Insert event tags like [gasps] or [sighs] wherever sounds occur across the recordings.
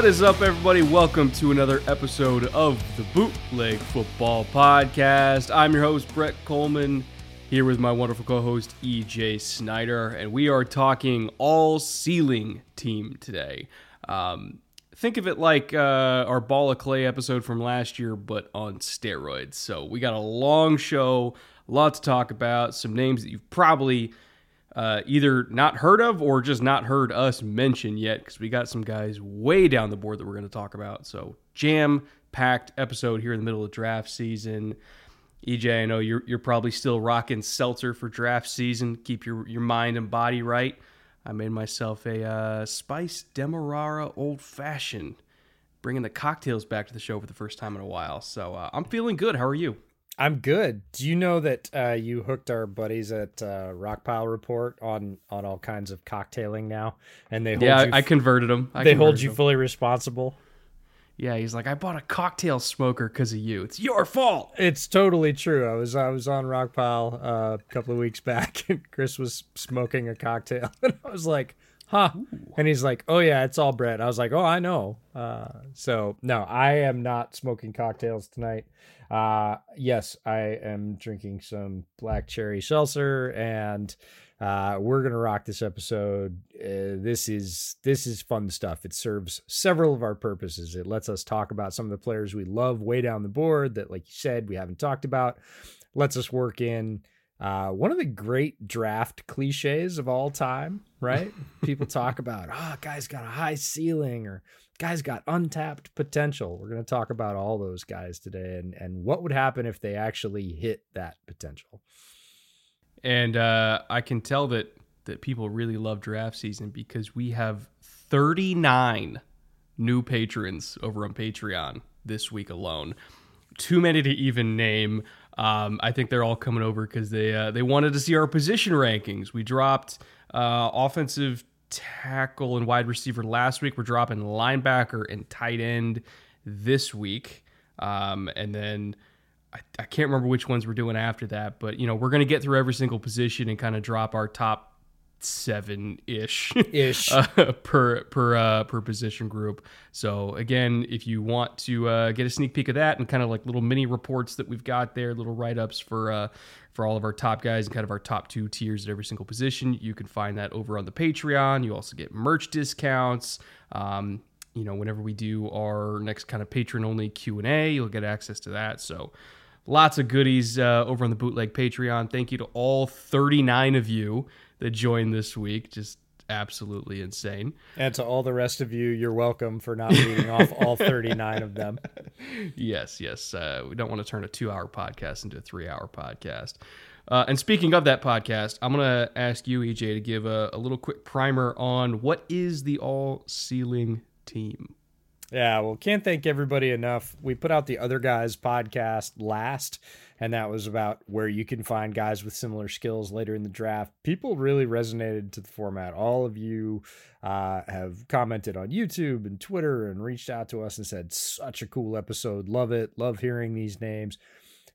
What is up, everybody? Welcome to another episode of the Bootleg Football Podcast. I'm your host, Brett Coleman, here with my wonderful co host, EJ Snyder, and we are talking all ceiling team today. Um, think of it like uh, our Ball of Clay episode from last year, but on steroids. So we got a long show, a lot to talk about, some names that you've probably uh, either not heard of or just not heard us mention yet because we got some guys way down the board that we're going to talk about. So, jam packed episode here in the middle of draft season. EJ, I know you're you're probably still rocking seltzer for draft season. Keep your your mind and body right. I made myself a uh, spice demerara old fashioned, bringing the cocktails back to the show for the first time in a while. So uh, I'm feeling good. How are you? I'm good. Do you know that uh, you hooked our buddies at uh, Rockpile Report on on all kinds of cocktailing now, and they hold yeah, I converted them. I they hold you them. fully responsible. Yeah, he's like, I bought a cocktail smoker because of you. It's your fault. It's totally true. I was I was on Rockpile uh, a couple of weeks [laughs] back, and Chris was smoking a cocktail, [laughs] and I was like, "Huh?" And he's like, "Oh yeah, it's all Brett." I was like, "Oh, I know." Uh, so no, I am not smoking cocktails tonight. Uh, yes, I am drinking some black cherry seltzer, and uh, we're gonna rock this episode. Uh, this is this is fun stuff. It serves several of our purposes. It lets us talk about some of the players we love way down the board that, like you said, we haven't talked about. Lets us work in uh, one of the great draft cliches of all time, right? People talk [laughs] about, oh, guy's got a high ceiling or guy's got untapped potential. We're going to talk about all those guys today and, and what would happen if they actually hit that potential. And uh, I can tell that that people really love draft season because we have 39 new patrons over on Patreon this week alone. Too many to even name. Um, I think they're all coming over because they uh, they wanted to see our position rankings. We dropped uh, offensive tackle and wide receiver last week. We're dropping linebacker and tight end this week, um, and then I, I can't remember which ones we're doing after that. But you know, we're gonna get through every single position and kind of drop our top seven ish Ish. [laughs] uh, per per uh, per position group. So again, if you want to uh, get a sneak peek of that and kind of like little mini reports that we've got there, little write ups for uh, for all of our top guys and kind of our top two tiers at every single position, you can find that over on the Patreon. You also get merch discounts. Um, you know, whenever we do our next kind of patron only Q and A, you'll get access to that. So lots of goodies uh, over on the bootleg patreon thank you to all 39 of you that joined this week just absolutely insane And to all the rest of you, you're welcome for not reading off all 39 of them. [laughs] yes yes uh, we don't want to turn a two hour podcast into a three hour podcast uh, and speaking of that podcast i'm going to ask you ej to give a, a little quick primer on what is the all ceiling team Yeah, well, can't thank everybody enough. We put out the Other Guys podcast last, and that was about where you can find guys with similar skills later in the draft. People really resonated to the format. All of you uh, have commented on YouTube and Twitter and reached out to us and said, such a cool episode. Love it. Love hearing these names.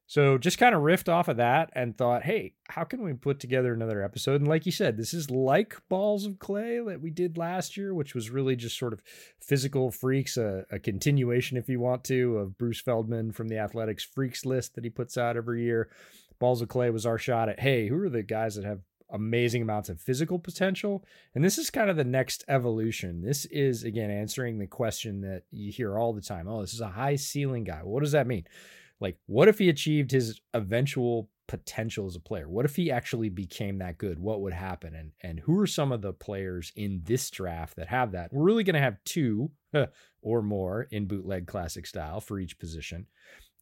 So just kind of riffed off of that and thought, hey, how can we put together another episode? And like you said, this is like Balls of Clay that we did last year, which was really just sort of physical freaks, a, a continuation, if you want to, of Bruce Feldman from the Athletic's Freaks list that he puts out every year. Balls of Clay was our shot at, hey, who are the guys that have amazing amounts of physical potential. And this is kind of the next evolution. This is, again, answering the question that you hear all the time oh, this is a high ceiling guy. What does that mean? Like, what if he achieved his eventual potential as a player? What if he actually became that good? What would happen? And and who are some of the players in this draft that have that? We're really going to have two or more in bootleg classic style for each position.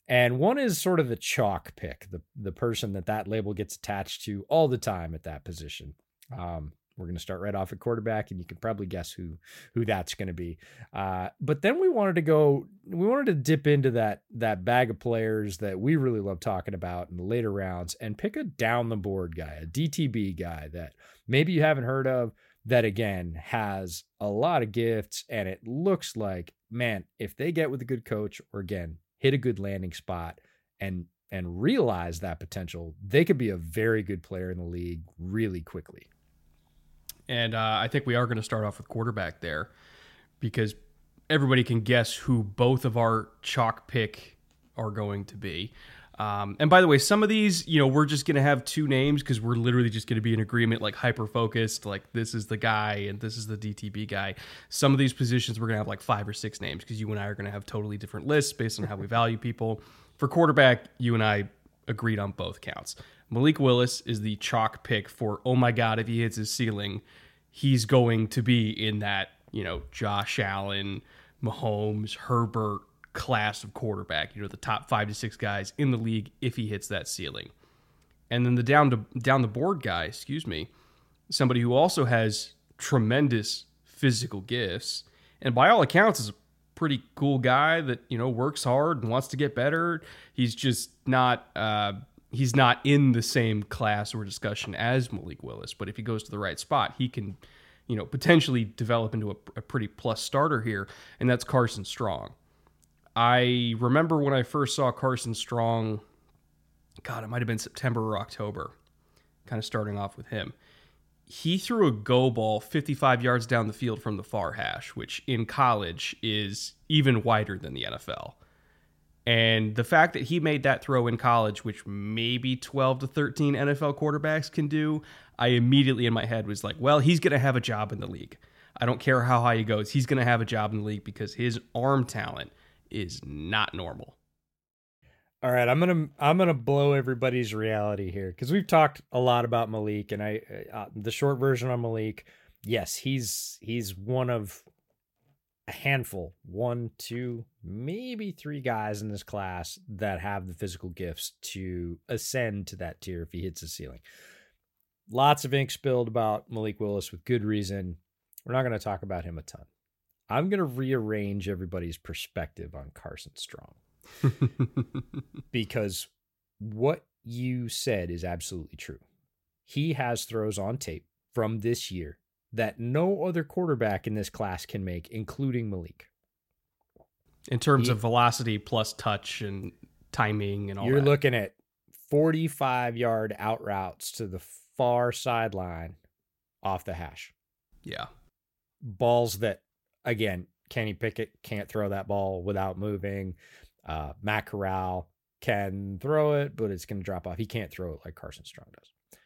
And one is sort of the chalk pick, the the person that that label gets attached to all the time at that position. Um, we're going to start right off at quarterback, and you can probably guess who who that's going to be. Uh, but then we wanted to go, we wanted to dip into that that bag of players that we really love talking about in the later rounds, and pick a down the board guy, a DTB guy that maybe you haven't heard of. That again has a lot of gifts, and it looks like man, if they get with a good coach, or again hit a good landing spot, and and realize that potential, they could be a very good player in the league really quickly. And uh, I think we are going to start off with quarterback there because everybody can guess who both of our chalk pick are going to be. Um, and by the way, some of these, you know, we're just going to have two names because we're literally just going to be in agreement, like hyper focused, like this is the guy and this is the DTB guy. Some of these positions, we're going to have like five or six names because you and I are going to have totally different lists based on how we value people. For quarterback, you and I agreed on both counts. Malik Willis is the chalk pick for, oh my God, if he hits his ceiling, he's going to be in that, you know, Josh Allen, Mahomes, Herbert class of quarterback, you know, the top five to six guys in the league if he hits that ceiling. And then the down to down the board guy, excuse me, somebody who also has tremendous physical gifts and by all accounts is a pretty cool guy that, you know, works hard and wants to get better. He's just not uh, he's not in the same class or discussion as Malik Willis, but if he goes to the right spot, he can, you know, potentially develop into a, a pretty plus starter here, and that's Carson Strong. I remember when I first saw Carson Strong, God, it might have been September or October, kind of starting off with him. He threw a go ball 55 yards down the field from the far hash, which in college is even wider than the NFL. And the fact that he made that throw in college, which maybe 12 to 13 NFL quarterbacks can do, I immediately in my head was like, well, he's going to have a job in the league. I don't care how high he goes, he's going to have a job in the league because his arm talent is not normal. All right, I'm gonna I'm gonna blow everybody's reality here because we've talked a lot about Malik, and I uh, the short version on Malik. Yes, he's he's one of a handful, one, two, maybe three guys in this class that have the physical gifts to ascend to that tier if he hits the ceiling. Lots of ink spilled about Malik Willis with good reason. We're not going to talk about him a ton. I'm going to rearrange everybody's perspective on Carson Strong [laughs] because what you said is absolutely true. He has throws on tape from this year that no other quarterback in this class can make, including Malik. In terms of velocity plus touch and timing and all You're that. looking at 45 yard out routes to the far sideline off the hash. Yeah. Balls that, again, Kenny Pickett can't throw that ball without moving. Uh, Matt Corral can throw it, but it's going to drop off. He can't throw it like Carson Strong does.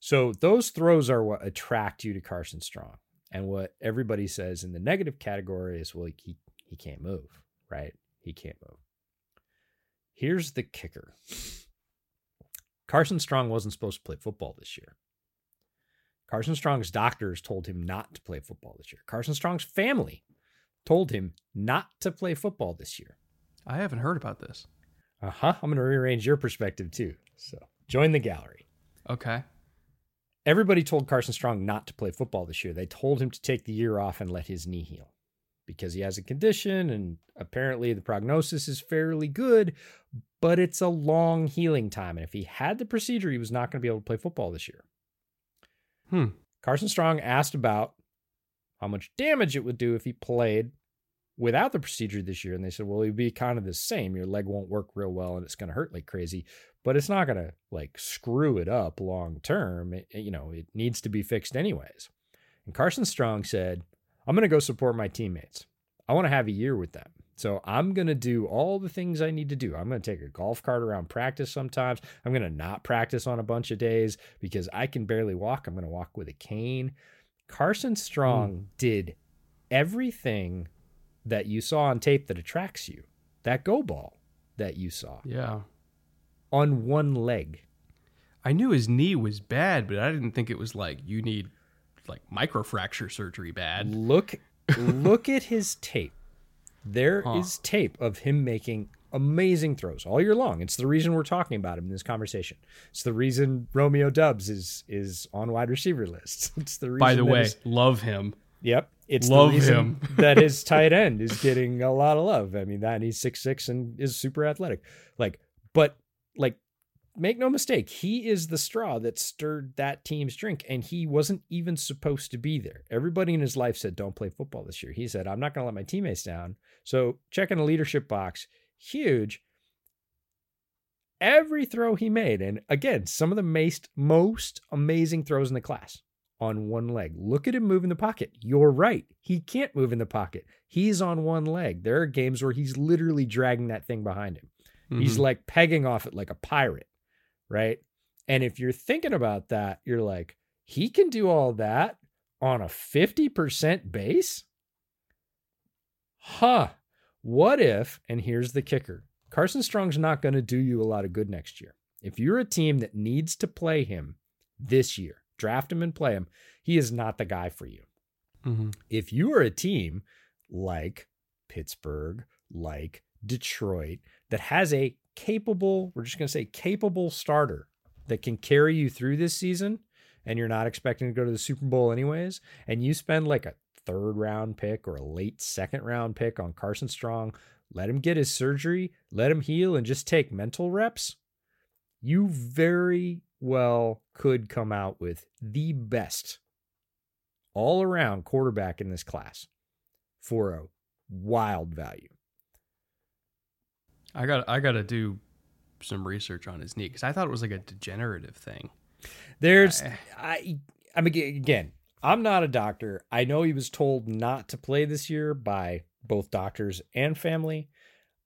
So those throws are what attract you to Carson Strong. And what everybody says in the negative category is, well, he, he can't move, right? He can't move. Here's the kicker Carson Strong wasn't supposed to play football this year. Carson Strong's doctors told him not to play football this year. Carson Strong's family told him not to play football this year. I haven't heard about this. Uh huh. I'm going to rearrange your perspective too. So join the gallery. Okay everybody told Carson Strong not to play football this year. They told him to take the year off and let his knee heal because he has a condition and apparently the prognosis is fairly good, but it's a long healing time. And if he had the procedure, he was not going to be able to play football this year. Hmm. Carson Strong asked about how much damage it would do if he played without the procedure this year. And they said, well, it'd be kind of the same. Your leg won't work real well and it's going to hurt like crazy, but it's not going to like screw it up long term. It, you know, it needs to be fixed anyways. And Carson Strong said, I'm going to go support my teammates. I want to have a year with them. So I'm going to do all the things I need to do. I'm going to take a golf cart around practice sometimes. I'm going to not practice on a bunch of days because I can barely walk. I'm going to walk with a cane. Carson Strong mm. did everything that you saw on tape that attracts you. That go ball that you saw. Yeah. On one leg. I knew his knee was bad, but I didn't think it was like you need like microfracture surgery bad. Look [laughs] look at his tape. There huh. is tape of him making amazing throws all year long. It's the reason we're talking about him in this conversation. It's the reason Romeo Doubs is is on wide receiver lists. [laughs] It's the reason By the way, love him. Yep. It's love the him. [laughs] that his tight end is getting a lot of love. I mean, that he's six six and is super athletic. Like, but like make no mistake, he is the straw that stirred that team's drink, and he wasn't even supposed to be there. Everybody in his life said, Don't play football this year. He said, I'm not going to let my teammates down. So, checking the leadership box, huge. Every throw he made, and again, some of the most, most amazing throws in the class on one leg. Look at him move in the pocket. You're right. He can't move in the pocket. He's on one leg. There are games where he's literally dragging that thing behind him. Mm-hmm. He's like pegging off it like a pirate right? And if you're thinking about that, you're like, he can do all that on a 50% base? Huh. What if, and here's the kicker Carson Strong's not going to do you a lot of good next year. If you're a team that needs to play him this year, draft him and play him, he is not the guy for you. Mm-hmm. If you are a team like Pittsburgh, like Detroit, that has a capable, we're just going to say capable starter that can carry you through this season and you're not expecting to go to the Super Bowl anyways, and you spend like a third round pick or a late second round pick on Carson Strong, let him get his surgery, let him heal, and just take mental reps, you very well could come out with the best all around quarterback in this class for a wild value. I got I got to do some research on his knee because I thought it was like a degenerative thing. There's I, I I mean again, I'm not a doctor. I know he was told not to play this year by both doctors and family.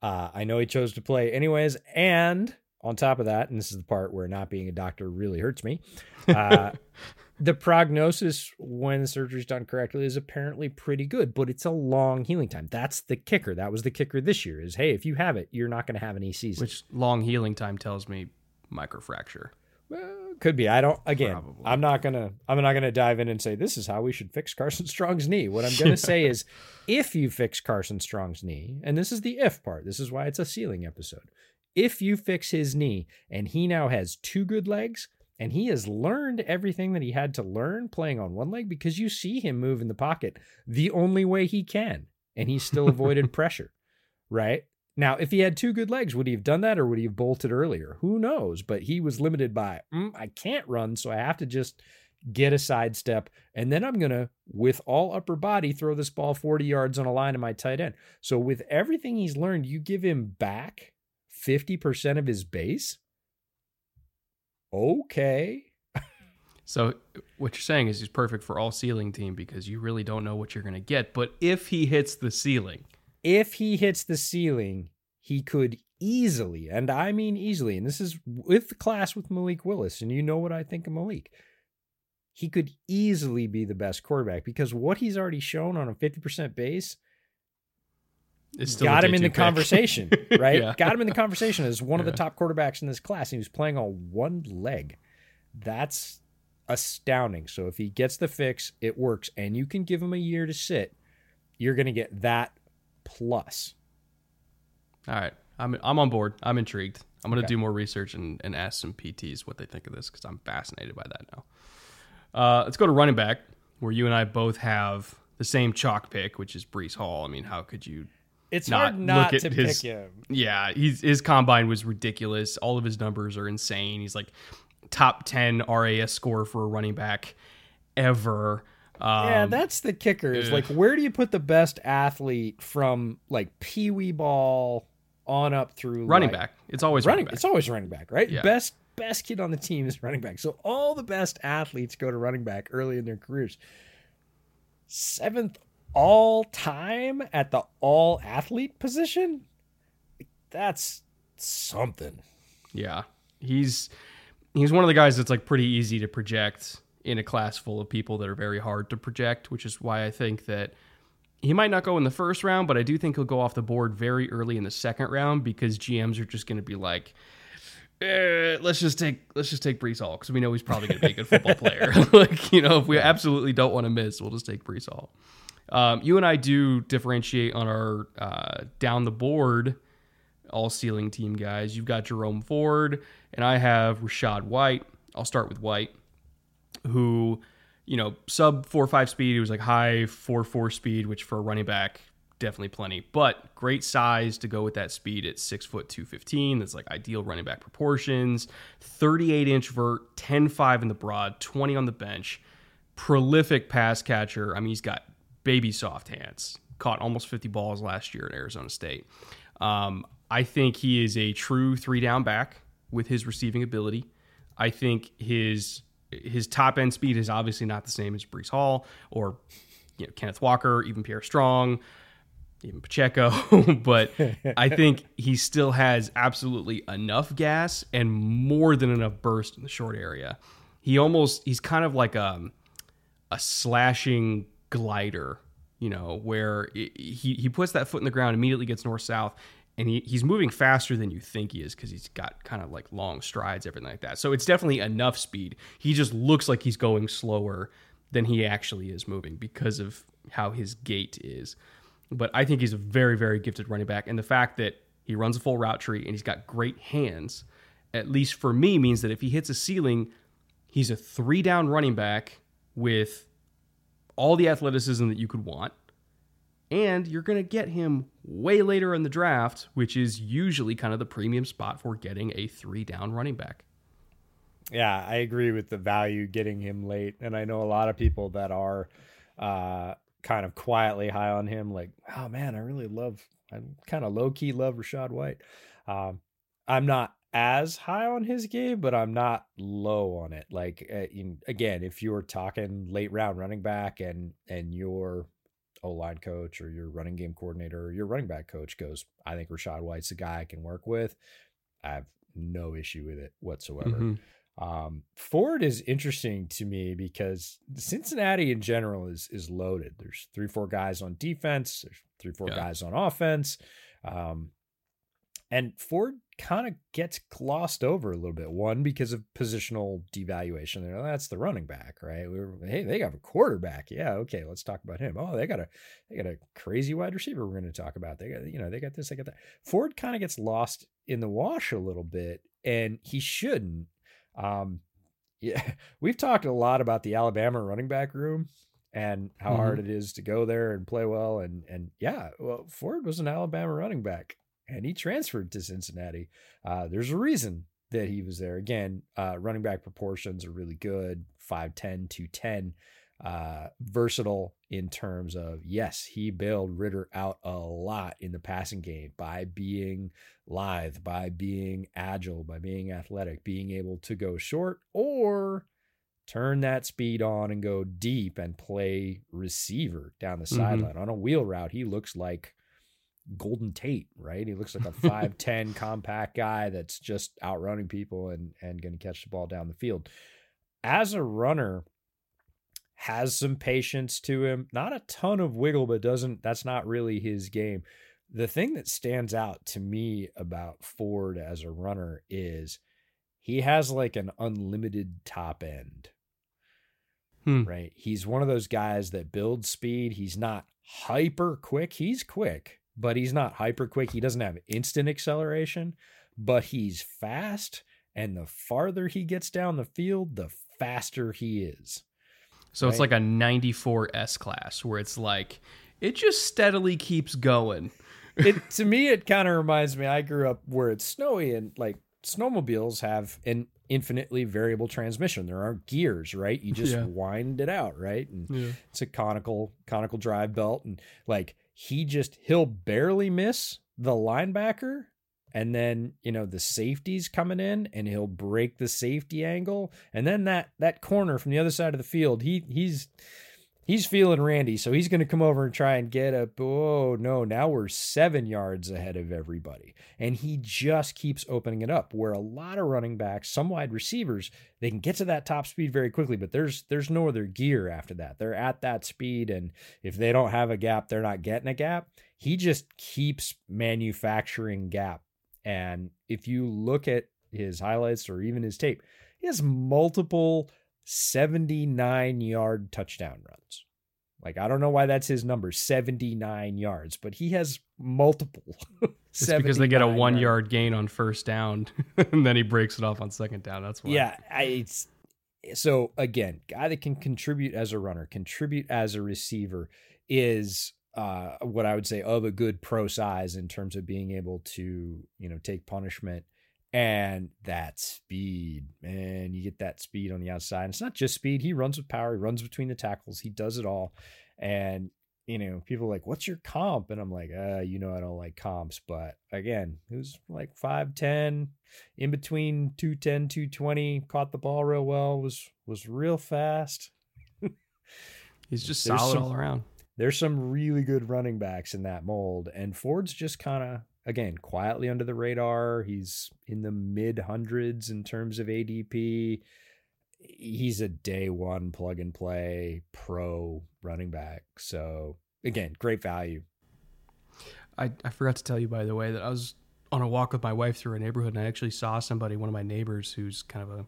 Uh, I know he chose to play anyways, and on top of that, and this is the part where not being a doctor really hurts me. Uh, [laughs] the prognosis when the surgery is done correctly is apparently pretty good, but it's a long healing time. That's the kicker. That was the kicker this year. Is hey, if you have it, you're not going to have any season. Which long healing time tells me microfracture. Well, could be. I don't. Again, Probably. I'm not gonna. I'm not gonna dive in and say this is how we should fix Carson Strong's knee. What I'm gonna say is, [laughs] if you fix Carson Strong's knee, and this is the if part. This is why it's a ceiling episode. If you fix his knee and he now has two good legs, and he has learned everything that he had to learn playing on one leg because you see him move in the pocket the only way he can. And he still avoided [laughs] pressure, right? Now, if he had two good legs, would he have done that or would he have bolted earlier? Who knows? But he was limited by, mm, I can't run, so I have to just get a sidestep. And then I'm going to, with all upper body, throw this ball 40 yards on a line to my tight end. So, with everything he's learned, you give him back 50% of his base okay. so what you're saying is he's perfect for all ceiling team because you really don't know what you're going to get. But if he hits the ceiling, if he hits the ceiling, he could easily, and I mean easily, and this is with the class with Malik Willis, and you know what I think of Malik. He could easily be the best quarterback because what he's already shown on a 50% base got him in the pick. conversation, [laughs] right? yeah. Got him in the conversation as one yeah. of the top quarterbacks in this class. And he was playing on one leg. That's astounding. So if he gets the fix, it works, and you can give him a year to sit. You're going to get that plus. All right, I'm I'm on board. I'm intrigued. I'm going to okay. do more research and, and ask some PTs what they think of this because I'm fascinated by that now. Uh, let's go to running back, where you and I both have the same chalk pick, which is Breece Hall. I mean, how could you it's not hard not to his, pick him. Yeah, he's, his combine was ridiculous. All of his numbers are insane. He's like top 10 RAS score for a running back ever. Um, yeah, that's the kicker. Is like, where do you put the best athlete from like pee wee ball on up through running like, back. It's always running. running back. It's always running back, right? Yeah. Best best kid on the team is running back. So all the best athletes go to running back early in their careers. Seventh all time at the all athlete position. That's something. Yeah, he's he's one of the guys that's like pretty easy to project in a class full of people that are very hard to project, which is why I think that he might not go in the first round, but I do think he'll go off the board very early in the second round because GMs are just going to be like, eh, let's just take let's just take Breece Hall because we know he's probably going to be a good football player. [laughs] like you know, if we absolutely don't want to miss, we'll just take Breece Hall. Um, you and I do differentiate on our uh, down the board all ceiling team guys. You've got Jerome Ford, and I have Rachaad White. I'll start with White, who, you know, sub four five speed. He was like high four four speed, which for a running back definitely plenty, but great size to go with that speed at six foot two fifteen. That's like ideal running back proportions. Thirty eight inch vert, 10-5 in the broad, twenty on the bench. Prolific pass catcher. I mean, he's got baby soft hands. Caught almost fifty balls last year at Arizona State. Um, I think he is a true three down back with his receiving ability. I think his his top end speed is obviously not the same as Breece Hall or you know Kenneth Walker, even Pierre Strong, even Pacheco, [laughs] but I think he still has absolutely enough gas and more than enough burst in the short area. He almost he's kind of like a a slashing glider, you know, where he he puts that foot in the ground, immediately gets north south, and he, he's moving faster than you think he is because he's got kind of like long strides, everything like that. So it's definitely enough speed. He just looks like he's going slower than he actually is moving because of how his gait is. But I think he's a very, very gifted running back. And the fact that he runs a full route tree and he's got great hands, at least for me, means that if he hits a ceiling, he's a three down running back with all the athleticism that you could want and you're going to get him way later in the draft, which is usually kind of the premium spot for getting a three down running back. Yeah, I agree with the value getting him late. And I know a lot of people that are uh, kind of quietly high on him, like, oh man, I really love, I kind of low key love Rachaad White. Um, I'm not as high on his game, but I'm not low on it. Like, uh, in, again, if you're talking late round running back and, and you're, O line coach or your running game coordinator or your running back coach goes, I think Rachaad White's the guy I can work with. I have no issue with it whatsoever. Mm-hmm. Um, Ford is interesting to me because Cincinnati in general is is loaded. There's three, four guys on defense. There's three, four Yeah. guys on offense. Um, and Ford kind of gets glossed over a little bit. One because of positional devaluation. They're, That's the running back, right? We were, hey, they got a quarterback. Yeah, okay, let's talk about him. Oh, they got a they got a crazy wide receiver. We're going to talk about. They got you know they got this, they got that. Ford kind of gets lost in the wash a little bit, and he shouldn't. Um, yeah, [laughs] we've talked a lot about the Alabama running back room and how Mhm. hard it is to go there and play well. And and yeah, well, Ford was an Alabama running back, and he transferred to Cincinnati. Uh, there's a reason that he was there. Again, uh, running back proportions are really good 5'10, 210. Uh, versatile in terms of yes, he bailed Ridder out a lot in the passing game by being lithe, by being agile, by being athletic, being able to go short or turn that speed on and go deep and play receiver down the Mhm. sideline. On a wheel route, he looks like Golden Tate, right? He looks like a [laughs] 5'10 compact guy that's just outrunning people and, and going to catch the ball down the field. As a runner, has some patience to him, not a ton of wiggle, but doesn't, that's not really his game. The thing that stands out to me about Ford as a runner is he has like an unlimited top end Hmm. right? He's one of those guys that builds speed. He's not hyper quick. He's quick, but he's not hyper quick. He doesn't have instant acceleration, but he's fast. And the farther he gets down the field, the faster he is. So it's like a 94 S class where it's like it just steadily keeps going. It [laughs] to me, it kind of reminds me. I grew up where it's snowy and like snowmobiles have, an infinitely variable transmission. There aren't gears, right? You just Yeah. wind it out, right? And Yeah. it's a conical conical drive belt and like he just he'll barely miss the linebacker and then you know the safety's coming in and he'll break the safety angle and then that that corner from the other side of the field he he's he's feeling randy so he's going to come over and try and get a oh no now we're seven yards ahead of everybody. And he just keeps opening it up where a lot of running backs some wide receivers they can get to that top speed very quickly but there's there's no other gear after that. They're at that speed and if they don't have a gap they're not getting a gap. He just keeps manufacturing gap. And if you look at his highlights or even his tape he has multiple 79 yard touchdown runs like i don't know why that's his number 79 yards but he has multiple [laughs] It's because they get a one yard yard gain on first down, [laughs] and then he breaks it off on second down. That's why. Yeah, I, it's so again, guy that can contribute as a runner, contribute as a receiver is uh, what I would say of a good pro size in terms of being able to you know take punishment and that speed. Man, you get that speed on the outside. And it's not just speed; he runs with power. He runs between the tackles. He does it all, and you know, people are like, what's your comp? And I'm like, uh, you know, I don't like comps. But again, it was like 5'10, in between 210, 220, caught the ball real well, was was real fast. [laughs] he's just There's solid some- all around. There's some really good running backs in that mold. And Ford's just kind of, again, quietly under the radar. He's in the mid hundreds in terms of ADP. He's a day one plug and play pro running back. So, again, great value. I, I forgot to tell you, by the way, that I was on a walk with my wife through a neighborhood, and I actually saw somebody, one of my neighbors, who's kind of a,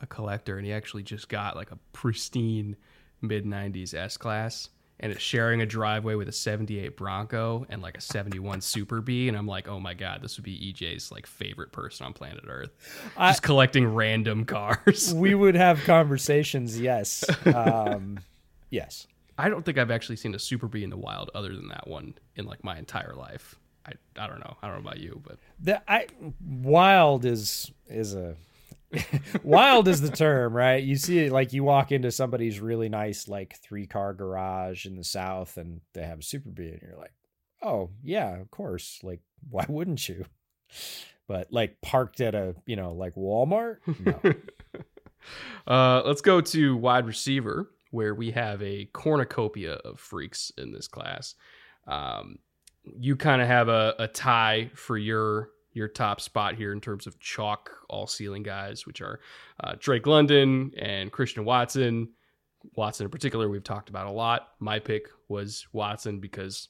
a collector, and he actually just got like a pristine mid 90s S Class. And it's sharing a driveway with a 78 Bronco and like a 71 Super B. And I'm like, oh my God, this would be EJ's like favorite person on planet Earth. I- Just collecting random cars. [laughs] we would have conversations, yes. [laughs] Um, yes. I don't think I've actually seen a Super B in the wild other than that one in like my entire life. I, I don't know. I don't know about you, but the I wild is is a wild is the term, right? You see it like you walk into somebody's really nice like three car garage in the south and they have a super B and you're like, "Oh, yeah, of course. Like why wouldn't you?" But like parked at a, you know, like Walmart? No. [laughs] Uh, let's go to wide receiver, where we have a cornucopia of freaks in this class. Um, you kind of have a, a tie for your your top spot here in terms of chalk all ceiling guys, which are uh, Drake London and Christian Watson. Watson in particular, we've talked about a lot. My pick was Watson because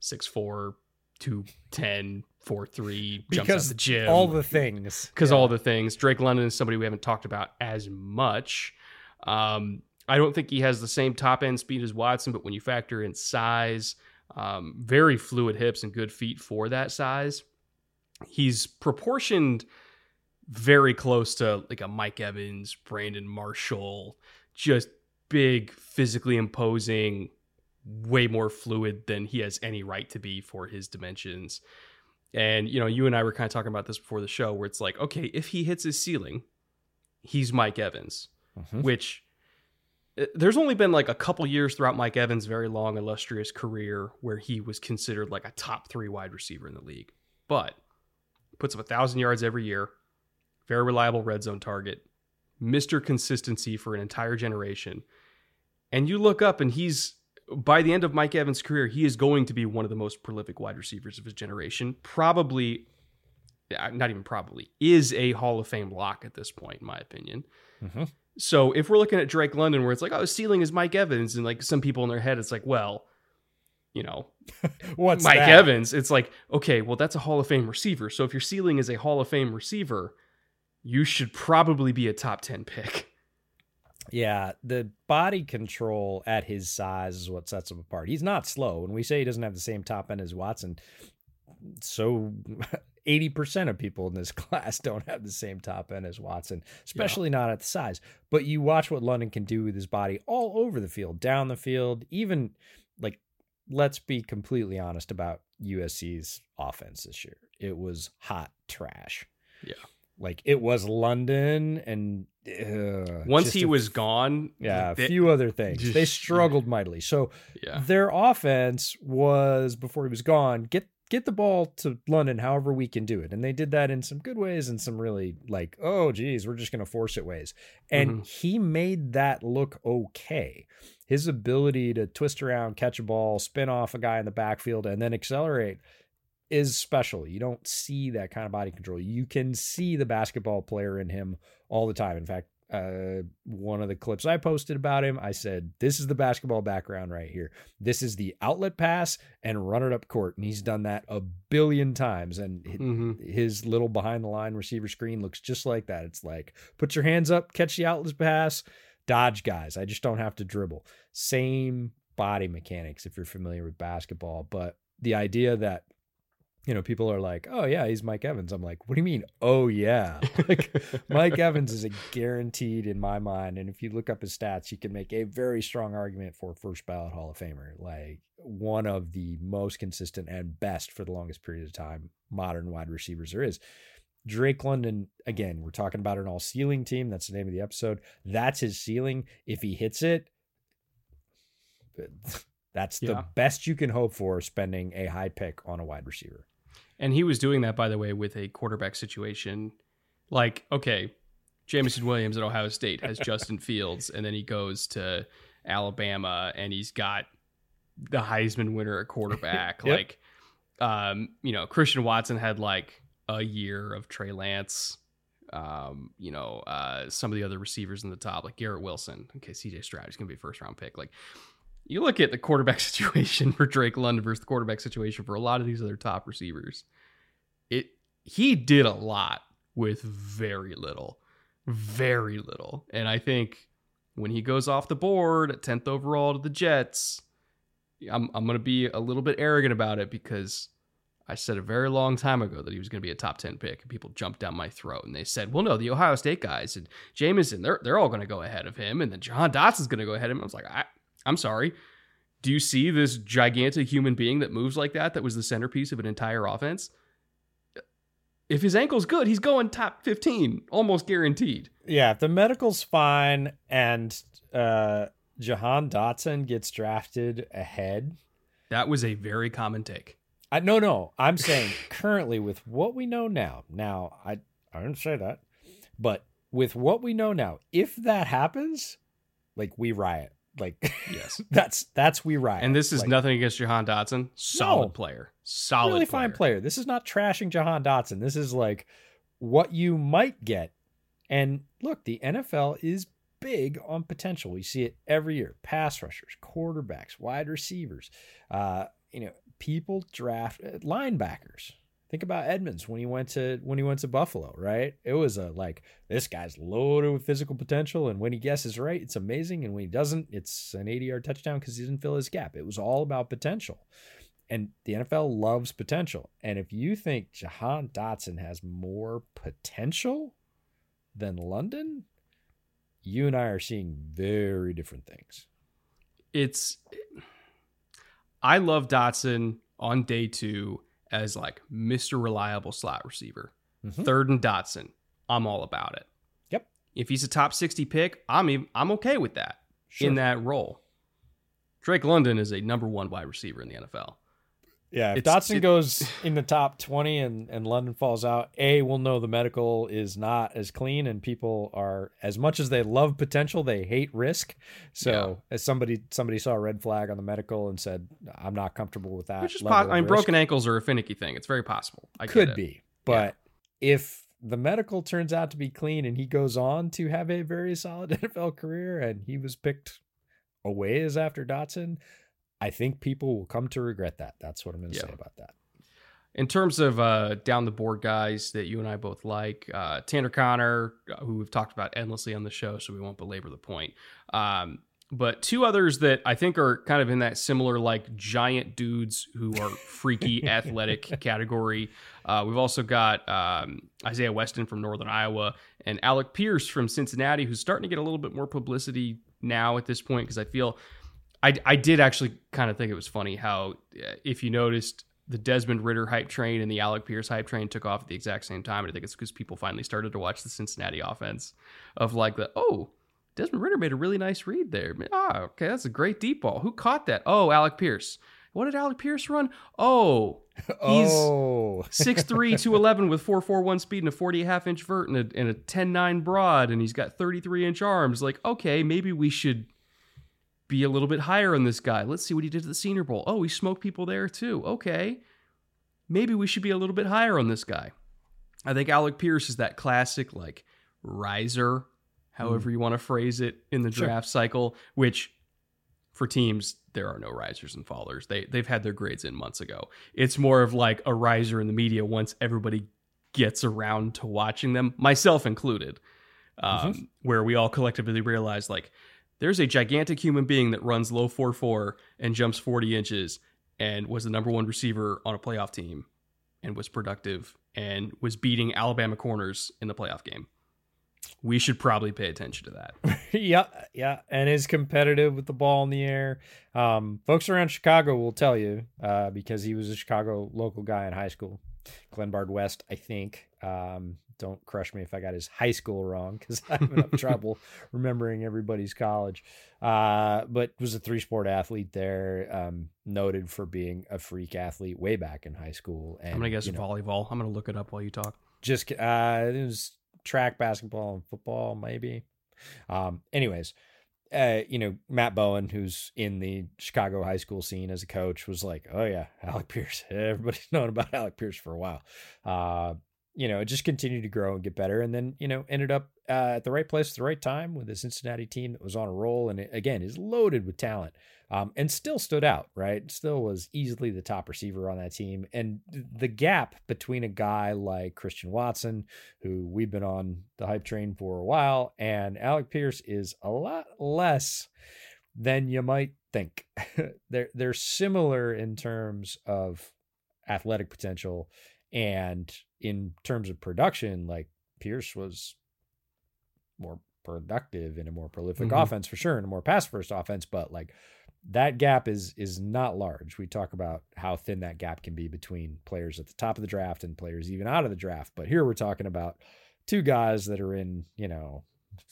6'4, 210, 4'3, jumps out because the gym all the things. because all the things. Drake London is somebody we haven't talked about as much. Um, I don't think he has the same top end speed as Watson, but when you factor in size, um, very fluid hips and good feet for that size, he's proportioned very close to like a Mike Evans, Brandon Marshall, just big, physically imposing, way more fluid than he has any right to be for his dimensions. And you know, you and I were kind of talking about this before the show, where it's like, okay, if he hits his ceiling, he's Mike Evans, Mhm. which uh, there's only been like a couple years throughout Mike Evans' very long, illustrious career where he was considered like a top three wide receiver in the league. But puts up a thousand yards every year, very reliable red zone target, Mr. Consistency for an entire generation. And you look up and he's by the end of Mike Evans' career, he is going to be one of the most prolific wide receivers of his generation. Probably, uh, not even probably, is a Hall of Fame lock at this point, in my opinion. Mhm. So if we're looking at Drake London, where it's like, oh, his ceiling is Mike Evans, and like some people in their head, it's like, well, you know, [laughs] What's Mike that? Evans, it's like, okay, well, that's a Hall of Fame receiver. So if your ceiling is a Hall of Fame receiver, you should probably be a top 10 pick. Yeah, the body control at his size is what sets him apart. He's not slow. When we say he doesn't have the same top end as Watson, so [laughs] 80% of people in this [laughs] class don't have the same top end as Watson, especially not at the size. But you watch what London can do with his body all over the field, down the field, even like let's be completely honest about USC's offense this year. It was hot trash. Yeah. Like it was London and uh, Once he a was gone, yeah, a few other things. they struggled mightily. So yeah. their offense was before he was gone, get get the ball to London however we can do it. And they did that in some good ways and some really like, oh geez, we're just gonna force it ways. And Mm-hmm. he made that look okay. His ability to twist around, catch a ball, spin off a guy in the backfield, and then accelerate is special. You don't see that kind of body control. You can see the basketball player in him all the time. In fact, uh, one of the clips I posted about him, I said, This is the basketball background right here. This is the outlet pass and run it up court. And he's done that a billion times. And Mhm. his little behind the line receiver screen looks just like that. It's like, put your hands up, catch the outlet pass, dodge guys. I just don't have to dribble. Same body mechanics if you're familiar with basketball. But the idea that you know, people are like, "Oh yeah, he's Mike Evans." I'm like, "What do you mean? Oh yeah." [laughs] like Mike Evans is a guaranteed in my mind, and if you look up his stats, you can make a very strong argument for first ballot Hall of Famer, like one of the most consistent and best for the longest period of time modern wide receivers there is. Drake London, again, we're talking about an all ceiling team. That's the name of the episode. That's his ceiling. If he hits it, [laughs] that's the Yeah. best you can hope for spending a high pick on a wide receiver. And he was doing that, by the way, with a quarterback situation. Like, okay, Jameson Williams at Ohio State has Justin [laughs] Fields, and then he goes to Alabama and he's got the Heisman winner at quarterback. [laughs] Yep. Like, um, you know, Christian Watson had like a year of Trey Lance. Um, you know, uh, some of the other receivers in the top, like Garrett Wilson. Okay, CJ Stroud is gonna be a first round pick. Like, you look at the quarterback [laughs] situation for Drake London versus the quarterback situation for a lot of these other top receivers. It he did a lot with very little, very little, and I think when he goes off the board at tenth overall to the Jets, I'm I'm gonna be a little bit arrogant about it because I said a very long time ago that he was going to be a top 10 pick, and people jumped down my throat and they said, well, no, the Ohio State guys and Jameson, they're, they're all going to go ahead of him, and then John Dotson's going to go ahead of him. I was like, I, I'm sorry. Do you see this gigantic human being that moves like that, that was the centerpiece of an entire offense? If his ankle's good, he's going top 15, almost guaranteed. Yeah, if the medical's fine and uh Jahan Dotson gets drafted ahead. That was a very common take. I no no, I'm saying [laughs] currently with what we know now. Now, I I didn't say that. But with what we know now, if that happens, like we riot. Like Yes. [laughs] that's that's we riot. And this is Like, nothing against Jahan Dotson. Solid No. player. Solid really player. fine player. This is not trashing Jahan Dotson. This is like what you might get. And look, the NFL is big on potential. We see it every year. Pass rushers, quarterbacks, wide receivers. Uh, you know, people draft uh, linebackers. Think about Edmunds when he went to when he went to Buffalo, right? It was a like this guy's loaded with physical potential, and when he guesses right, it's amazing, and when he doesn't, it's an 80 yard touchdown because he didn't fill his gap. It was all about potential. And the NFL loves potential. And if you think Jahan Dotson has more potential than London, you and I are seeing very different things. it's I love Dotson on day two as like Mr. Reliable slot receiver. Mhm. Third and Dotson, I'm all about it. Yep. If he's a top 60 pick, I'm even, I'm okay with that Sure. in that role. Drake London is a number one wide receiver in the NFL. Yeah, if It's- Dotson it- goes [sighs] in the top 20 and, and London falls out, A, we'll know the medical is not as clean and people are as much as they love potential, they hate risk. So as somebody somebody saw a red flag on the medical and said, I'm not comfortable with that. Which is of I mean, risk." broken ankles are a finicky thing. It's very possible. I could be. But if the medical turns out to be clean and he goes on to have a very solid [laughs] NFL career and he was picked a ways after Dotson, I think people will come to regret that. That's what I'm going to Yeah. say about that. In terms of uh, down the board guys that you and I both like, uh, Tanner Conner, uh, who we've talked about endlessly on the show, so we won't belabor the point. Um, but two others that I think are kind of in that similar, like giant dudes who are freaky [laughs] athletic category. Uh, we've also got um, Isaiah Weston from Northern Iowa and Alec Pierce from Cincinnati, who's starting to get a little bit more publicity now at this point because I feel I, I did actually kind of think it was funny how, uh, if you noticed, the Desmond Ridder hype train and the Alec Pierce hype train took off at the exact same time. And I think it's because people finally started to watch the Cincinnati offense of like the, oh, Desmond Ridder made a really nice read there. Ah, okay, that's a great deep ball. Who caught that? Oh, Alec Pierce. What did Alec Pierce run? Oh, [laughs] he's oh, [laughs] 6'3", 211 with 441 speed and a 40 half inch vert and a, and a 10'9 broad, and he's got 33 inch arms. Like, okay, maybe we should be a little bit higher on this guy. Let's see what he did at the Senior Bowl. Oh, he smoked people there too. Okay. Maybe we should be a little bit higher on this guy. I think Alec Pierce is that classic, like, riser, however you want to phrase it, in the Sure. draft cycle, which for teams, there are no risers and fallers. They, they've had their grades in months ago. It's more of like a riser in the media once everybody gets around to watching them, myself included, um, where we all collectively realize, like, there's a gigantic human being that runs low 4 4 and jumps 40 inches and was the number one receiver on a playoff team and was productive and was beating Alabama corners in the playoff game. We should probably pay attention to that. [laughs] yeah, yeah, and is competitive with the ball in the air. Um, folks around Chicago will tell you uh, because he was a Chicago local guy in high school, Glenbard West, I think. Um, don't crush me if I got his high school wrong [laughs] because I'm in trouble remembering everybody's college. Uh, but was a three sport athlete there, um, noted for being a freak athlete way back in high school. And I'm to guess you know, volleyball. I'm to look it up while you talk. just uh it was track basketball and football maybe um anyways uh you know matt bowen who's in the chicago high school scene as a coach was like oh yeah alec pierce [laughs] everybody's known about alec pierce for a while uh you know it just continued to grow and get better and then you know ended up uh, at the right place at the right time with a cincinnati team that was on a roll and it, again is loaded with talent um, and still stood out, right? Still was easily the top receiver on that team. And the gap between a guy like Christian Watson, who we've been on the hype train for a while, and Alec Pierce is a lot less than you might think. [laughs] they're they're similar in terms of athletic potential and in terms of production, like Pierce was more productive in a more prolific Mhm. offense for sure, in a more pass first offense, but like that gap is is not large. We talk about how thin that gap can be between players at the top of the draft and players even out of the draft. But here we're talking about two guys that are in, you know,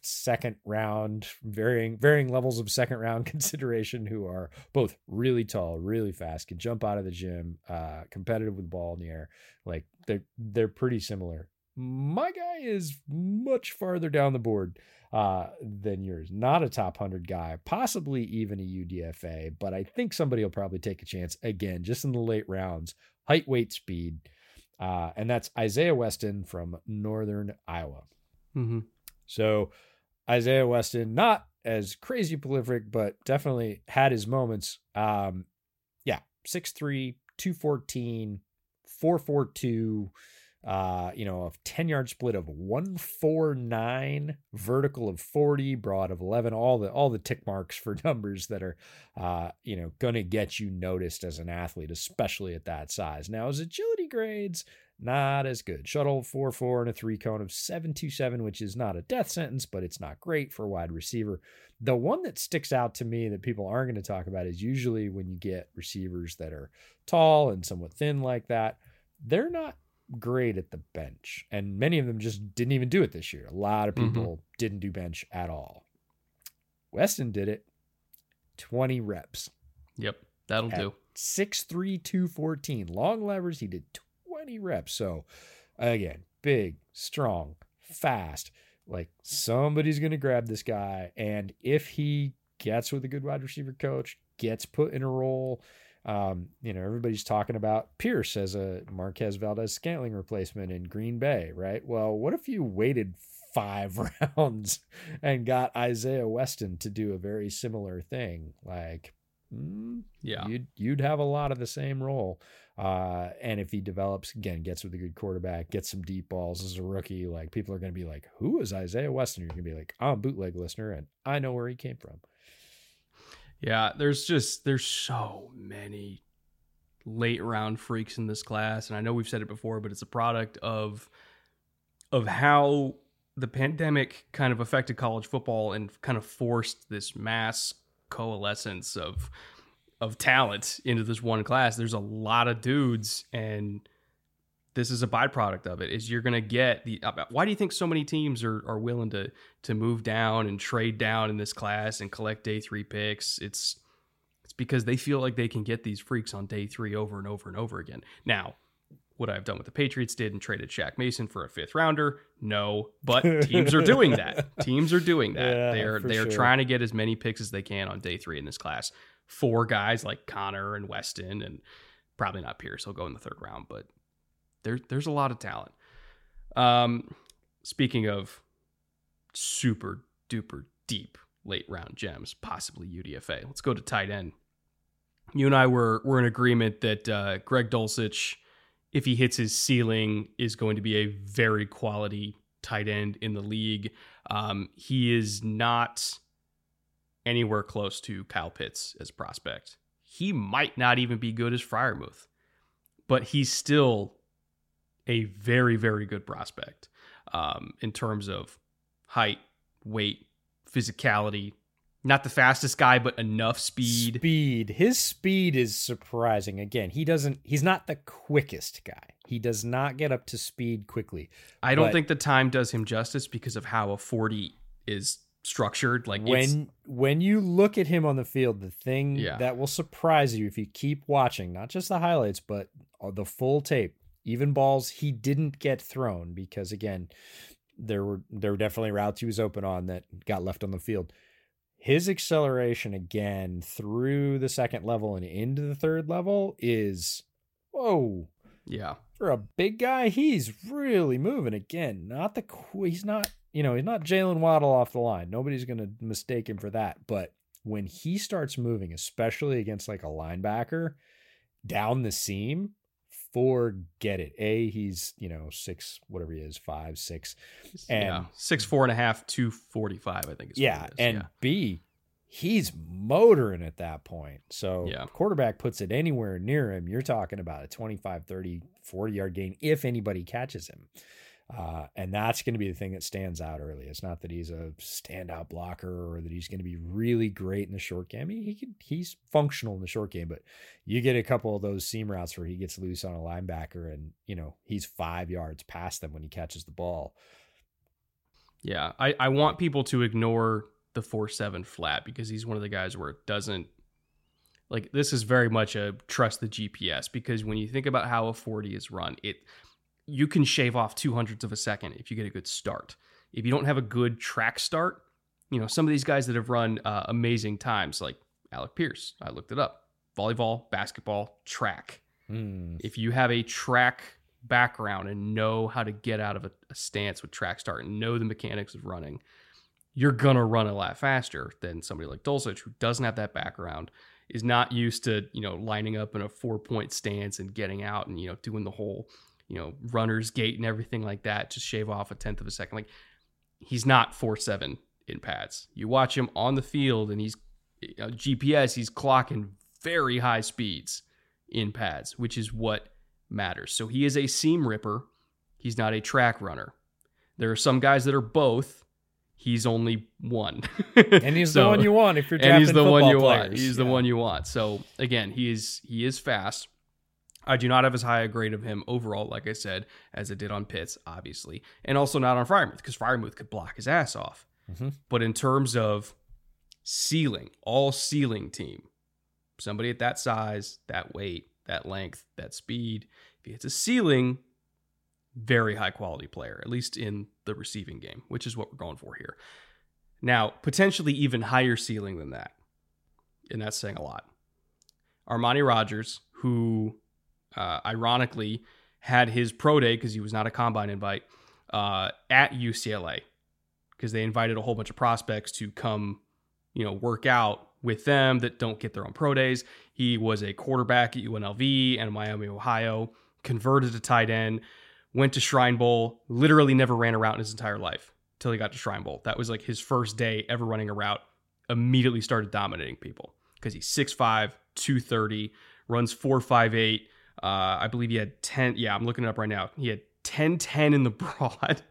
second round, varying varying levels of second round [laughs] consideration who are both really tall, really fast, can jump out of the gym, uh, competitive with ball in the air. Like they're they're pretty similar. My guy is much farther down the board uh, than yours. Not a top 100 guy, possibly even a UDFA, but I think somebody will probably take a chance again, just in the late rounds. Height, weight, speed. Uh, and that's Isaiah Weston from Northern Iowa. Mm-hmm. So Isaiah Weston, not as crazy prolific, but definitely had his moments. Um, yeah, 6'3, 214, 442, uh, you know, a 10 yard split of 149, vertical of 40, broad of 11, all the all the tick marks for [laughs] numbers that are uh, you know, gonna get you noticed as an athlete, especially at that size. Now his agility grades not as good. Shuttle 4 4 and a three cone of 727, which is not a death sentence, but it's not great for a wide receiver. The one that sticks out to me that people aren't going to talk about is usually when you get receivers that are tall and somewhat thin like that, they're not great at the bench. And many of them just didn't even do it this year. A lot of Mhm. people didn't do bench at all. Weston did it 20 reps. Yep, that'll At do. 6'3, 214. Long levers, he did 20 reps. So, again, big, strong, fast. Like somebody's going to grab this guy. And if he gets with a good wide receiver coach, gets put in a role, um, you know, everybody's talking about Pierce as a Marquez Valdes-Scantling replacement in Green Bay, right? Well, what if you waited five [laughs] rounds and got Isaiah Weston to do a very similar thing? Like, mm, Yeah. you'd you'd have a lot of the same role. Uh, and if he develops again, gets with a good quarterback, gets some deep balls as a rookie, like people are going to be like, "Who is Isaiah Weston?" You're going to be like, "I'm a bootleg listener, and I know where he came from." Yeah, there's just there's so many late round freaks in this class, and I know we've said it before, but it's a product of of how the pandemic kind of affected college football and kind of forced this mass coalescence of of talent into this one class. There's a lot of dudes, and this is a byproduct of it. Is you're going to get the. Uh, why do you think so many teams are are willing to to move down and trade down in this class and collect day three picks? It's it's because they feel like they can get these freaks on day three over and over and over again. Now, would I have done what the Patriots did and traded Shaq Mason for a fifth rounder? No, but teams are doing that. [laughs] teams are doing that. Yeah, they're they're sure. trying to get as many picks as they can on day three in this class. Four guys like Conner and Weston, and probably not Pierce. He'll go in the third round, but there there's a lot of talent. Um, speaking of super duper deep late round gems, possibly UDFA. Let's go to tight end. You and I were were in agreement that uh, Greg Dulcich, if he hits his ceiling, is going to be a very quality tight end in the league. Um, he is not anywhere close to Kyle Pitts as a prospect. He might not even be good as Freiermuth, but he's still a very, very good prospect um, in terms of height, weight, physicality. Not the fastest guy, but enough speed. Speed. His speed is surprising. Again, he doesn't. He's not the quickest guy. He does not get up to speed quickly. I don't but- think the time does him justice because of how a 40 is structured. Like when when you look at him on the field, the thing Yeah. that will surprise you if you keep watching, not just the highlights, but uh, the full tape, even balls he didn't get thrown because again, there were there were definitely routes he was open on that got left on the field. His acceleration again through the second level and into the third level is whoa yeah, for a big guy, he's really moving again. Not the he's not you know he's not Jaylen Waddle off the line. Nobody's gonna mistake him for that. But when he starts moving, especially against like a linebacker down the seam, forget it. A he's you know six whatever he is five six and yeah, six four and a half, two forty five. I think. Is yeah, and yeah. B, he's motoring at that point. So Yeah. quarterback puts it anywhere near him, you're talking about a 25, 30, 40 yard gain if anybody catches him. Uh, and that's going to be the thing that stands out early. It's not that he's a standout blocker or that he's going to be really great in the short game. He, could, he's functional in the short game, but you get a couple of those seam routes where he gets loose on a linebacker and, you know, he's five yards past them when he catches the ball. Yeah, I, I want people to ignore the four seven flat because he's one of the guys where it doesn't like this is very much a trust the GPS because when you think about how a 40 is run, it you can shave off two hundredths of a second if you get a good start. If you don't have a good track start, you know, some of these guys that have run uh, amazing times, like Alec Pierce, I looked it up. Volleyball, basketball, track Hmm. if you have a track background and know how to get out of a, a stance with track start and know the mechanics of running, you're gonna run a lot faster than somebody like Dulcich who doesn't have that background, is not used to you know lining up in a four point stance and getting out and you know doing the whole you know runner's gait and everything like that. to shave off a tenth of a second. Like he's not four seven in pads. You watch him on the field and he's uh, GPS. He's clocking very high speeds in pads, which is what matters. So he is a seam ripper. He's not a track runner. There are some guys that are both. He's only one. [laughs] And he's the one you want if you're and he's drafting the one you want. players. He's the one you want. So again, he is he is fast. I do not have as high a grade of him overall, like I said, as I did on Pitts, obviously, and also not on Freiermuth because Freiermuth could block his ass off. Mhm. But in terms of ceiling, all ceiling team, somebody at that size, that weight, that length, that speed, if he hits a ceiling, very high quality player, at least in the receiving game, which is what we're going for here. Now, potentially even higher ceiling than that. And that's saying a lot. Armani Rogers, who uh, ironically had his pro day because he was not a combine invite uh, at UCLA because they invited a whole bunch of prospects to come, you know, work out with them that don't get their own pro days. He was a quarterback at UNLV and Miami, Ohio, converted to tight end, went to Shrine Bowl, literally never ran a route in his entire life till he got to Shrine Bowl. That was like his first day ever running a route. Immediately started dominating people because he's 6'5, 230, runs 458. Uh, I believe he had 10. Yeah, I'm looking it up right now. He had 10 10 in the [laughs] broad,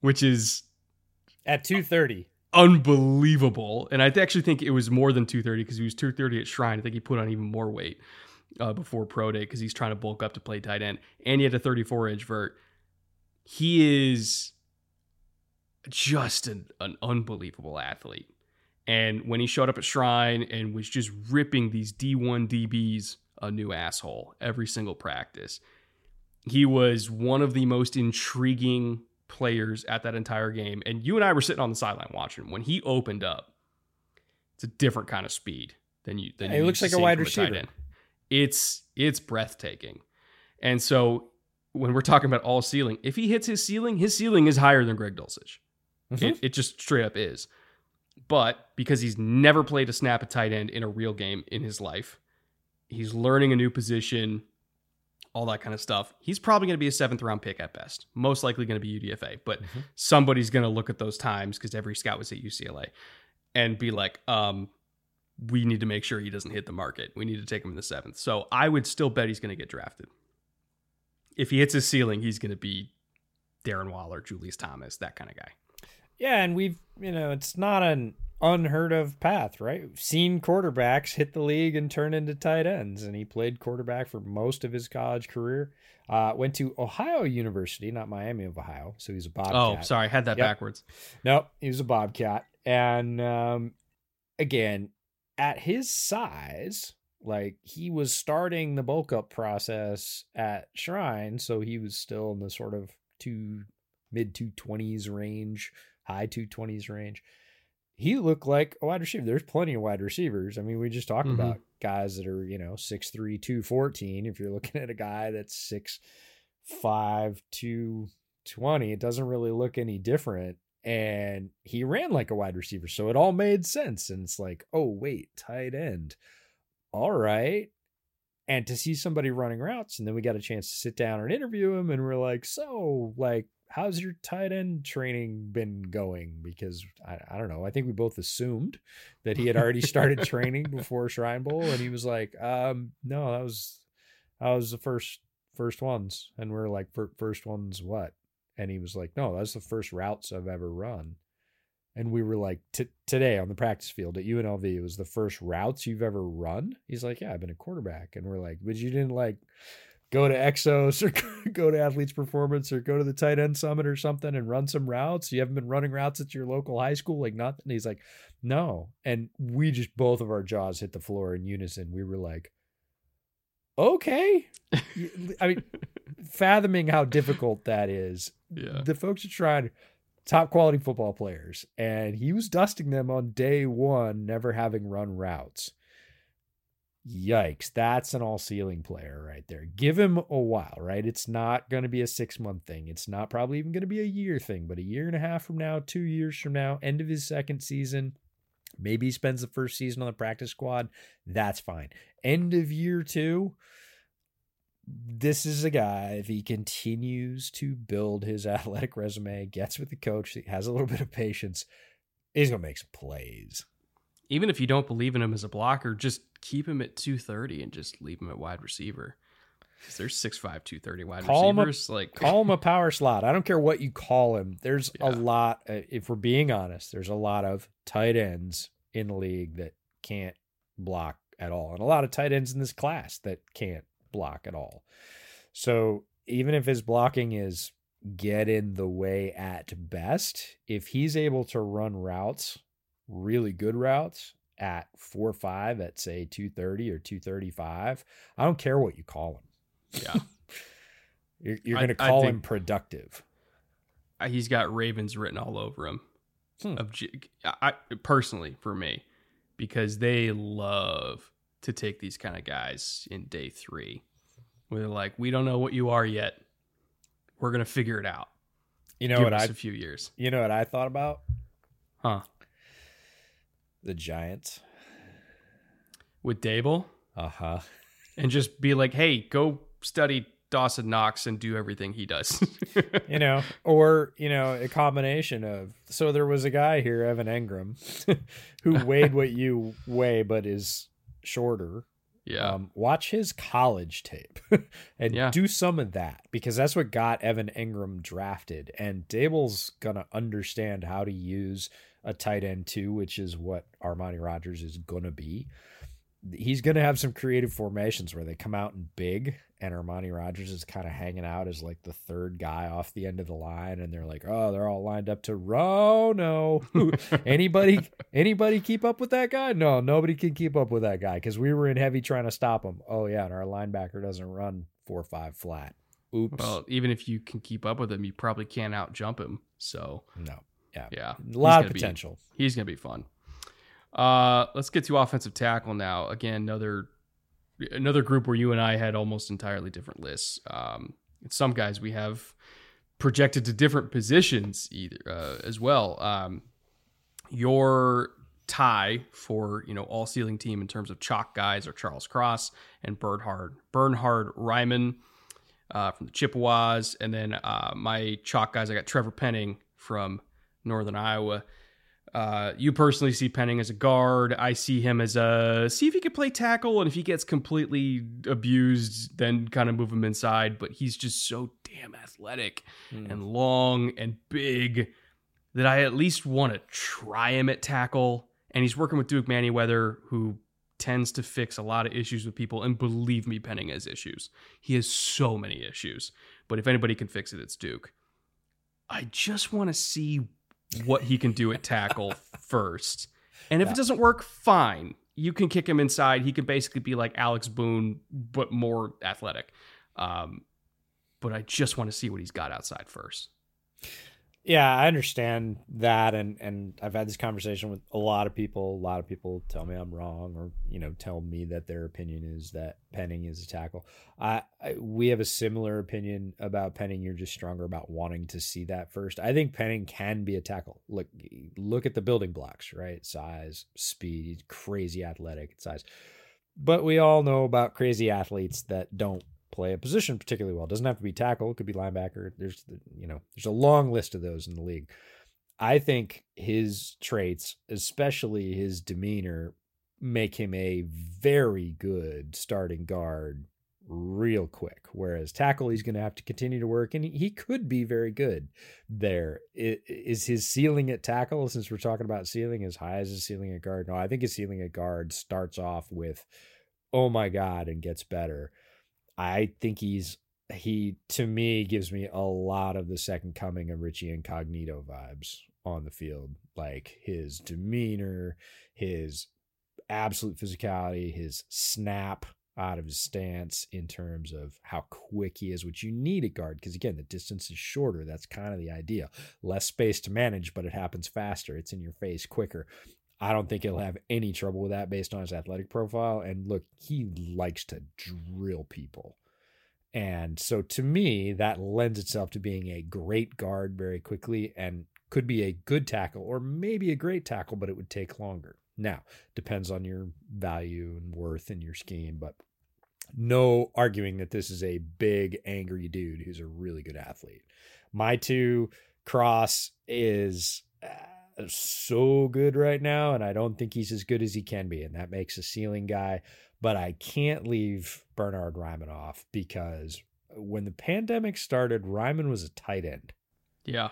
which is At 230. unbelievable. And I actually think it was more than 230 because he was 230 at Shrine. I think he put on even more weight uh, before pro day because he's trying to bulk up to play tight end. And he had a 34 inch vert. He is just an, an unbelievable athlete. And when he showed up at Shrine and was just ripping these D1 DBs a new asshole every single practice, he was one of the most intriguing players at that entire game. And you and I were sitting on the sideline watching him. When he opened up, it's a different kind of speed than you. Than Yeah, you he looks like a wide receiver. end. It's it's breathtaking. And so when we're talking about all ceiling, if he hits his ceiling, his ceiling is higher than Greg Dulcich. Mhm. It, it just straight up is. But because he's never played a snap at tight end in a real game in his life, he's learning a new position, all that kind of stuff. He's probably going to be a seventh round pick at best. Most likely going to be UDFA, but somebody's going to look at those times because every scout was at UCLA and be like, um, we need to make sure he doesn't hit the market. We need to take him in the seventh. So I would still bet he's going to get drafted. If he hits his ceiling, he's going to be Darren Waller, Julius Thomas, that kind of guy. Yeah, and we've you know it's not an unheard of path, right? We've seen quarterbacks hit the league and turn into tight ends, and he played quarterback for most of his college career. Uh, went to Ohio University, not Miami of Ohio, so he's a Bobcat. Oh, sorry, I had that Yep. backwards. Nope, he was a Bobcat. And um, again, at his size, like he was starting the bulk up process at Shrine, so he was still in the sort of two mid two twenties range, high two twenties range. He looked like a wide receiver. There's plenty of wide receivers. I mean, we just talked Mhm. about guys that are, you know, 6'3, 214. If you're looking [laughs] at a guy that's 6'5, 220, it doesn't really look any different and he ran like a wide receiver. So it all made sense. And it's like, oh, wait, tight end. All right. And to see somebody running routes, and then we got a chance to sit down and interview him, and we're like, so, like, how's your tight end training been going? Because I, I don't know. I think we both assumed that he had already started [laughs] training before Shrine Bowl, and he was like, um, no, that was that was the first first ones, and we're like, first ones what? And he was like, no, that's the first routes I've ever run. And we were like, "T- today on the practice field at UNLV, it was the first routes you've ever run. He's like, yeah, I've been a quarterback. And we're like, but you didn't like go to Exos or [laughs] go to Athletes Performance or go to the tight end summit or something and run some routes. You haven't been running routes at your local high school, like nothing. He's like, no. And we just both of our jaws hit the floor in unison. We were like, okay. I mean, [laughs] fathoming how difficult that is Yeah. the folks are trying top quality football players, and he was dusting them on day one, never having run routes. Yikes, that's an all ceiling player right there. Give him a while, right? It's not going to be a six month thing. It's not probably even going to be a year thing, but a year and a half from now, two years from now, end of his second season, maybe he spends the first season on the practice squad. That's fine. End of year two, this is a guy, if he continues to build his [laughs] athletic resume, gets with the coach, has a little bit of patience, he's going to make some plays. Even if you don't believe in him as a blocker, just keep him at 230 and just leave him at wide receiver. Because there's 6'5, 230 wide Call him a- receivers. like, Call him a [laughs] power slot. I don't care what you call him. There's Yeah. a lot, uh, if we're being honest, there's a lot of tight ends in the league that can't block at all, and a lot of tight ends in this class that can't block at all. So even if his blocking is get in the way at best, if he's able to run routes, really good routes at four five at say two thirty or two thirty five, I don't care what you call him. yeah. [laughs] You're, you're going to call him productive. He's got Ravens written all over him. Hmm. Of I, personally for me, because they love to take these kind of guys in day three, where they're like, "We don't know what you are yet. We're gonna figure it out. You know Give what I a few years, you know what I thought about huh?" The Giants. With Daboll, Uh huh. and just be like, "Hey, go study Dawson Knox and do everything he does." [laughs] You know, or you know, a combination of. So there was a guy here, Evan Engram, [laughs] who [laughs] weighed what you weigh, but is shorter. yeah, Um, watch his college tape and Yeah. do some of that because that's what got Evan Engram drafted. And Daboll's gonna understand how to use a tight end too, which is what Armani Rogers is going to be. He's going to have some creative formations where they come out in big and Armani Rogers is kind of hanging out as like the third guy off the end of the line and they're like, "Oh, they're all lined up to row. No. [laughs] anybody anybody keep up with that guy? No, nobody can keep up with that guy cuz we were in heavy trying to stop him. Oh yeah, and our linebacker doesn't run 4-5 flat. Oops. Well, even if you can keep up with him, you probably can't out jump him. So no. Yeah. Yeah. A lot of potential. Be, he's going to be fun. Uh, let's get to offensive tackle now. Again, another another group where you and I had almost entirely different lists. Um, some guys we have projected to different positions either uh, as well. Um, your tie for you know all ceiling team in terms of chalk guys are Charles Cross and Bernhard Bernhard Raimann uh, from the Chippewas, and then uh, my chalk guys I got Trevor Penning from Northern Iowa. Uh, you personally see Penning as a guard. I see him as a see if he could play tackle, and if he gets completely abused, then kind of move him inside. But he's just so damn athletic mm. and long and big that I at least want to try him at tackle. And he's working with Duke Manyweather, who tends to fix a lot of issues with people. And believe me, Penning has issues. He has so many issues. But if anybody can fix it, it's Duke. I just want to see what he can do at tackle [laughs] first. And if yeah. it doesn't work, fine. You can kick him inside. He can basically be like Alex Boone, but more athletic. Um, but I just want to see what he's got outside first. Yeah, I understand that, and and I've had this conversation with a lot of people. A lot of people tell me I'm wrong, or you know, tell me that their opinion is that Penning is a tackle. I, I we have a similar opinion about Penning. You're just stronger about wanting to see that first. I think Penning can be a tackle. Look, look at the building blocks, right? Size, speed, crazy athletic size. But we all know about crazy athletes that don't play a position particularly well. It doesn't have to be tackle, it could be linebacker. There's you know, there's a long list of those in the league. I think his traits, especially his demeanor, make him a very good starting guard real quick. Whereas tackle, he's going to have to continue to work, and he could be very good there. Is his ceiling at tackle, since we're talking about ceiling, as high as his ceiling at guard? No, I think his ceiling at guard starts off with, oh my God, and gets better. I think he's he to me gives me a lot of the second coming of Richie Incognito vibes on the field. Like his demeanor, his absolute physicality, his snap out of his stance in terms of how quick he is, which you need a guard because again, the distance is shorter. That's kind of the idea. Less space to manage, but it happens faster. It's in your face quicker. I don't think he'll have any trouble with that based on his athletic profile. And look, he likes to drill people. And so to me, that lends itself to being a great guard very quickly and could be a good tackle or maybe a great tackle, but it would take longer. Now, depends on your value and worth in your scheme, but no arguing that this is a big, angry dude who's a really good athlete. My two, Cross is. Uh, so good right now, and I don't think he's as good as he can be, and that makes a ceiling guy. But I can't leave Bernhard Raimann off because when the pandemic started, Raimann was a tight end. Yeah,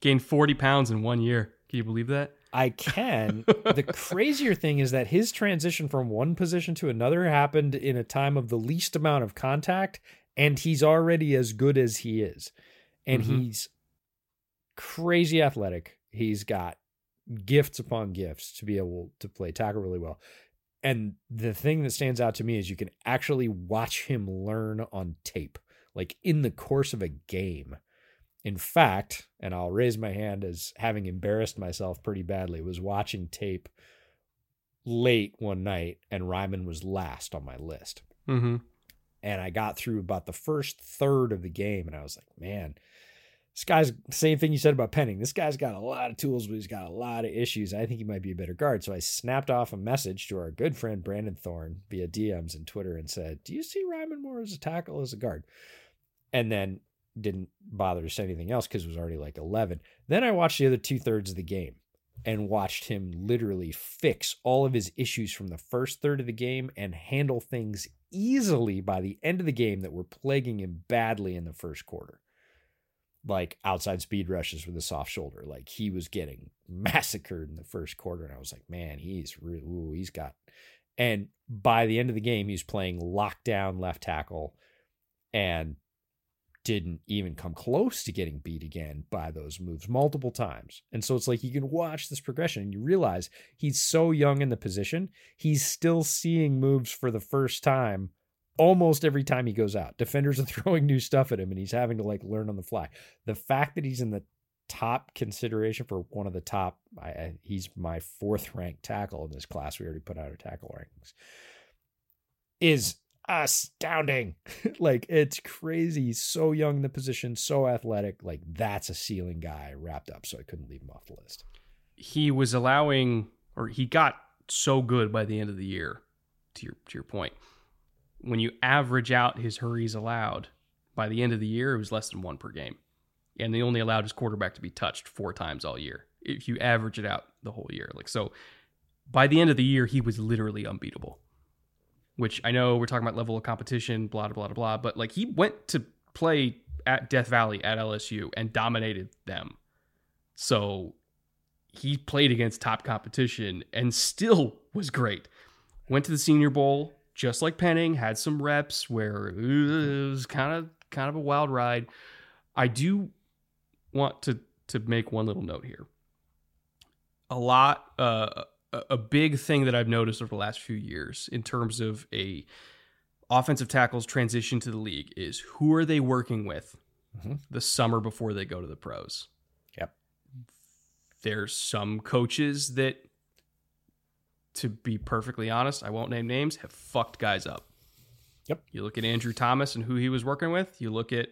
gained forty pounds in one year. Can you believe that? I can. the [laughs] crazier thing is that his transition from one position to another happened in a time of the least amount of contact, and he's already as good as he is. And mm-hmm. he's crazy athletic, He's got gifts upon gifts to be able to play tackle really well. And the thing that stands out to me is you can actually watch him learn on tape, like in the course of a game. In fact, and I'll raise my hand as having embarrassed myself pretty badly, was watching tape late one night, and Raimann was last on my list. Mm-hmm. And I got through about the first third of the game, and I was like, man, this guy's same thing you said about Penning. This guy's got a lot of tools, but he's got a lot of issues. I think he might be a better guard. So I snapped off a message to our good friend Brandon Thorn via DMs and Twitter and said, Do you see Raimann more as a tackle as a guard? And then didn't bother to say anything else because it was already like 11. Then I watched the other two thirds of the game and watched him literally fix all of his issues from the first third of the game and handle things easily by the end of the game that were plaguing him badly in the first quarter like outside speed rushes with a soft shoulder. Like he was getting [laughs] massacred in the first quarter, and I was like, man, he's really, ooh, he's got. And by the end of the game, he was playing lockdown left tackle, and didn't even come close to getting beat again by those moves multiple times. And so it's like you can watch this progression and you realize he's so young in the position, he's still seeing moves for the first time almost every time he goes out. Defenders are [laughs] throwing new stuff at him and he's having to like learn on the fly. The fact that he's in the top consideration for one of the top, I, he's my fourth ranked tackle in this class. We already put out our tackle rankings. Is astounding. [laughs] like it's crazy. He's so young in the position, so athletic. Like that's a ceiling guy wrapped up. So I couldn't leave him off the list. He was allowing, or he got so good by the end of the year. To your to your point, when you average out his hurries allowed, by the end of the year it was less than one per game, and they only allowed his quarterback to be touched four times all year. If you average it out the whole year, like so, by the end of the year he was literally unbeatable which I know we're talking about level of competition, blah, blah, blah, blah, but like he went to play at Death Valley at LSU and dominated them. So he played against top competition and still was great. Went to the Senior Bowl just like Penning, had some reps where it was kind of kind of a wild ride. I do want to to make one little note here. A lot uh a big thing that I've noticed over the last few years in terms of a offensive tackles transition to the league is who are they working with mm-hmm. the summer before they go to the pros. Yep. There's some coaches that to be perfectly honest, I won't name names, have fucked guys up. Yep. You look at Andrew Thomas and who he was working with. You look at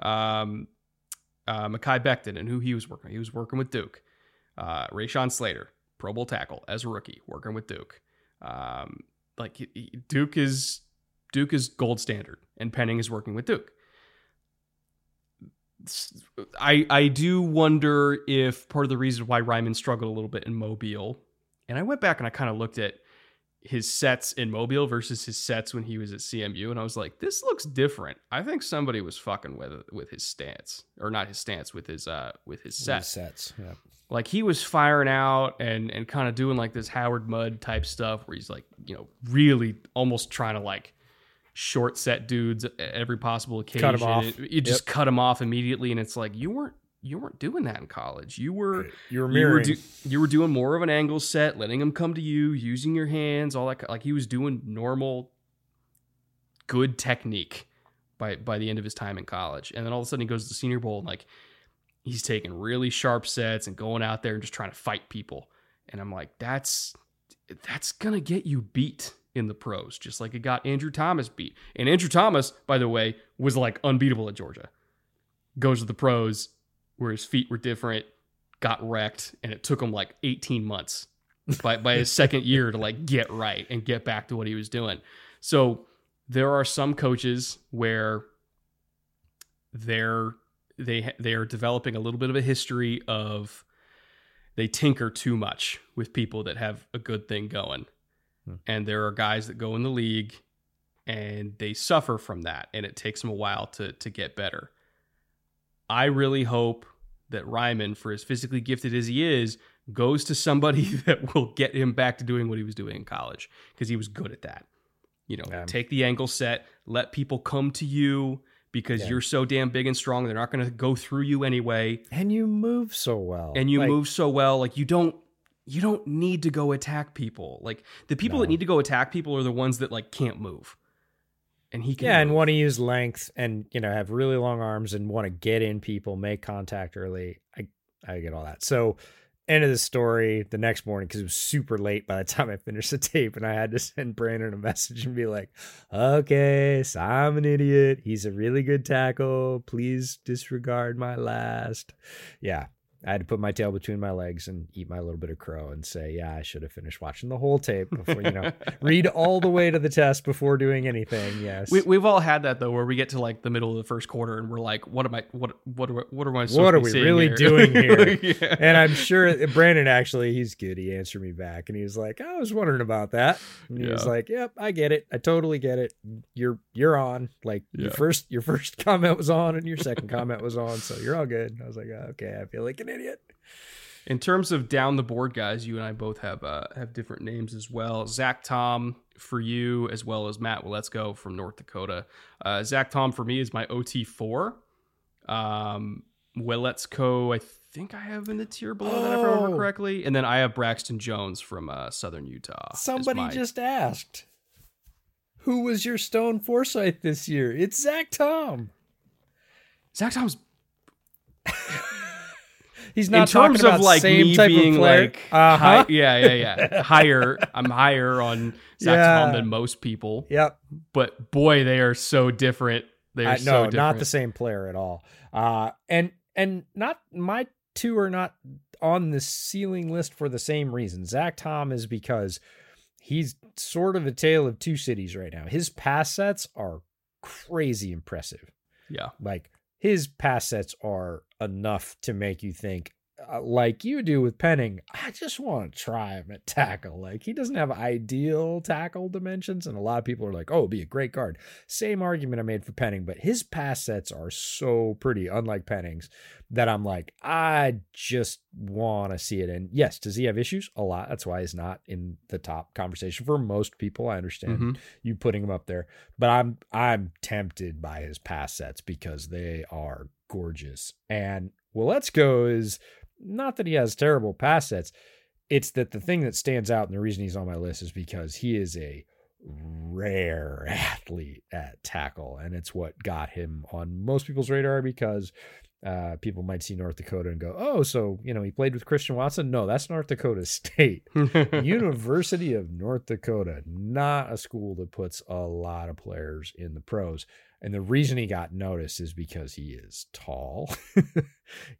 um, uh, Mekhi Becton and who he was working. With. He was working with Duke. Uh, Rashawn Slater. Pro Bowl tackle as a rookie, working with Duke. Um, like Duke is Duke is gold standard, and Penning is working with Duke. I I do wonder if part of the reason why Raimann struggled a little bit in Mobile, and I went back and I kind of looked at his sets in Mobile versus his sets when he was at CMU, and I was like, this looks different. I think somebody was fucking with with his stance, or not his stance, with his uh with his sets. sets, yeah. Like he was firing out and and kind of doing like this Howard Mudd type stuff where he's like, you know, really almost trying to like short set dudes every possible occasion. Cut him off. You just yep. cut him off immediately, and it's like you weren't you weren't doing that in college. You were you were mirroring. You were, do, you were doing more of an angle set, letting him come to you, using your hands, all that. Like he was doing normal, good technique by by the end of his time in college. And then all of a sudden he goes to the Senior Bowl and like he's taking really sharp sets and going out there and just trying to fight people. And I'm like, that's that's gonna get you beat in the pros, just like it got Andrew Thomas beat. And Andrew Thomas, by the way, was like unbeatable at Georgia. Goes to the pros where his feet were different, got wrecked, and it took him like 18 months by, by his second year to like get right and get back to what he was doing. So there are some coaches where they're they they are developing a little bit of a history of they tinker too much with people that have a good thing going. Hmm. And there are guys that go in the league and they suffer from that and it takes them a while to to get better. I really hope that Raimann, for as physically gifted as he is, goes to somebody [laughs] that will get him back to doing what he was doing in college because he was good at that. You know, yeah. take the angle set, let people come to you because yeah. you're so damn big and strong. They're not going to go through you anyway. And you move so well. And you like, move so well. Like you don't you don't need to go attack people. Like the people no. that need to go attack people are the ones that like can't move. And he can Yeah, and want to use length and you know have really long arms and want to get in people, make contact early. I I get all that. So end of the story the next morning because it was super late by the [laughs] time I finished the tape, and I had to send Brandon a message and be like, "Okay, so I'm an idiot. He's a really good tackle. Please disregard my last." Yeah, I had to put my tail between my legs and eat my little bit of crow and say, yeah, I should have finished watching the whole tape before, you know, [laughs] read all the way to the test before doing anything. Yes. We, we've all had that though, where we get to like the middle of the first quarter and we're like, "What am I? What what are, what am I? what are we really here? doing [laughs] here? yeah. And I'm sure Brandon actually, he's good. He answered me back and he was like, I was wondering about that. And he Yeah. was like, Yep, I get it. I totally get it. You're you're on. Like your first your first [laughs] comment was on and your second comment was on, so you're all good. I was like, "Oh, okay, I feel like an idiot. In terms of down the board guys, you and I both have uh, have different names as well. Zach Tom for you, as well as Matt Waletzko from North Dakota. Uh, Zach Tom for me is my OT four. Um, Waletzko, I think I have in the tier below that if I remember Oh. correctly, and then I have Braxton Jones from uh, Southern Utah. Somebody my- just asked. Who was your Stone Forsyth this year? It's Zach Tom. Zach Tom's He's not in terms talking of like same me type being like uh-huh. hi- yeah yeah yeah [laughs] higher i'm higher on zach Yeah. tom than most people Yep. but boy they are so different they are I, so no, different not the same player at all. Uh, and and not my two are not on the ceiling list for the same reason. Zach Tom is because he's sort of a tale of two cities right now. His pass sets are crazy impressive. yeah Like his pass sets are enough to make you think, uh, like you do with Penning. I just want to try him at tackle. Like he doesn't have ideal tackle dimensions, and a lot of people are like, "Oh, it'd be a great guard." Same argument I made for Penning, but his pass sets are so pretty, unlike Penning's, that I'm like, I just want to see it. And yes, does he have issues? A lot. That's why he's not in the top conversation for most people. I understand Mhm. you putting him up there, but I'm I'm tempted by his pass sets because they are gorgeous. And Waletzko is not that he has terrible pass sets. It's that the thing that stands out and the reason he's on my list is because he is a rare [laughs] athlete at tackle, and it's what got him on most people's radar because uh, people might see North Dakota and go, "Oh, so you know he played with Christian Watson." No, that's North Dakota [laughs] State. University of North Dakota, not a school that puts a lot of players in the pros. And the reason he got noticed is because he is tall. [laughs]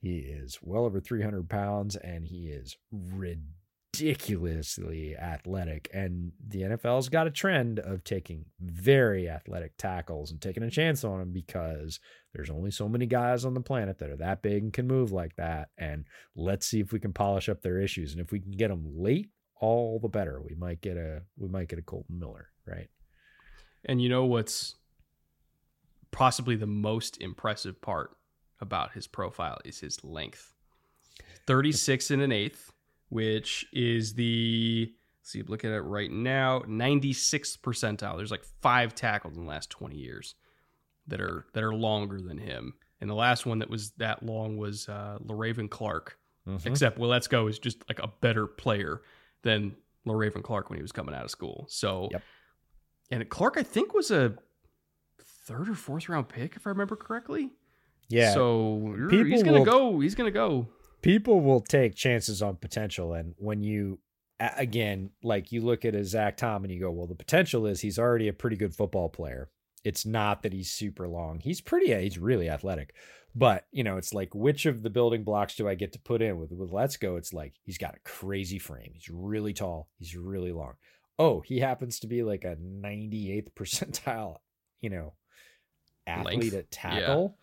he is well over 300 pounds and he is ridiculously athletic. And the NFL's got a trend of taking very athletic tackles and taking a chance on them because there's only so many guys on the planet that are that big and can move like that. And let's see if we can polish up their issues. And if we can get them late, all the better. We might get a we might get a Kolton Miller, right? and you know what's possibly the most impressive part about his profile is his length. 36 and an eighth which is the let's see look at it right now 96th percentile. There's like five tackles in the last 20 years that are that are longer than him. And the last one that was that long was uh Le'Raven Clark. Mhm. except Waletzko is just like a better player than Le'Raven Clark when he was coming out of school. So Yep. and Clark I think was a third or fourth round pick if I remember correctly. Yeah. so People he's gonna will- go he's gonna go. People will take chances on potential and when you again like you look at a zach tom and you go well the potential is he's already a pretty good football player. It's not that he's super long. He's pretty he's really athletic. But you know it's like which of the building blocks do i get to put in? With with Waletzko it's like he's got a crazy frame. He's really tall. He's really long. Oh he happens to be like a 98th percentile you know athlete Length? at tackle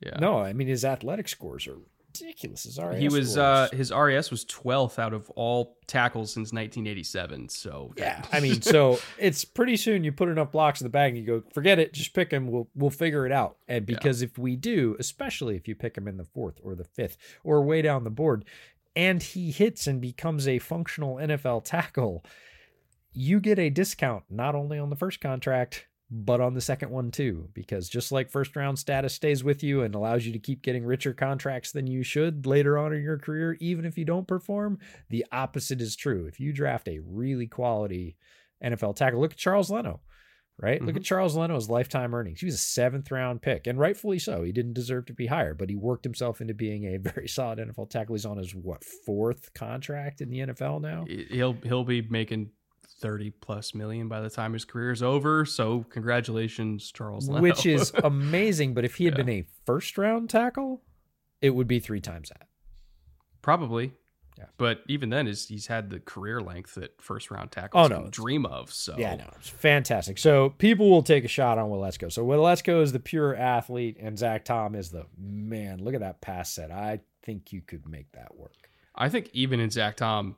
yeah no i mean his athletic scores are ridiculous his RAS he was uh his RAS was 12th out of all tackles since 1987 so Yeah, [laughs] I mean, so it's pretty soon you put enough blocks in the bag and you go, forget it, just pick him. We'll we'll figure it out. And because if we do, especially if you pick him in the fourth or the fifth or way down the board, and he hits and becomes a functional NFL tackle, you get a discount not only on the first contract but on the second one too because just like first round status stays with you and allows you to keep getting richer contracts than you should later on in your career even if you don't perform the opposite is true. If you draft a really quality NFL tackle look at Charles Leno right? Look at mm-hmm. Charles Leno's lifetime earnings. He was a seventh round pick and rightfully so. He didn't deserve to be higher but he worked himself into being a [laughs] very solid NFL tackle. He's on his what fourth contract in the NFL now? He'll he'll be making 30 plus million by the time his career is over so congratulations Charles Leno. which is [laughs] amazing. But if he had Yeah. been a first round tackle, it would be three times that. Probably. Yeah. But even then, is he's had the career length that first round tackles Oh, no, can dream of. So Yeah, no, it's fantastic. So people will take a shot on Waletzko. So Waletzko is the pure athlete, and Zach Tom is the man. Look at that pass set. I think you could make that work. I think even in Zach Tom,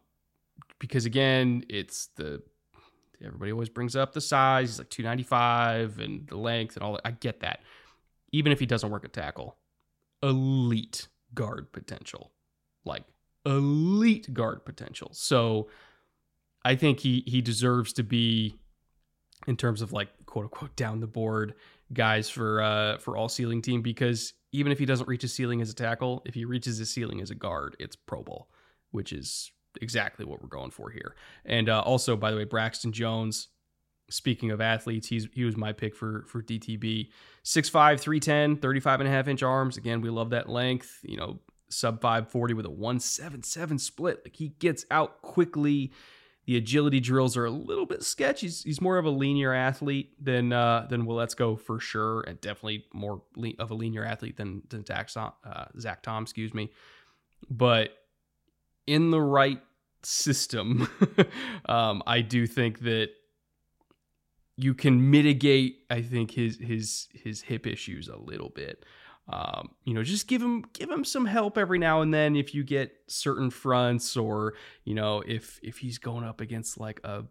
because again, it's the everybody always brings up the size. He's like 295 and the length and all that. I get that. Even if he doesn't work at tackle, elite guard potential. Like elite guard potential. So I think he he deserves to be in terms of like quote unquote down the board guys for uh for all ceiling team because even if he doesn't reach his ceiling as a tackle, if he reaches his ceiling as a guard, it's Pro Bowl, which is exactly what we're going for here. And uh, also, by the way, Braxton Jones. Speaking of athletes, he's he was my pick for for DTB. 6'5, 310, 35 and a half inch arms. Again, we love that length. You know, sub 540 with a 177 split. Like he gets out quickly. The agility drills are a little bit sketchy. He's, he's more of a linear athlete than uh, than Waletzko for sure, and definitely more le- of a linear athlete than than Zach, uh, Zach Tom, excuse me. But in the right system, [laughs] um, I do think that you can mitigate. I think his his his hip issues a little bit. Um, you know, just give him give him some help every now and then if you get certain fronts, or you know, if if he's going up against like a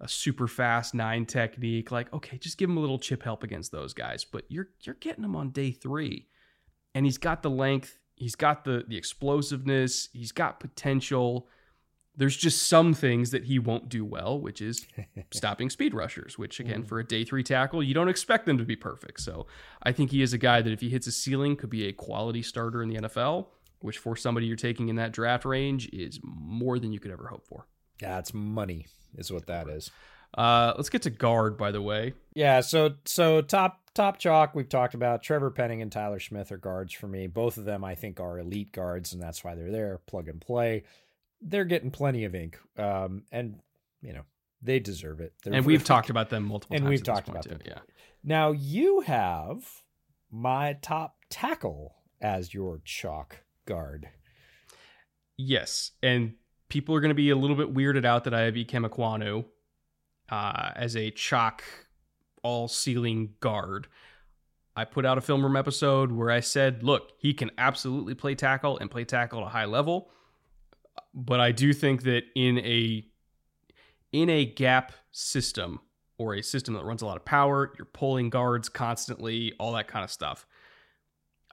a super fast nine technique, like okay, just give him a little chip help against those guys. But you're you're getting him on day three, and he's got the length, he's got the the explosiveness, he's got potential. There's just some things that he won't do well, which is [laughs] stopping speed rushers, which again, for a day three tackle, you don't expect them to be perfect. So I think he is a guy that if he hits a ceiling, could be a quality starter in the NFL, which for somebody you're taking in that draft range is more than you could ever hope for. Yeah, it's money, is what that is. Uh, let's get to guard, by the way. Yeah, so so top top chalk we've talked about Trevor Penning and Tyler Smith are guards for me. Both of them I think are elite guards, and that's why they're there. Plug and play. They're getting plenty of ink, um, and you know they deserve it. They're and we've talked about them multiple and times. And we've talked about too. them. Yeah. Now you have my top tackle as your chalk guard. Yes, and people are going to be a little bit weirded out that I have Ekwonu uh, as a chalk all ceiling guard. I put out a film room episode where I said, look, he can absolutely play tackle and play tackle at a high level, but I do think that in a in a gap system or a system that runs a lot of power, you're pulling guards constantly, all that kind of stuff.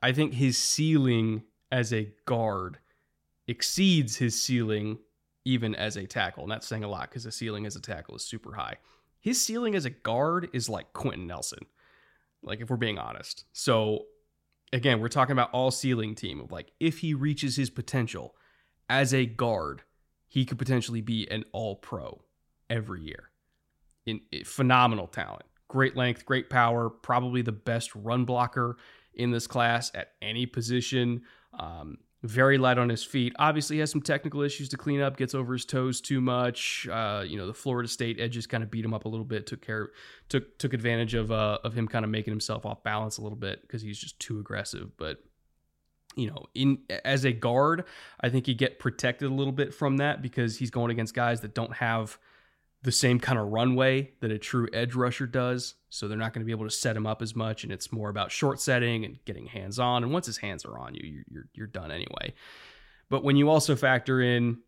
I think his ceiling as a guard exceeds his ceiling even as a tackle. And that's saying a lot because the ceiling as a tackle is super high. His ceiling as a guard is like Quenton Nelson, like if we're being honest. So again, we're talking about all ceiling team of like if he reaches his potential as a guard, he could potentially be an all pro every year. In, in phenomenal talent, great length, great power, probably the best run blocker in this class at any position. Um, very light on his feet. Obviously, has some technical issues to clean up. Gets over his toes too much. Uh, you know, the Florida State edges kind of beat him up a little bit. Took care, took took advantage of uh, of him kind of making himself off balance a little bit because he's just too aggressive. But you know, in as a guard, I think you get protected a little bit from that because he's going against guys that don't have the same kind of runway that a true edge rusher does. So they're not going to be able to set him up as much, and it's more about short setting and getting hands on. And once his hands are on you, you're you're, done anyway. But when you also factor in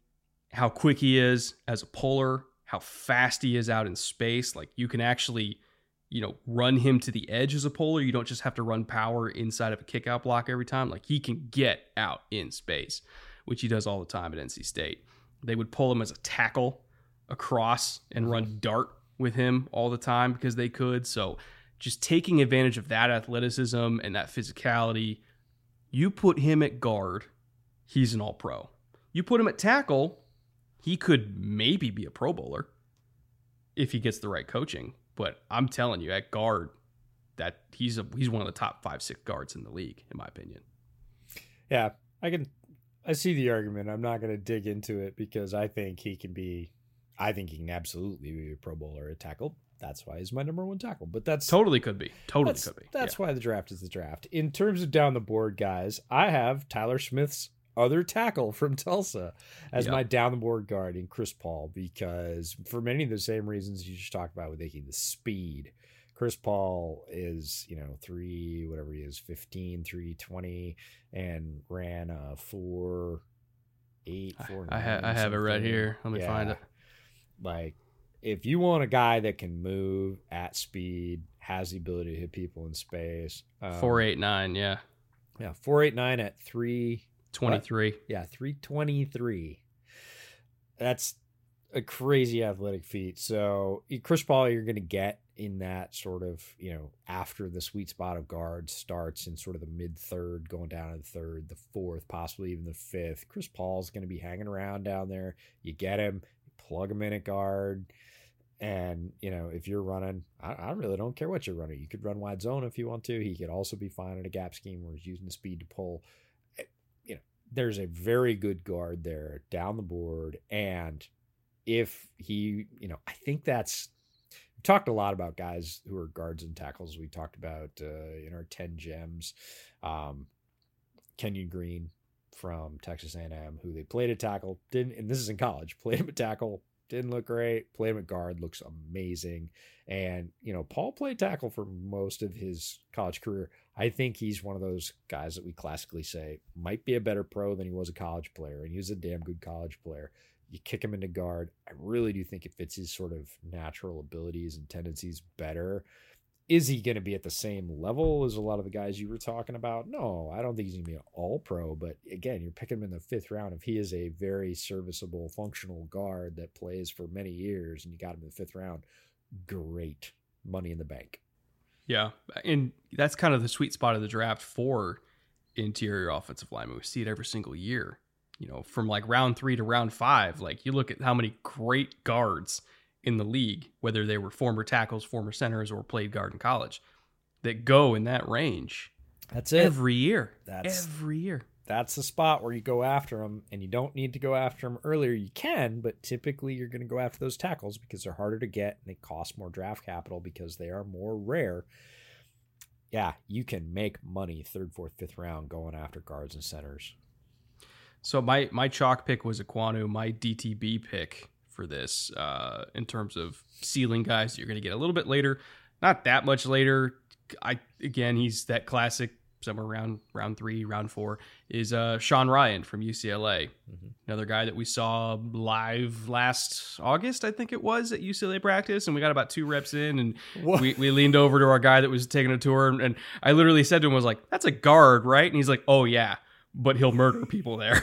how quick he is as a puller, how fast he is out in space, like you can actually, you know, run him to the edge as a puller. You don't just have to run power inside of a kickout block every time. Like he can get out in space, which he does all the time at NC State. They would pull him as a tackle across and mm-hmm. run dart with him all the time because they could. So just taking advantage of that athleticism and that physicality, you put him at guard, he's an all pro. You put him at tackle, he could maybe be a pro bowler if he gets the right coaching. But I'm telling you, at guard, that he's a he's one of the top five, six guards in the league, in my opinion. Yeah, I can. I see the argument. I'm not going to dig into it because I think he can be. I think he can absolutely be a Pro Bowler at tackle. That's why he's my number one tackle. But that's Totally could be. Totally could be. That's Yeah. why the draft is the draft. In terms of down the board guys, I have Tyler Smith's other tackle from Tulsa as Yep. my down the board guard in Chris Paul because for many of the same reasons you just talked about with Icky, the speed. Chris Paul is, you know, three, whatever he is, 15, 320, and ran a four, eight, four. I, ha- nine, I have it right here. Let me find it. Like, if you want a guy that can move at speed, has the ability to hit people in space, um, Four eight nine, yeah, yeah, four eight nine at three, twenty three. yeah, three twenty three. That's a crazy athletic feat. So Chris Paul, you're going to get in that sort of you know after the sweet spot of guards starts in sort of the mid third, going down to the third, the fourth, possibly even the fifth. Chris Paul's going to be hanging around down there. You get him, plug him in at guard. And you know, if you're running, I, I really don't care what you're running. You could run wide zone if you want to. He could also be fine in a gap scheme where he's using the speed to pull. Eh, You know, there's a very good guard there down the board, and if he, you know, I think that's we talked a lot about guys who are guards and tackles. We talked about uh, in our ten gems, um, Kenyon Green from Texas A&M, who they played at tackle, didn't, and this is in college, [laughs] played him at tackle, didn't look great. Played him at guard, looks amazing. And, you know, Paul played tackle for most of his college career. I think he's one of those guys that we classically say might be a better pro than he was a college player. And he was a damn good college player. You kick him into guard. I really do think it fits his sort of natural abilities and tendencies better. Is he going to be at the same level as a lot of the guys you were talking about? No, I don't think he's going to be an all pro. But again, you're picking him in the fifth round. If he is a very serviceable, functional guard that plays for many years and you got him in the fifth round, great money in the bank. Yeah, and that's kind of the sweet spot of the draft for interior offensive linemen. We see it every single year. You know, from like round three to round five, like you look at how many great guards in the league, whether they were former tackles, former centers, or played guard in college, that go in that range That's it. every year. That's- every year. that's the spot where you go after them and you don't need to go after them earlier you can but typically you're going to go after those tackles because they're harder to get and they cost more draft capital because they are more rare yeah you can make money third fourth fifth round going after guards and centers So my my chalk pick was Ekwonu. My DTB pick for this, uh, in terms of ceiling guys, you're going to get a little bit later, not that much later. I again, he's that classic somewhere around round three, round four is uh, Sean Rhyan from UCLA, Mhm. another guy that we saw live last August, I think it was at UCLA practice, and we got about two reps in, and What? we, we leaned over to our guy that was taking a tour, and, and I literally said to him, "Was like, that's a guard, right?" And he's like, "Oh yeah." But he'll murder people there.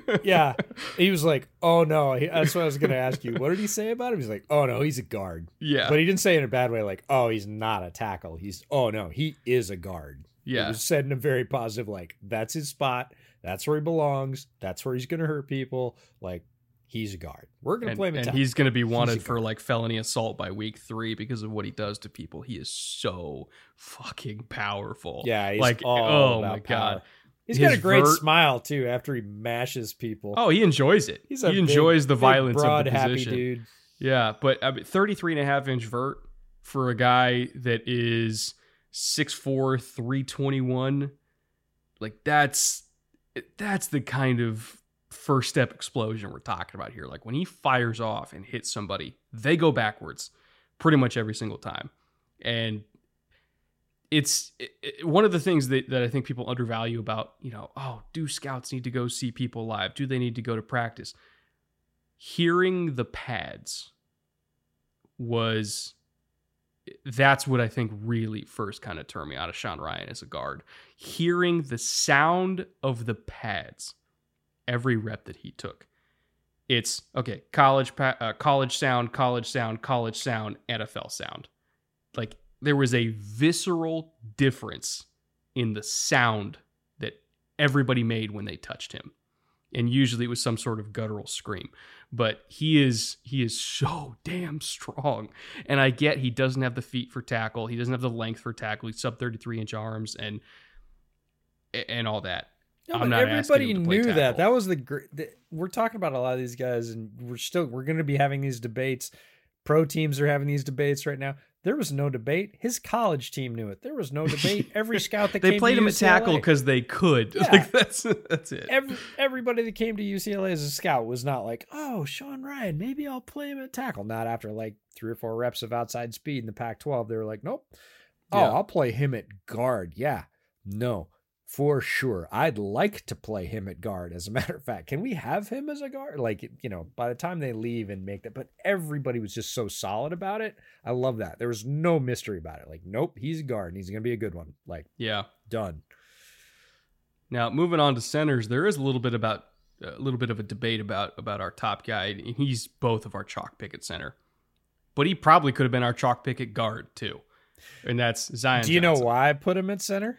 [laughs] yeah he was like oh no he, that's what i was going to ask you what did he say about him he's like oh no he's a guard Yeah. but he didn't say in a bad way like oh he's not a tackle he's oh no he is a guard It yeah. was said in a very positive, like, that's his spot. That's where he belongs. That's where he's going to hurt people. Like, he's a guard. We're going to play him and he's going to be wanted for like felony assault by week three because of what he does to people. He is so fucking powerful. Yeah, he's like oh my power. god. He's got a great vert- smile, too, after he mashes people. Oh, he enjoys it. he's a he big- enjoys the big, violence broad, of the happy position. dude. Yeah, but I mean, 33 and a half inch vert for a guy that is 6'4", 321. Like that's that's the kind of first step explosion we're talking about here. Like when he fires off and hits somebody, they go backwards pretty much every single time. And it's it, one of the things that, that I think people undervalue about, you know, oh, do scouts need to go see people live? Do they need to go to practice? Hearing the pads was that's what I think really first kind of turned me out of Sean Rhyan as a guard. Hearing the sound of the pads every rep that he took. It's okay, college uh, college sound, college sound, college sound, NFL sound. There was a visceral difference in the sound that everybody made when they touched him. And usually it was some sort of guttural scream. But he is he is so [laughs] damn strong. And I get he doesn't have the feet for tackle. He doesn't have the length for tackle. He's sub 33 inch arms and and all that. No, I'm but not asking everybody him to play knew that. tackle. That was the, the. We're talking about a lot of these guys, and we're still we're going to be having these debates. Pro teams are having these debates right now. There was no debate. His college team knew it. There was no debate. [laughs] Every scout that they played him at tackle because they could. [laughs] Yeah. Like that's that's it. Every, everybody that came to UCLA as a scout was not like, oh, Sean Rhyan, maybe I'll play him at tackle. Not after like three or four reps of outside speed in the Pac 12. They were like, nope. Oh, Yeah. I'll play him at guard. Yeah. No, for sure. I'd like to play him at guard. As a [laughs] matter of fact, can we have him as a guard? Like, you know, by the time they leave and make that, but everybody was just so solid about it. I love that. There was no mystery about it. Like, nope, he's a guard and he's going to be a good one. Like, yeah. done. Now moving on to centers, there is a little bit about a little bit of a debate about about our top guy. He's both of our chalk pick at center, but he probably could have been our chalk pick at guard too, and that's Zion. Do you know why I put him at center?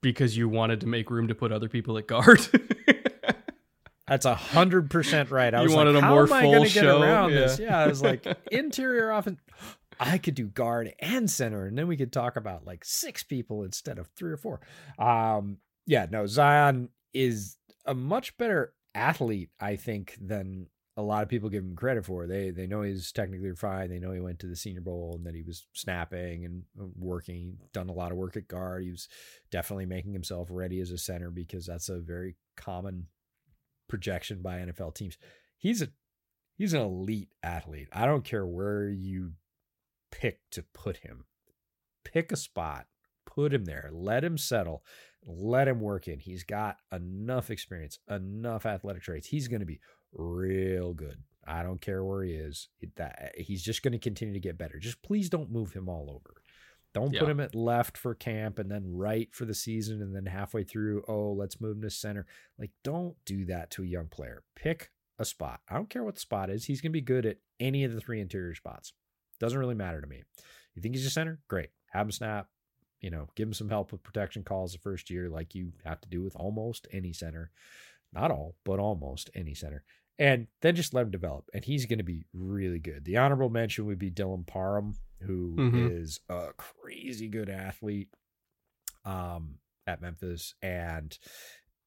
Because you wanted to make room to put other people at guard. [laughs] That's a hundred percent right. I You was wanted like, a how more am I going to get around Yeah. this? Yeah, I was like, [laughs] interior offense. I could do guard and center, and then we could talk about like six people instead of three or four. Um, yeah, no, Zion is a much better athlete, I think, than a lot of people give him credit for. They they know he's technically fine. They know he went to the Senior Bowl and that he was snapping and uh, working, done a lot of work at guard. He was definitely making himself ready as a center because that's a very common projection by NFL teams. He's a he's an elite athlete. I don't care where you pick to put him. Pick a spot, put him there, let him settle, let him work in. He's got enough experience, enough athletic traits. He's going to be real good. I don't care where he is. That eh, he's just going to continue to get better. Just please don't move him all over. Don't put him at left for camp and then right for the season and then halfway through, oh, let's move him to center. Like, don't do that to a young player. Pick a spot. I don't care what the spot is. He's going to be good at any of the three interior spots. Doesn't really matter to me. You think he's a center? Great. Have him snap. You know, give him some help with protection calls the first year, like you have to do with almost any center. Not all, but almost any center. And then just let him develop. And he's going to be really good. The honorable mention would be Dylan Parham, who is Mhm. a crazy good athlete um, at Memphis. And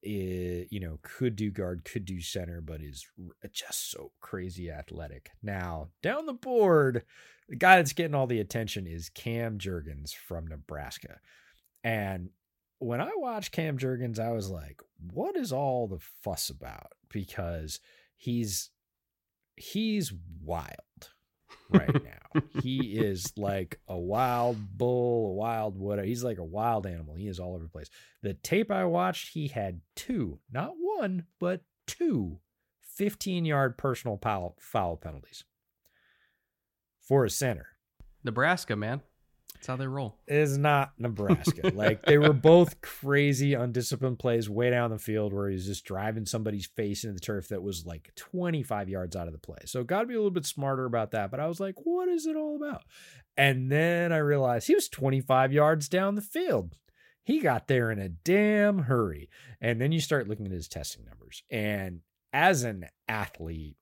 i- you know, could do guard, could do center, but is just so crazy athletic. Now, down the board, the guy that's getting all the attention is Cam Jurgens from Nebraska. And when I watched Cam Jurgens, I was like, what is all the fuss about? Because he's he's wild right [laughs] now. he is like a wild bull, a wild whatever. He's like a wild animal. He is all over the place. The tape I watched, he had two, not one, but two 15 yard personal foul, foul penalties for a center. Nebraska, man. That's how they roll. Is not Nebraska. like they were [laughs] both crazy, undisciplined plays way down the field where he's just driving somebody's face into the turf that was like 25 yards out of the play. So got to be a little bit smarter about that. But I was like, what is it all about? And then I realized he was 25 yards down the field. He got there in a damn hurry. And then you start looking at his testing numbers. And as an athlete,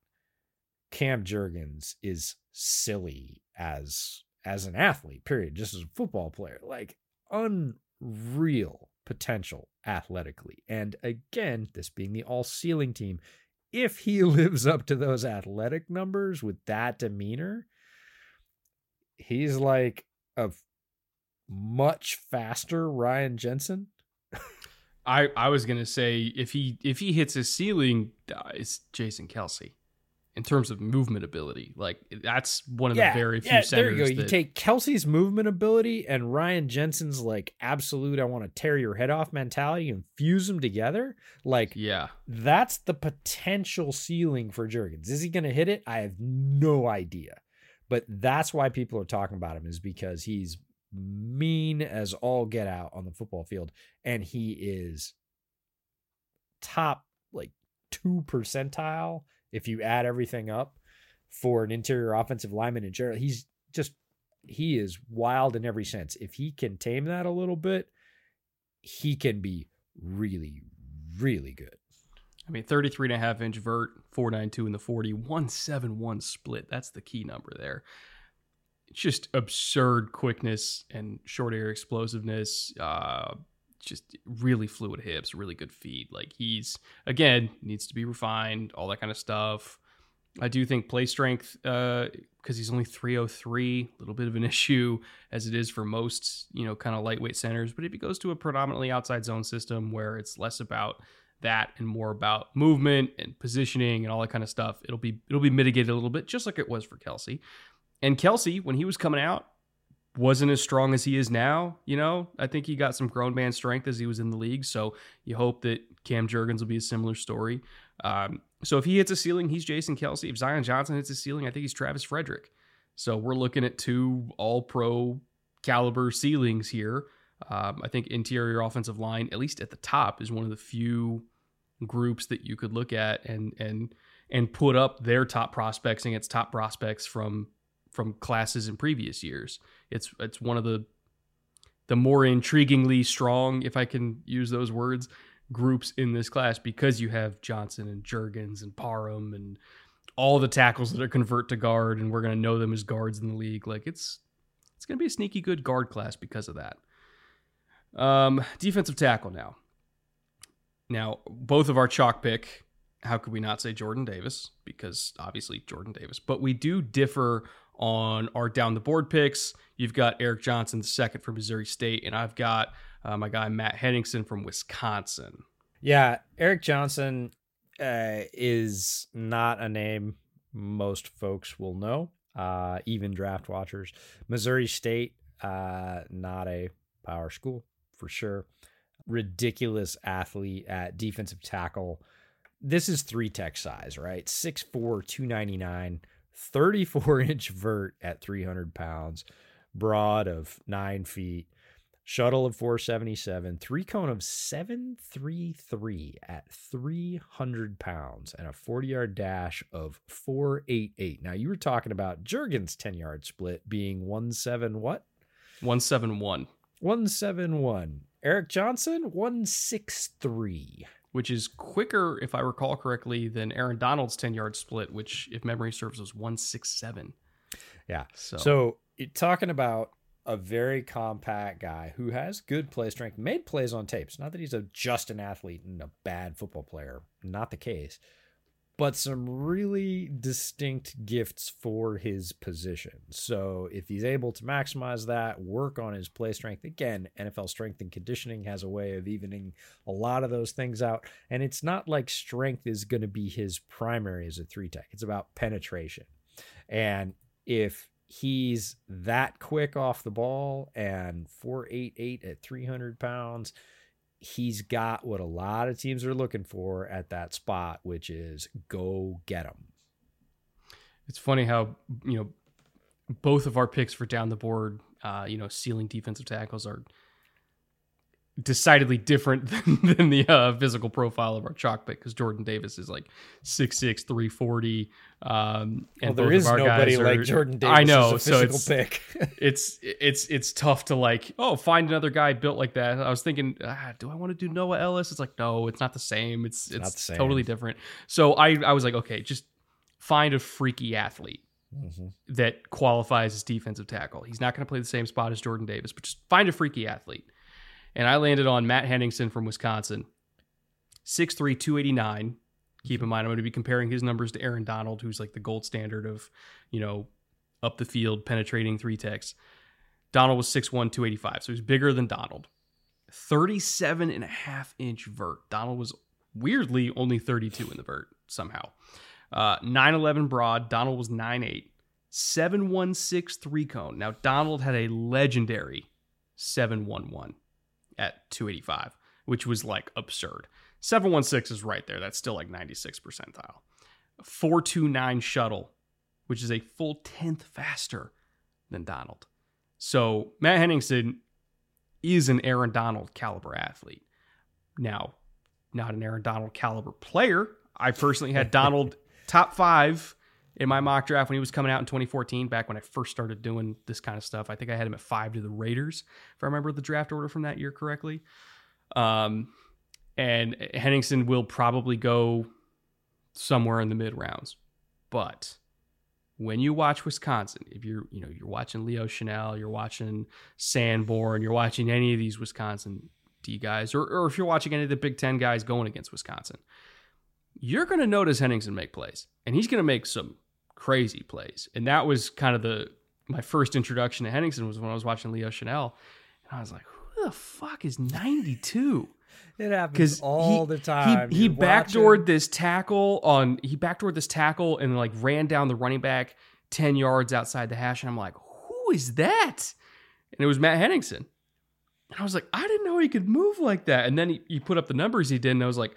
Cam Jurgens is silly as as an athlete, period, just as a football player. Like unreal potential athletically. And again, this being the all ceiling team, if he [laughs] lives up to those athletic numbers with that demeanor, he's like a much faster Ryan Jensen. I I was gonna say if he if he hits his ceiling, uh, it's Jason Kelce. In terms of movement ability, like that's one of the very few yeah, centers. There you go. You that- take Kelce's movement ability and Ryan Jensen's like absolute I want to tear your head off mentality and fuse them together. Like yeah, that's the potential ceiling for Jurgens. Is he going to hit it? I have no idea. But that's why people are talking about him is because he's mean as all get out on the football field and he is top like 2 percentile if you add everything up for an interior offensive lineman in general. He's just he is wild in every sense. If he can tame that a little bit, he can be really really good. I mean 33 and a half inch vert, 492 in the 40, 171 split. That's the key number there. It's just absurd quickness and short air explosiveness. Uh, just really fluid hips, really good feet. Like he's again needs to be refined, all that kind of stuff. I do think play strength, because uh, he's only 303, a little bit of an [laughs] issue as it is for most, you know, kind of lightweight centers. But if he goes to a predominantly outside zone system where it's less about that and more about movement and positioning and all that kind of stuff, it'll be it'll be mitigated a little bit, just like it was for Kelce. And Kelce, when he was coming out, wasn't as strong as he is now. You know, I think he got some grown man strength as he was in the league. So you hope that Cam Jurgens will be a similar story. Um, so if he hits a ceiling, he's Jason Kelce. If Zion Johnson hits a ceiling, I think he's Travis Frederick. So we're looking at two all pro caliber ceilings here. Um, I think interior offensive line, at least at the top, is one of the few groups that you could look at and and and put up their top prospects against top prospects from from classes in previous years. It's it's one of the the more intriguingly strong, if I can use those words, groups in this class because you have Johnson and Jurgens and Parham and all the tackles that are convert to guard, and we're going to know them as guards in the league. Like it's it's going to be a sneaky good guard class because of that. Um, defensive tackle now. Now, both of our chalk pick. How could we not say Jordan Davis? Because obviously Jordan Davis, but we do differ on our down the board picks. You've got Eric Johnson, the second from Missouri State, and I've got uh, my guy Matt Henningsen from Wisconsin. Yeah, Eric Johnson uh, is not a name most folks will know, uh, even draft watchers. Missouri State, uh, not a power school for sure. Ridiculous athlete at defensive tackle. This is three tech size, right? 6'4, 299, 34 inch vert at 300 pounds, broad of nine feet shuttle of 477, three cone of 733 at 300 pounds, and a 40 yard dash of 488. Now, you were talking about Jurgens' 10 yard split being 1 7 what? 171. 171. Eric Johnson, 163. Which is quicker, if I recall correctly, than Aaron Donald's 10 yard split, which, if memory serves, was 167. Yeah. So, so talking about a very compact guy who has good play strength, made plays on tapes. Not that he's a just an athlete and a bad football player, not the case, but some really distinct gifts for his position. So if he's able to maximize that, work on his play strength, again, NFL strength and conditioning has a way of evening a lot of those things out. And it's not like strength is going to be his primary as a three tech, it's about penetration. And if he's that quick off the ball and 488 at 300 pounds he's got what a lot of teams are looking for at that spot which is go get him it's funny how you know both of our picks for down the board uh, you know ceiling defensive tackles are decidedly different than, [laughs] than the uh, physical profile of our chalk pick because Jordan Davis is like 6'6", 340. Um, and well, there is nobody are, like Jordan Davis. I know, so it's, pick. [laughs] it's it's it's tough to like oh find another guy built like that. I was thinking, ah, do I want to do Noah Elliss? It's like no, it's not the same. It's it's, it's totally different. So I I was like okay, just find a freaky athlete. Mm-hmm. That qualifies as defensive tackle. He's not going to play the same spot as Jordan Davis, but just find a freaky athlete and I landed on Matt Henningsen from Wisconsin. 6'3, 289. Keep in mind, I'm going to be comparing his numbers to Aaron Donald, who's like the gold standard of, you know, up the field, penetrating three techs. Donald was 6'1, 285. So he's bigger than Donald. 37 and a half inch vert. Donald was weirdly only 32 in the vert somehow. Uh, 911 broad. Donald was 9'8. 716 three cone. Now, Donald had a legendary 711 at 285, which was like absurd. 716 is right there. That's still like 96 percentile. 429 shuttle, which is a full tenth faster than Donald. So Matt Henningsen is an Aaron Donald caliber athlete. Now, not an Aaron Donald caliber player. I personally had [laughs] Donald top five in my mock draft when he was coming out in 2014, back when I first started doing this kind of stuff. I think I had him at five to the Raiders, if I remember the draft order from that year correctly. Um, and Henningsen will probably go somewhere in the mid rounds. But when you watch Wisconsin, if you're you know you're watching Leo Chenal, you're watching Sanborn, you're watching any of these Wisconsin D guys, or, or if you're watching any of the Big Ten guys going against Wisconsin, you're going to notice Henningsen make plays, and he's going to make some crazy plays. And that was kind of the my first introduction to Henningsen was when I was watching Leo Chenal, and I was like, who the fuck is 92? [laughs] It happens all he, the time. He, he backdoored this tackle on he backdoored this tackle and like ran down the running back 10 yards outside the hash. And I'm like, who is that? And it was Matt Henningsen. And I was like, I didn't know he could move like that. And then he, he put up the numbers he did, and I was like,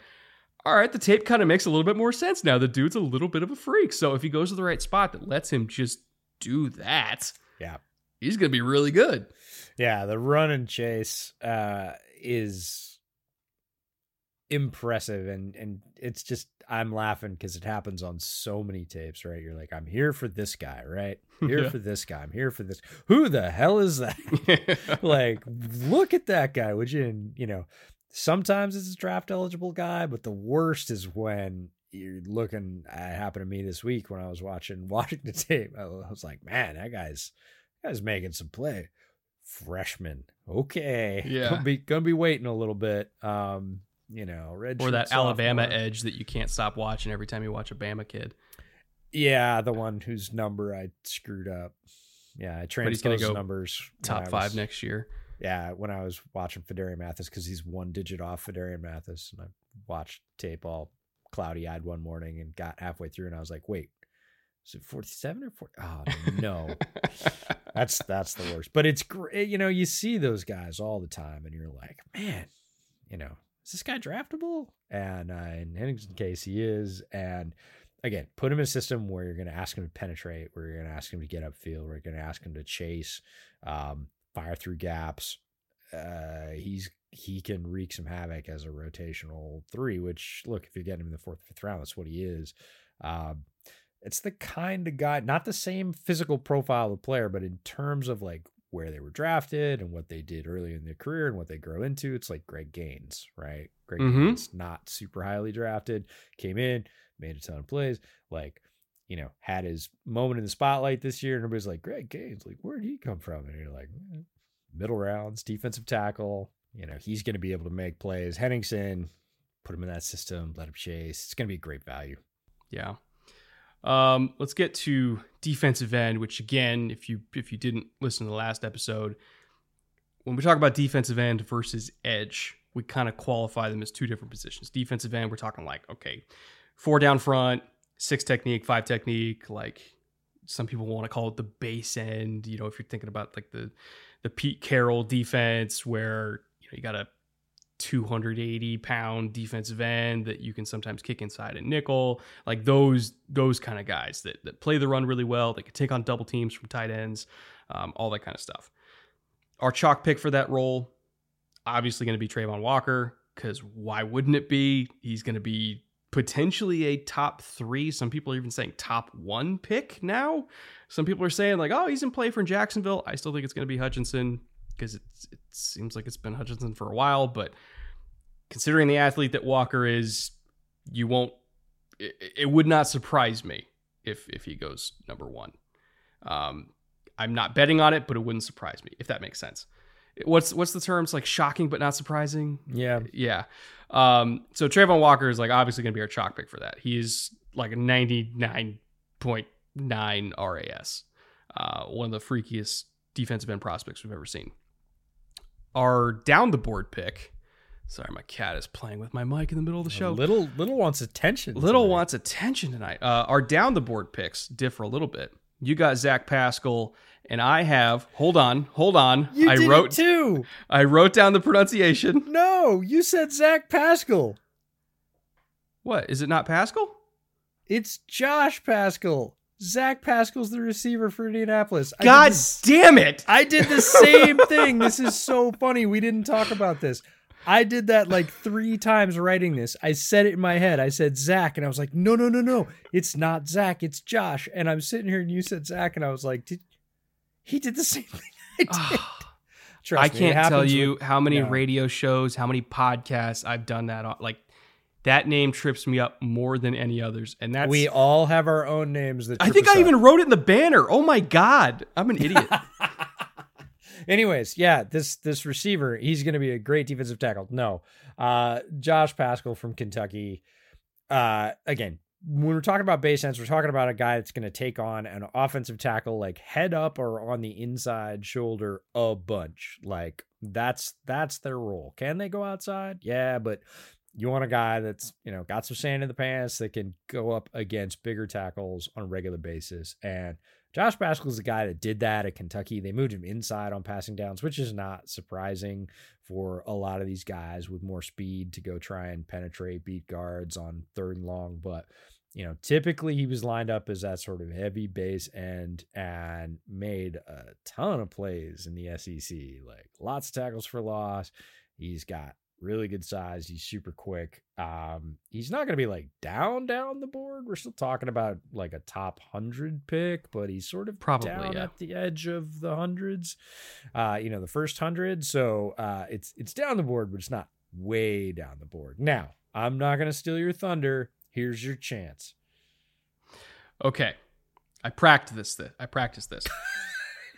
all right, the tape kind of makes a little bit more sense now. The dude's a little bit of a freak. So if he goes to the right spot that lets him just do that, Yeah. he's gonna be really good. Yeah, the run and chase uh, is impressive, and and it's just I'm laughing because it happens on so many tapes. Right, you're like, I'm here for this guy, right? [laughs] Here Yeah. for this guy. I'm here for this. Who the hell is that? [laughs] [laughs] like, look at that guy. Would you? And you know, sometimes it's a draft eligible guy, but the worst is when you're looking. It happened to me this week when I was watching [laughs] Washington tape. I was like, man, that guy's that guy's making some play freshman. Okay. [laughs] Yeah. Gonna be gonna be waiting a little bit. Um, you know, red or that shirt Alabama edge that you can't stop watching every time you watch a Bama kid. Yeah, the one whose number I screwed up. Yeah, I transposed gonna go numbers Top I five was- next year. Yeah, when I was watching Phidarian Mathis because he's one digit off Phidarian Mathis, and I watched tape all cloudy eyed one morning and got halfway through, and I was like, wait, is it forty seven or forty? Oh no, [laughs] that's that's the worst. But it's great, you know. You see those guys all the time, and you're like, man, you know, is this guy draftable? And uh, in Henningsen's case, he is. And again, put him in a system where you're going to ask him to penetrate, where you're going to ask him to get upfield, where you're going to ask him to chase, um, fire through gaps. Uh, he's he can wreak some havoc as a rotational three. Which look, if you get him in the fourth, fifth round, that's what he is. Um, it's the kind of guy, not the same physical profile of player, but in terms of like where they were drafted and what they did early in their career and what they grow into, it's like Greg Gaines, right? Greg Mhm. Gaines, not super highly drafted, came in, made a ton of plays, like, you know, had his moment in the spotlight this year. And everybody's like, Greg Gaines, like, where'd he come from? And you're like, "Eh, middle rounds, defensive tackle, you know, he's going to be able to make plays. Henningsen, put him in that system, let him chase. It's going to be great value. Yeah. Um, let's get to defensive end, which again, if you if you didn't listen to the last episode, when we talk about defensive end versus edge, we kind of qualify them as two different positions. Defensive end, we're talking like, okay, four down front, six technique, five technique, like some people want to call it the base end. You know, if you're thinking about like the the Pete Carroll defense, where you know you got a 280 pound defensive end that you can sometimes kick inside and nickel, like those those kind of guys that that play the run really well. They can take on double teams from tight ends, um, all that kind of stuff. Our chalk pick for that role, obviously going to be Travon Walker, because why wouldn't it be? He's going to be potentially a top three. Some people are even saying top one pick now. Some people are saying like, oh, he's in play for Jacksonville. I still think it's going to be Hutchinson because it seems like it's been Hutchinson for a while. But considering the athlete that Walker is, you won't. It, it would not surprise me if if he goes number one. Um, I'm not betting on it, but it wouldn't surprise me if that makes sense. What's what's the terms like shocking but not surprising? Yeah. Yeah. Um, so Travon Walker is like obviously going to be our chalk pick for that. He's like a 99.9 RAS. Uh, one of the freakiest defensive end prospects we've ever seen. Our down the board pick. Sorry, my cat is playing with my mic in the middle of the show. Little little wants attention. Little tonight. wants attention tonight. Uh, our down the board picks differ a little bit. You got Zach Pascal, and I have. Hold on, hold on. You I did wrote. it too. I wrote down the pronunciation. No, you said Zach Pascal. What is it? Not Pascal? It's Josh Paschal. Zach Pascal's the receiver for Indianapolis. I God this- damn it! I did the same [laughs] thing. This is so funny. We didn't talk about this. I did that like three times writing this. I said it in my head. I said Zach, and I was like, no, no, no, no. It's not Zach. It's Josh. And I'm sitting here, and you said Zach, and I was like, did he did the same thing [laughs] I did? Trust I me, can't tell you with- how many no. radio shows, how many podcasts I've done that on. Like that name trips me up more than any others, and that's. we all have our own names that. I think I up. even wrote it in the banner. Oh my god, I'm an idiot. [laughs] Anyways, yeah, this this receiver, he's going to be a great defensive tackle. No, uh, Josh Paschal from Kentucky. uh, again, when we're talking about base ends, we're talking about a guy that's going to take on an offensive tackle like head up or on the inside shoulder a bunch. Like that's that's their role. Can they go outside? Yeah, but you want a guy that's you know got some sand in the pants that can go up against bigger tackles on a regular basis. And Josh Paschal is a guy that did that at Kentucky. They moved him inside on passing downs, which is not surprising for a lot of these guys with more speed to go try and penetrate beat guards on third and long. But you know, typically he was lined up as that sort of heavy base end and made a ton of plays in the SEC, like lots of tackles for loss. He's got really good size. He's super quick. Um, he's not going to be like down down the board. We're still talking about like a top hundred pick, but he's sort of Probably, yeah. at the edge of the hundreds. Uh, you know, the first hundred. So uh, it's it's down the board, but it's not way down the board. Now, I'm not going to steal your thunder. Here's your chance. Okay, I practiced this. I practiced this.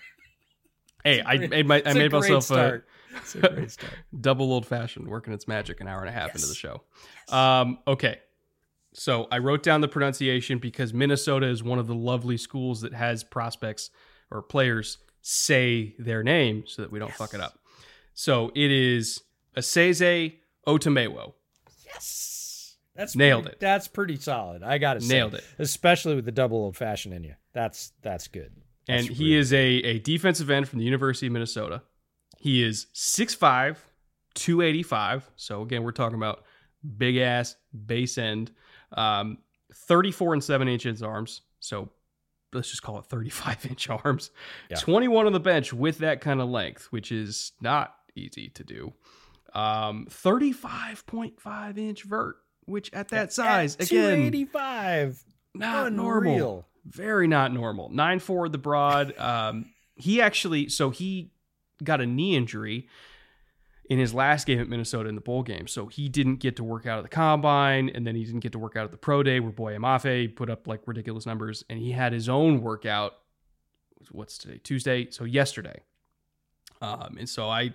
[laughs] hey, I made my I a made great myself a. [laughs] It's a great start. double old fashioned, working its magic an hour and a half into the show. Um, okay, so I wrote down the pronunciation because Minnesota is one of the lovely schools that has prospects or players say their name so that we don't fuck it up. So it is Esezi Otomewo. Yes. That's Nailed pretty- it. That's pretty solid. I got to say. Nailed it. Especially with the double old fashioned in you. That's that's good. and That's he is a, a defensive end from the University of Minnesota. He is 6'5, 285. So again, we're talking about big ass base end. Um, 34 and 7 inches arms. So let's just call it 35 [laughs] inch arms. Yeah. 21 on the bench with that kind of length, which is not easy to do. Um, 35.5 inch vert, which at that size, At again, 285. not Unreal. normal. Very not normal. Nine four the broad. [laughs] Um, he actually so he got a knee injury in his last game at Minnesota in the bowl game. So he didn't get to work out at the combine, and then he didn't get to work out at the pro day where Boye Mafe put up like ridiculous numbers, and he had his own workout. What's today? Tuesday. So yesterday. Um, and so I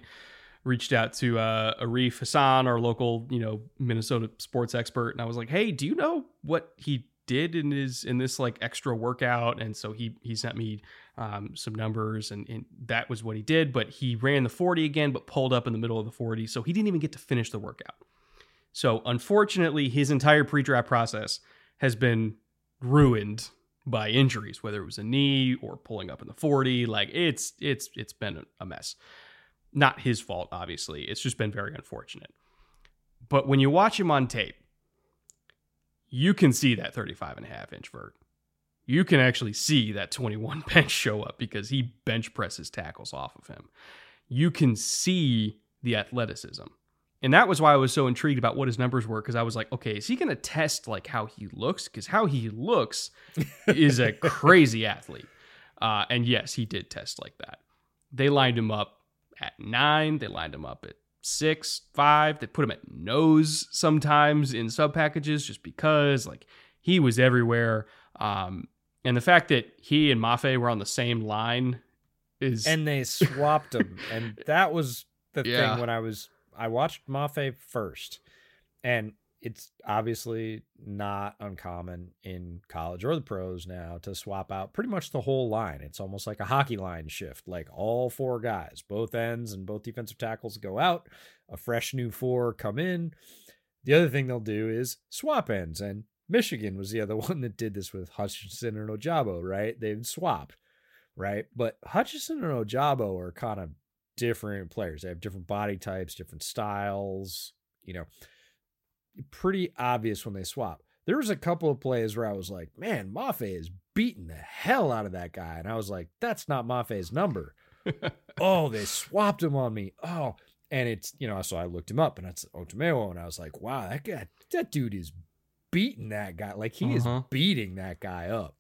reached out to uh, Arif Hassan, our local, you know, Minnesota sports expert, and I was like, "Hey, do you know what he did in his in this like extra workout?" And so he he sent me um, some numbers, and, and that was what he did. But he ran the forty again, but pulled up in the middle of the forty, so he didn't even get to finish the workout. So unfortunately, his entire pre-draft process has been ruined by injuries, whether it was a knee or pulling up in the 40. Like it's it's it's been a mess. Not his fault, obviously. It's just been very unfortunate. But when you watch him on tape, you can see that 35 and a half inch vert. You can actually see that 21 [laughs] bench show up because he bench presses tackles off of him. You can see the athleticism. And that was why I was so intrigued about what his numbers were because I was like, okay, is he going to test like how he looks? Because how he looks [laughs] is a crazy athlete. Uh, and yes, he did test like that. They lined him up at nine. They lined him up at six, five. They put him at nose sometimes in sub packages just because like he was everywhere. Um, and the fact that he and Mafe were on the same line is And they swapped him. and [laughs] that was the Yeah. thing when I was I watched Mafe first. And it's obviously not uncommon in college or the pros now to swap out pretty much the whole line. It's almost like a hockey line shift. Like all four guys, both ends and both defensive tackles go out, a fresh new four come in. The other thing they'll do is swap ends. And Michigan was the other [laughs] one that did this with Hutchinson and Ojabo, right? They'd swap, right? But Hutchinson and Ojabo are kind of different players. They have different body types, different styles, you know, pretty obvious when they swap. There was a couple of plays where I was like, man, Mafe is beating the hell out of that guy. And I was like, that's not Mafe's number. [laughs] oh, they swapped him on me. Oh, and it's, you know, so I looked him up and it's Otomewo. And I was like, wow, that guy, that dude is beating that guy. Like he Uh-huh. is beating that guy up.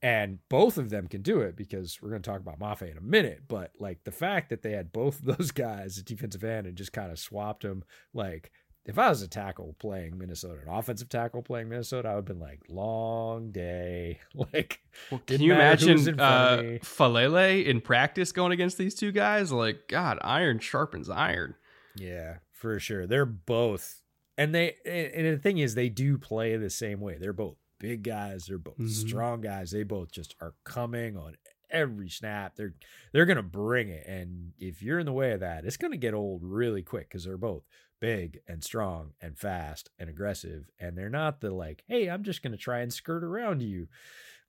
And both of them can do it because we're going to talk about Mafe in a minute. But like the fact that they had both of those [laughs] guys at defensive end and just kind of swapped them, like if I was a tackle playing Minnesota, an offensive tackle playing Minnesota, I would have been like, long day. [laughs] Like, Well, can you matter who was imagine in uh. Faalele in practice going against these two guys? Like, God, iron sharpens iron. yeah, for sure. They're both and they and the thing is they do play the same way. They're both big guys. They're both mm-hmm. strong guys. They both just are coming on every snap. They're they're gonna bring it, and if you're in the way of that, it's gonna get old really quick because they're both big and strong and fast and aggressive, and they're not the like, hey, I'm just gonna try and skirt around you,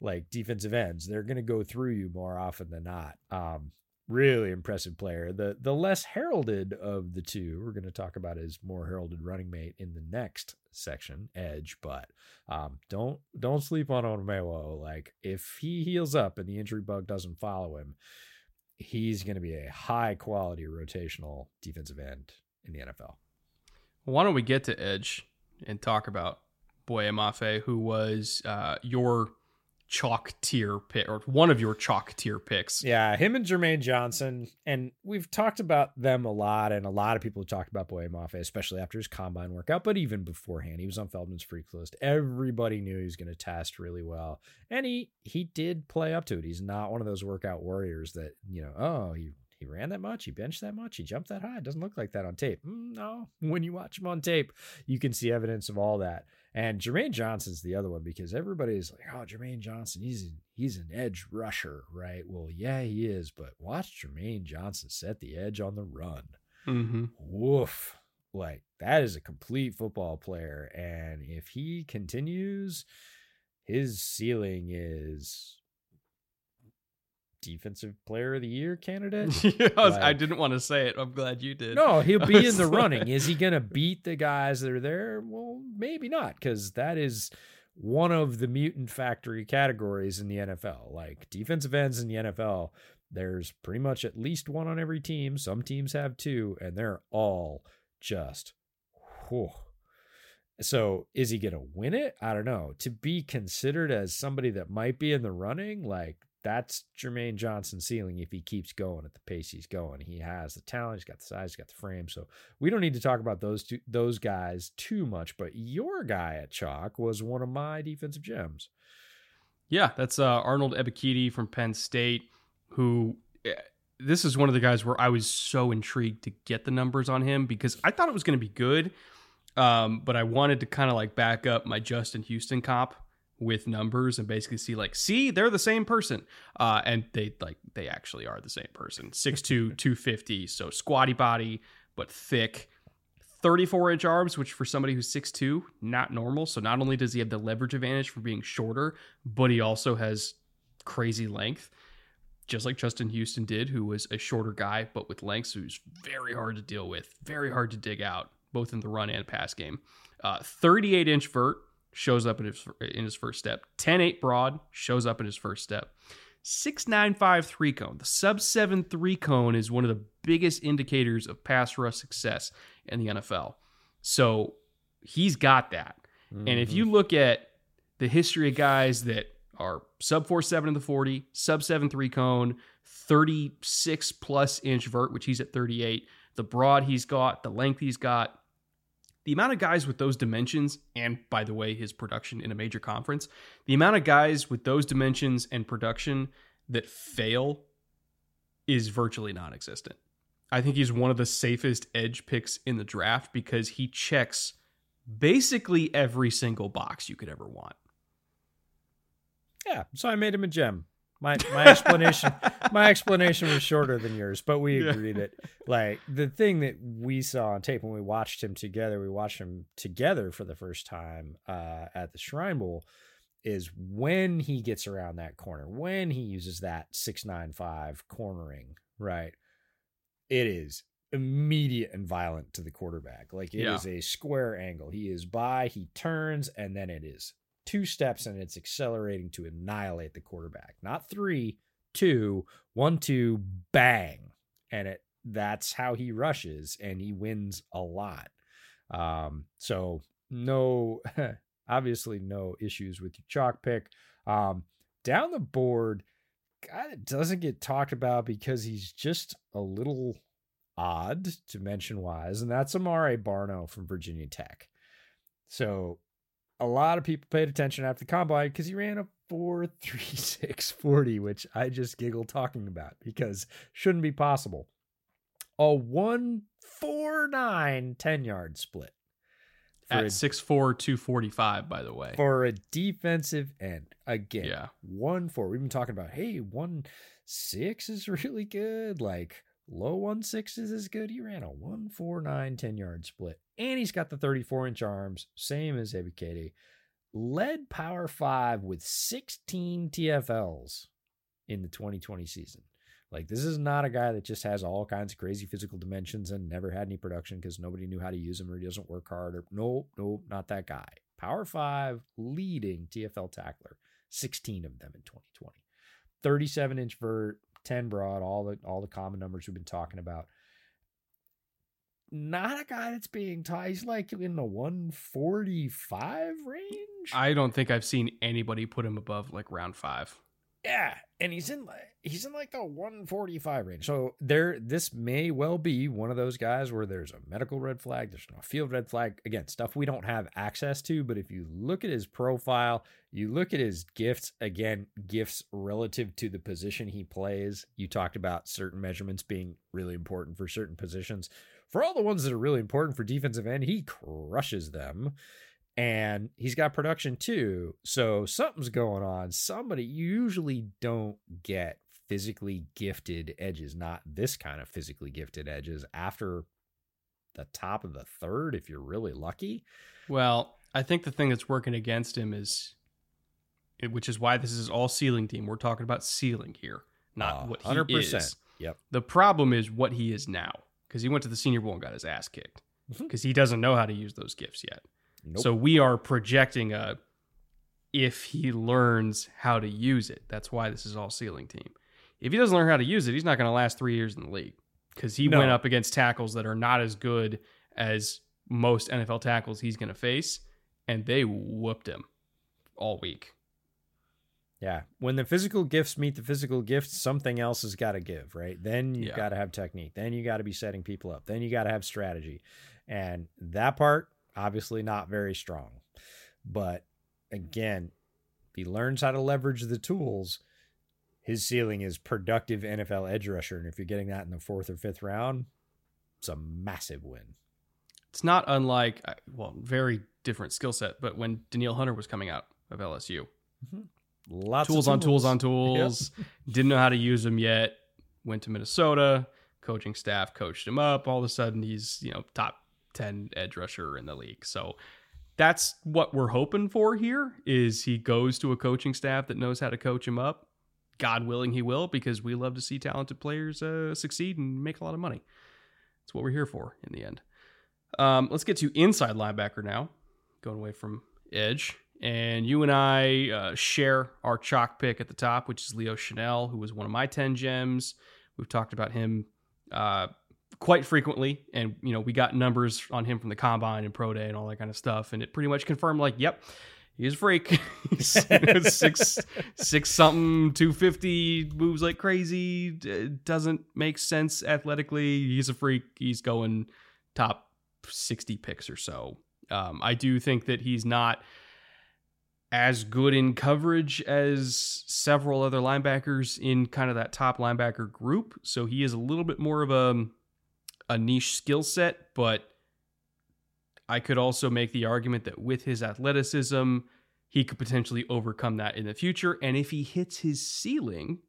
like defensive ends. They're gonna go through you more often than not. Um, really impressive player. The the less heralded of the two, we're going to talk about his more heralded running mate in the next section, Edge. But um, don't don't sleep on Onumelu. Like if he heals up and the injury bug doesn't follow him, he's going to be a high quality rotational defensive end in the NFL. Why don't we get to Edge and talk about Boye Mafe, who was uh, your chalk tier pick or one of your chalk tier picks. Yeah, him and Jermaine Johnson. And we've talked about them a lot, and a lot of people have talked about Boye Mafe, especially after his combine workout, but even beforehand. He was on Feldman's freak list. Everybody knew he was going to test really well. And he he did play up to it. He's not one of those workout warriors that, you know, oh, he he ran that much, he benched that much, he jumped that high. It doesn't look like that on tape. Mm, no, [laughs] when you watch him on tape, you can see evidence of all that. And Jermaine Johnson's the other one because everybody's like, oh, Jermaine Johnson, he's he's an edge rusher, right? Well, yeah, he is, but watch Jermaine Johnson set the edge on the run. Mm-hmm. Woof. Like that is a complete football player. And if he continues, his ceiling is defensive player of the year candidate. [laughs] yeah, I, was, like, I, didn't want to say it. I'm glad you did. No, he'll be in the [laughs] running. Is he going to beat the guys that are there? Well, maybe not, because that is one of the mutant factory categories in the NFL. Like defensive ends in the NFL, there's pretty much at least one on every team. Some teams have two, and they're all just. Whew. So is he going to win it? I don't know. To be considered as somebody that might be in the running, like that's Jermaine Johnson's ceiling if he keeps going at the pace he's going. He has the talent, he's got the size, he's got the frame. So we don't need to talk about those two those guys too much. But your guy at Chalk was one of my defensive gems. Yeah, that's uh, Arnold Ebiketie from Penn State, who eh, this is one of the guys where I was so intrigued to get the numbers on him because I thought it was going to be good. Um, but I wanted to kind of like back up my Justin Houston cop with numbers and basically see like see they're the same person. Uh and they like they actually are the same person. [laughs] 6'2 250 so squatty body but thick. 34 inch arms which for somebody who's 6'2 not normal. So not only does he have the leverage advantage for being shorter but he also has crazy length just like Justin Houston did who was a shorter guy but with length so who's very hard to deal with very hard to dig out both in the run and pass game. Uh 38 inch vert shows up in his in his first step. 10-8 broad shows up in his first step. 695 three cone. The sub 7 three cone is one of the biggest indicators of pass rush success in the NFL. So he's got that. Mm-hmm. And if you mm-hmm. look at the history of guys that are sub 4 7 in the 40, sub 7 three cone, 36 plus inch vert, which he's at 38, the broad he's got, the length he's got, the amount of guys with those dimensions, and by the way, his production in a major conference, the amount of guys with those dimensions and production that fail is virtually non existent. I think he's one of the safest edge picks in the draft because he checks basically every single box you could ever want. Yeah, so I made him a gem. My my explanation [laughs] my explanation was shorter than yours, but we agreed yeah. that like the thing that we saw on tape when we watched him together, we watched him together for the first time uh, at the Shrine Bowl, is when he gets around that corner, when he uses that six nine five cornering, right? It is immediate and violent to the quarterback. Like it yeah. is a square angle. He is by, he turns, and then it is two steps and it's accelerating to annihilate the quarterback. Not three, two, one, two, bang. And it that's how he rushes and he wins a lot. Um, so no [laughs] obviously no issues with your chalk pick. Um, down the board, God, it doesn't get talked about because he's just a little odd dimension wise, and that's Amare Barno from Virginia Tech. So a lot of people paid attention after the combine because he ran a 43640, [laughs] which I just giggle talking about because shouldn't be possible. A 149 10 yard split. at a- 6'4", 245, by the way. for a defensive end. Again, Yeah. one four. We've been talking about hey, one six is [laughs] really good. Like low one sixes is good. He ran a one four nine ten yard split, and he's got the thirty four inch arms, same as Ebiketie. Led Power Five with sixteen TFLs in the twenty twenty season. Like this is not a guy that just has all kinds of crazy physical dimensions and never had any production because nobody knew how to use him or he doesn't work hard or nope, nope, not that guy. Power five leading TFL tackler, 16 of them in 2020. 37 inch vert, 10 broad, all the all the common numbers we've been talking about. Not a guy that's being tied. He's like in the 145 range. I don't think I've seen anybody put him above like round five. Yeah, and he's in like he's in like the 145 range. So there this may well be one of those guys where there's a medical red flag, there's no field red flag. Again, stuff we don't have access to, but if you look at his profile, you look at his gifts, again, gifts relative to the position he plays. You talked about certain measurements being really important for certain positions. For all the ones that are really important for defensive end, he crushes them and he's got production too. So something's going on. Somebody usually don't get physically gifted edges, not this kind of physically gifted edges after the top of the third if you're really lucky. Well, I think the thing that's working against him is, which is why this is all ceiling team. We're talking about ceiling here, not Uh, what he is. Yep. The problem is what he is now because he went to the Senior Bowl and got his ass kicked because he doesn't know how to use those gifts yet. Nope. So we are projecting a if he learns how to use it. That's why this is all ceiling team. If he doesn't learn how to use it, he's not going to last three years in the league because he No. went up against tackles that are not as good as most NFL tackles he's going to face, and they whooped him all week. Yeah. When the physical gifts meet the physical gifts, something else has got to give, right? Then you Yeah. got to have technique. Then you got to be setting people up. Then you got to have strategy. And that part, obviously, not very strong. But again, if he learns how to leverage the tools, his ceiling is productive NFL edge rusher. And if you're getting that in the fourth or fifth round, it's a massive win. It's not unlike, uh, well, very different skill set, but when Danielle Hunter was coming out of LSU, Lots of tools on tools on tools. [laughs] Didn't know how to use them yet. Went to Minnesota. Coaching staff coached him up. All of a sudden, he's you know top ten edge rusher in the league. So that's what we're hoping for here. Is he goes to a coaching staff that knows how to coach him up. God willing, he will, because we love to see talented players uh, succeed and make a lot of money. That's what we're here for in the end. Um, let's get to inside linebacker now, going away from edge. And you and I uh, share our chalk pick at the top, which is Leo Chenal, who was one of my 10 gems. We've talked about him uh, quite frequently. And, you know, we got numbers on him from the combine and pro day and all that kind of stuff. And it pretty much confirmed, like, yep, he's a freak. [laughs] six, six something, 250, moves like crazy, doesn't make sense athletically. He's a freak. He's going top 60 picks or so. Um, I do think that he's not as good in coverage as several other linebackers in kind of that top linebacker group. So he is a little bit more of a a niche skill set, but I could also make the argument that with his athleticism, he could potentially overcome that in the future. And if he hits his ceiling,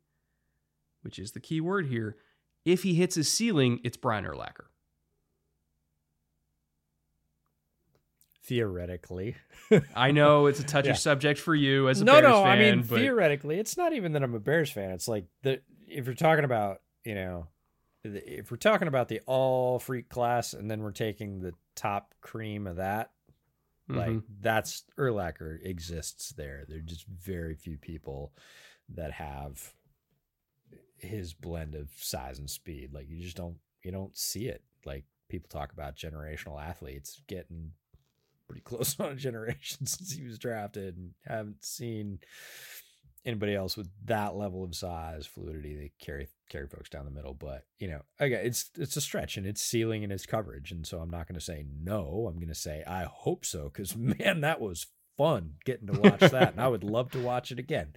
which is the key word here, if he hits his ceiling, it's Brian Urlacher. Theoretically. I know it's a [laughs] touchy Yeah. subject for you as a no, Bears no. fan, I mean, but theoretically, it's not even that I'm a Bears fan. It's like the if you're talking about, you know, if we're talking about the all freak class, and then we're taking the top cream of that, like Mhm. that's Urlacher exists there. There are just very few people that have his blend of size and speed. Like you just don't you don't see it. Like people talk about generational athletes getting pretty [laughs] close on a generation [laughs] since he was drafted and haven't seen anybody else with that level of size, fluidity. They carry carry folks down the middle. But you know, again, it's it's a stretch and it's ceiling and it's coverage. And so I'm not gonna say no. I'm gonna say I hope so, because [laughs] man, that was fun getting to watch that. and I would love to watch it again.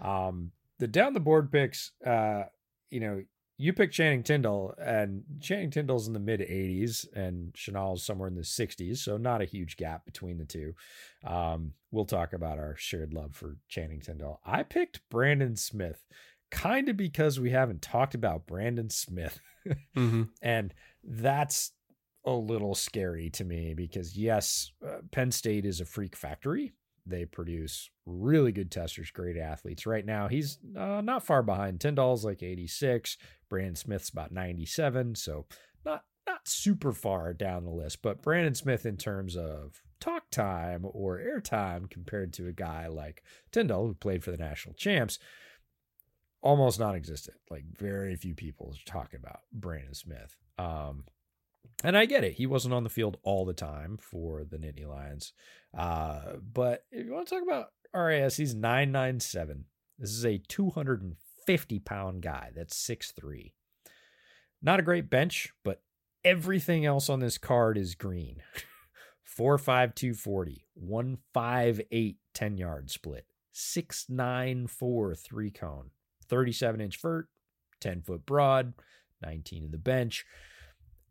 Um the down the board picks, uh, you know, you pick Channing Tindall, and Channing Tindall's in the mid 80s, and Chenal's somewhere in the 60s, so not a huge gap between the two. Um, we'll talk about our shared love for Channing Tindall. I picked Brandon Smith, kind of because we haven't talked about Brandon Smith, Mm-hmm. [laughs] and that's a little scary to me because yes, uh, Penn State is a freak factory. They produce really good testers, great athletes. Right now, he's uh, not far behind. Tindall's like 86. Brandon Smith's about 97. So not not super far down the list. But Brandon Smith, in terms of talk time or airtime, compared to a guy like Tindall, who played for the national champs, almost non-existent. Like very few people are talking about Brandon Smith. Um, and I get it. He wasn't on the field all the time for the Nittany Lions. Uh, but if you want to talk about RAS, he's 997. This is a 250 pound guy. That's 6'3. Not a great bench, but everything else on this card is green. [laughs] 4'5, 240, 158, 10 yard split, 6'9, 3 cone, 37 inch vert, 10 foot broad, 19 in the bench.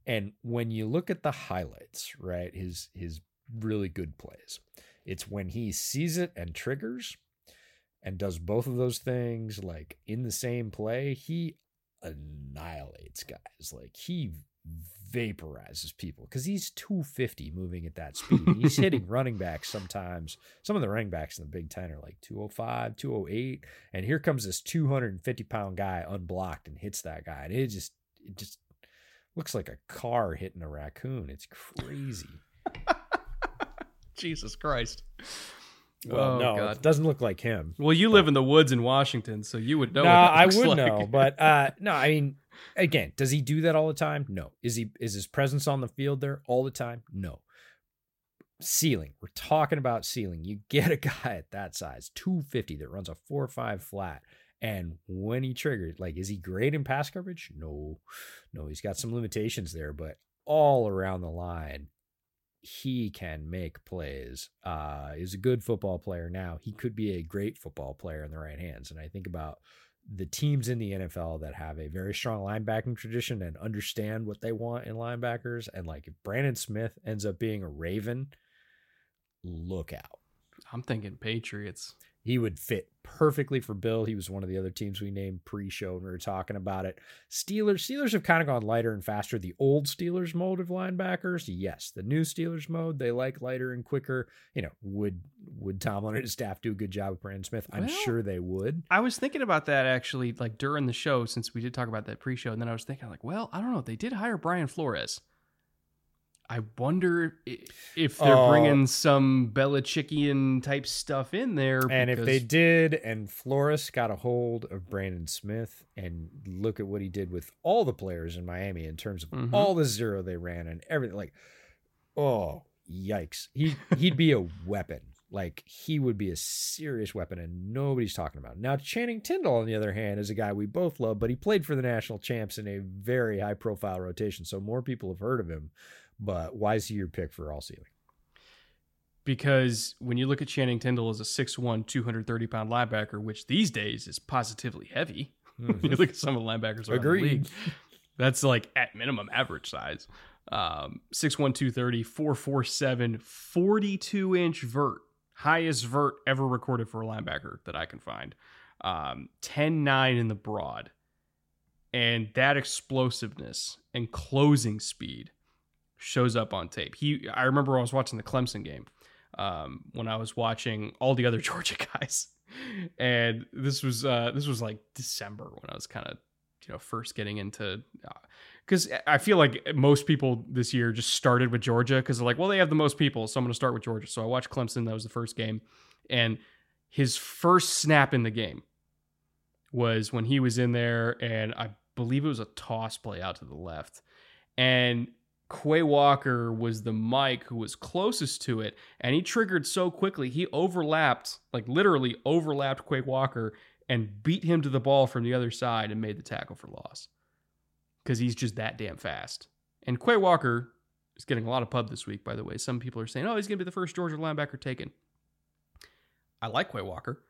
And when you look at the highlights, right, his his really good plays, it's when he sees it and triggers and does both of those things like in the same play, he annihilates guys. Like he vaporizes people because he's 250 moving at that speed. He's hitting [laughs] running backs sometimes. Some of the running backs in the Big Ten are like 205, 208. And here comes this 250 pound guy unblocked and hits that guy. And it just, it just looks like a car hitting a raccoon. It's crazy. [laughs] Jesus Christ. Well, Oh, no, God. it doesn't look like him. Well, you live in the woods in Washington, so you would know. no, I would like. know, but uh, [laughs] no, I mean, again, does he do that all the time? No. Is he is his presence on the field there all the time? No. Ceiling. We're talking about ceiling. You get a guy at that size, 250 that runs a 4-5 flat. And when he triggers, like, is he great in pass coverage? No. No, he's got some limitations there, but all around the line, he can make plays. Uh, he's a good football player now. He could be a great football player in the right hands. And I think about the teams in the NFL that have a very strong linebacking tradition and understand what they want in linebackers. And like if Brandon Smith ends up being a Raven, look out. I'm thinking Patriots. He would fit perfectly for Bill. He was one of the other teams we named pre-show when we were talking about it. Steelers, Steelers have kind of gone lighter and faster. The old Steelers mode of linebackers, yes. The new Steelers mode, they like lighter and quicker. You know, would would Tomlin and his staff do a good job with Brandon Smith? I'm Well- sure they would. I was thinking about that actually, like during the show, since we did talk about that pre-show, and then I was thinking, like, well, I don't know. They did hire Brian Flores. I wonder if they're Oh. bringing some Belichickian type stuff in there. And if they did, and Flores got a hold of Brandon Smith, and look at what he did with all the players in Miami in terms of Mhm. all the zero they ran and everything, like, oh yikes, he he'd be a [laughs] weapon. Like he would be a serious weapon, and nobody's talking about. It. Now Channing Tindall, on the other hand, is a guy we both love, but he played for the national champs in a very high profile rotation, so more people have heard of him. But why is he your pick for all ceiling? because when you look at Channing Tindall as a 6'1", 230 pound linebacker, which these days is positively heavy. [laughs] Mhm. you look at some of the linebackers around Agreed. the league. That's like at minimum average size. Um, 6'1", 230, 4'4'7", 42 inch vert. Highest vert ever recorded for a linebacker that I can find. Um, 10'9 in the broad. And that explosiveness and closing speed shows up on tape. He I remember I was watching the Clemson game um, when I was watching all the other [laughs] Georgia guys. And this was uh, this was like December when I was kind of you know first getting into because I feel like most people this year just started with Georgia because they're like, well, they have the most people, so I'm going to start with Georgia. So I watched Clemson. That was the first game, and his first snap in the game was when he was in there, and I believe it was a toss play out to the left, and Quay Walker was the Mike who was closest to it, and he triggered so quickly. He overlapped, like literally overlapped Quay Walker and beat him to the ball from the other side and made the tackle for loss. Because he's just that damn fast. And Quay Walker is getting a lot of pub this week, by the way. Some people are saying, oh, he's going to be the first Georgia linebacker taken. I like Quay Walker.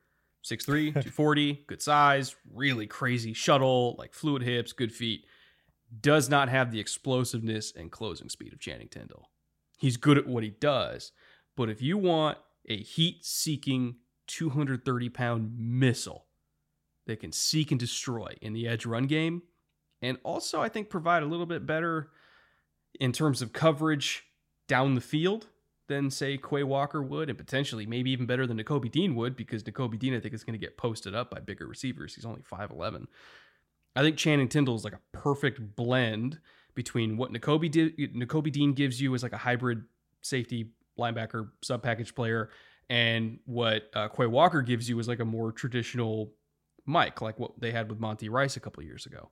6'3, [laughs] 240, good size, really crazy shuttle, like fluid hips, good feet. Does not have the explosiveness and closing speed of Channing Tindall. He's good at what he does, but if you want a heat seeking 230 pound missile that can seek and destroy in the edge run game, and also I think provide a little bit better in terms of coverage down the field than say Quay Walker would, and potentially maybe even better than Nakobe Dean would, because Nakobe Dean I think is going to get posted up by bigger receivers. He's only five eleven. I think Channing Tindall is like a perfect blend between what Nakobe did, Nakobe Dean gives you as like a hybrid safety linebacker sub package player, and what uh, Quay Walker gives you is like a more traditional Mike, like what they had with Monty Rice a couple years ago.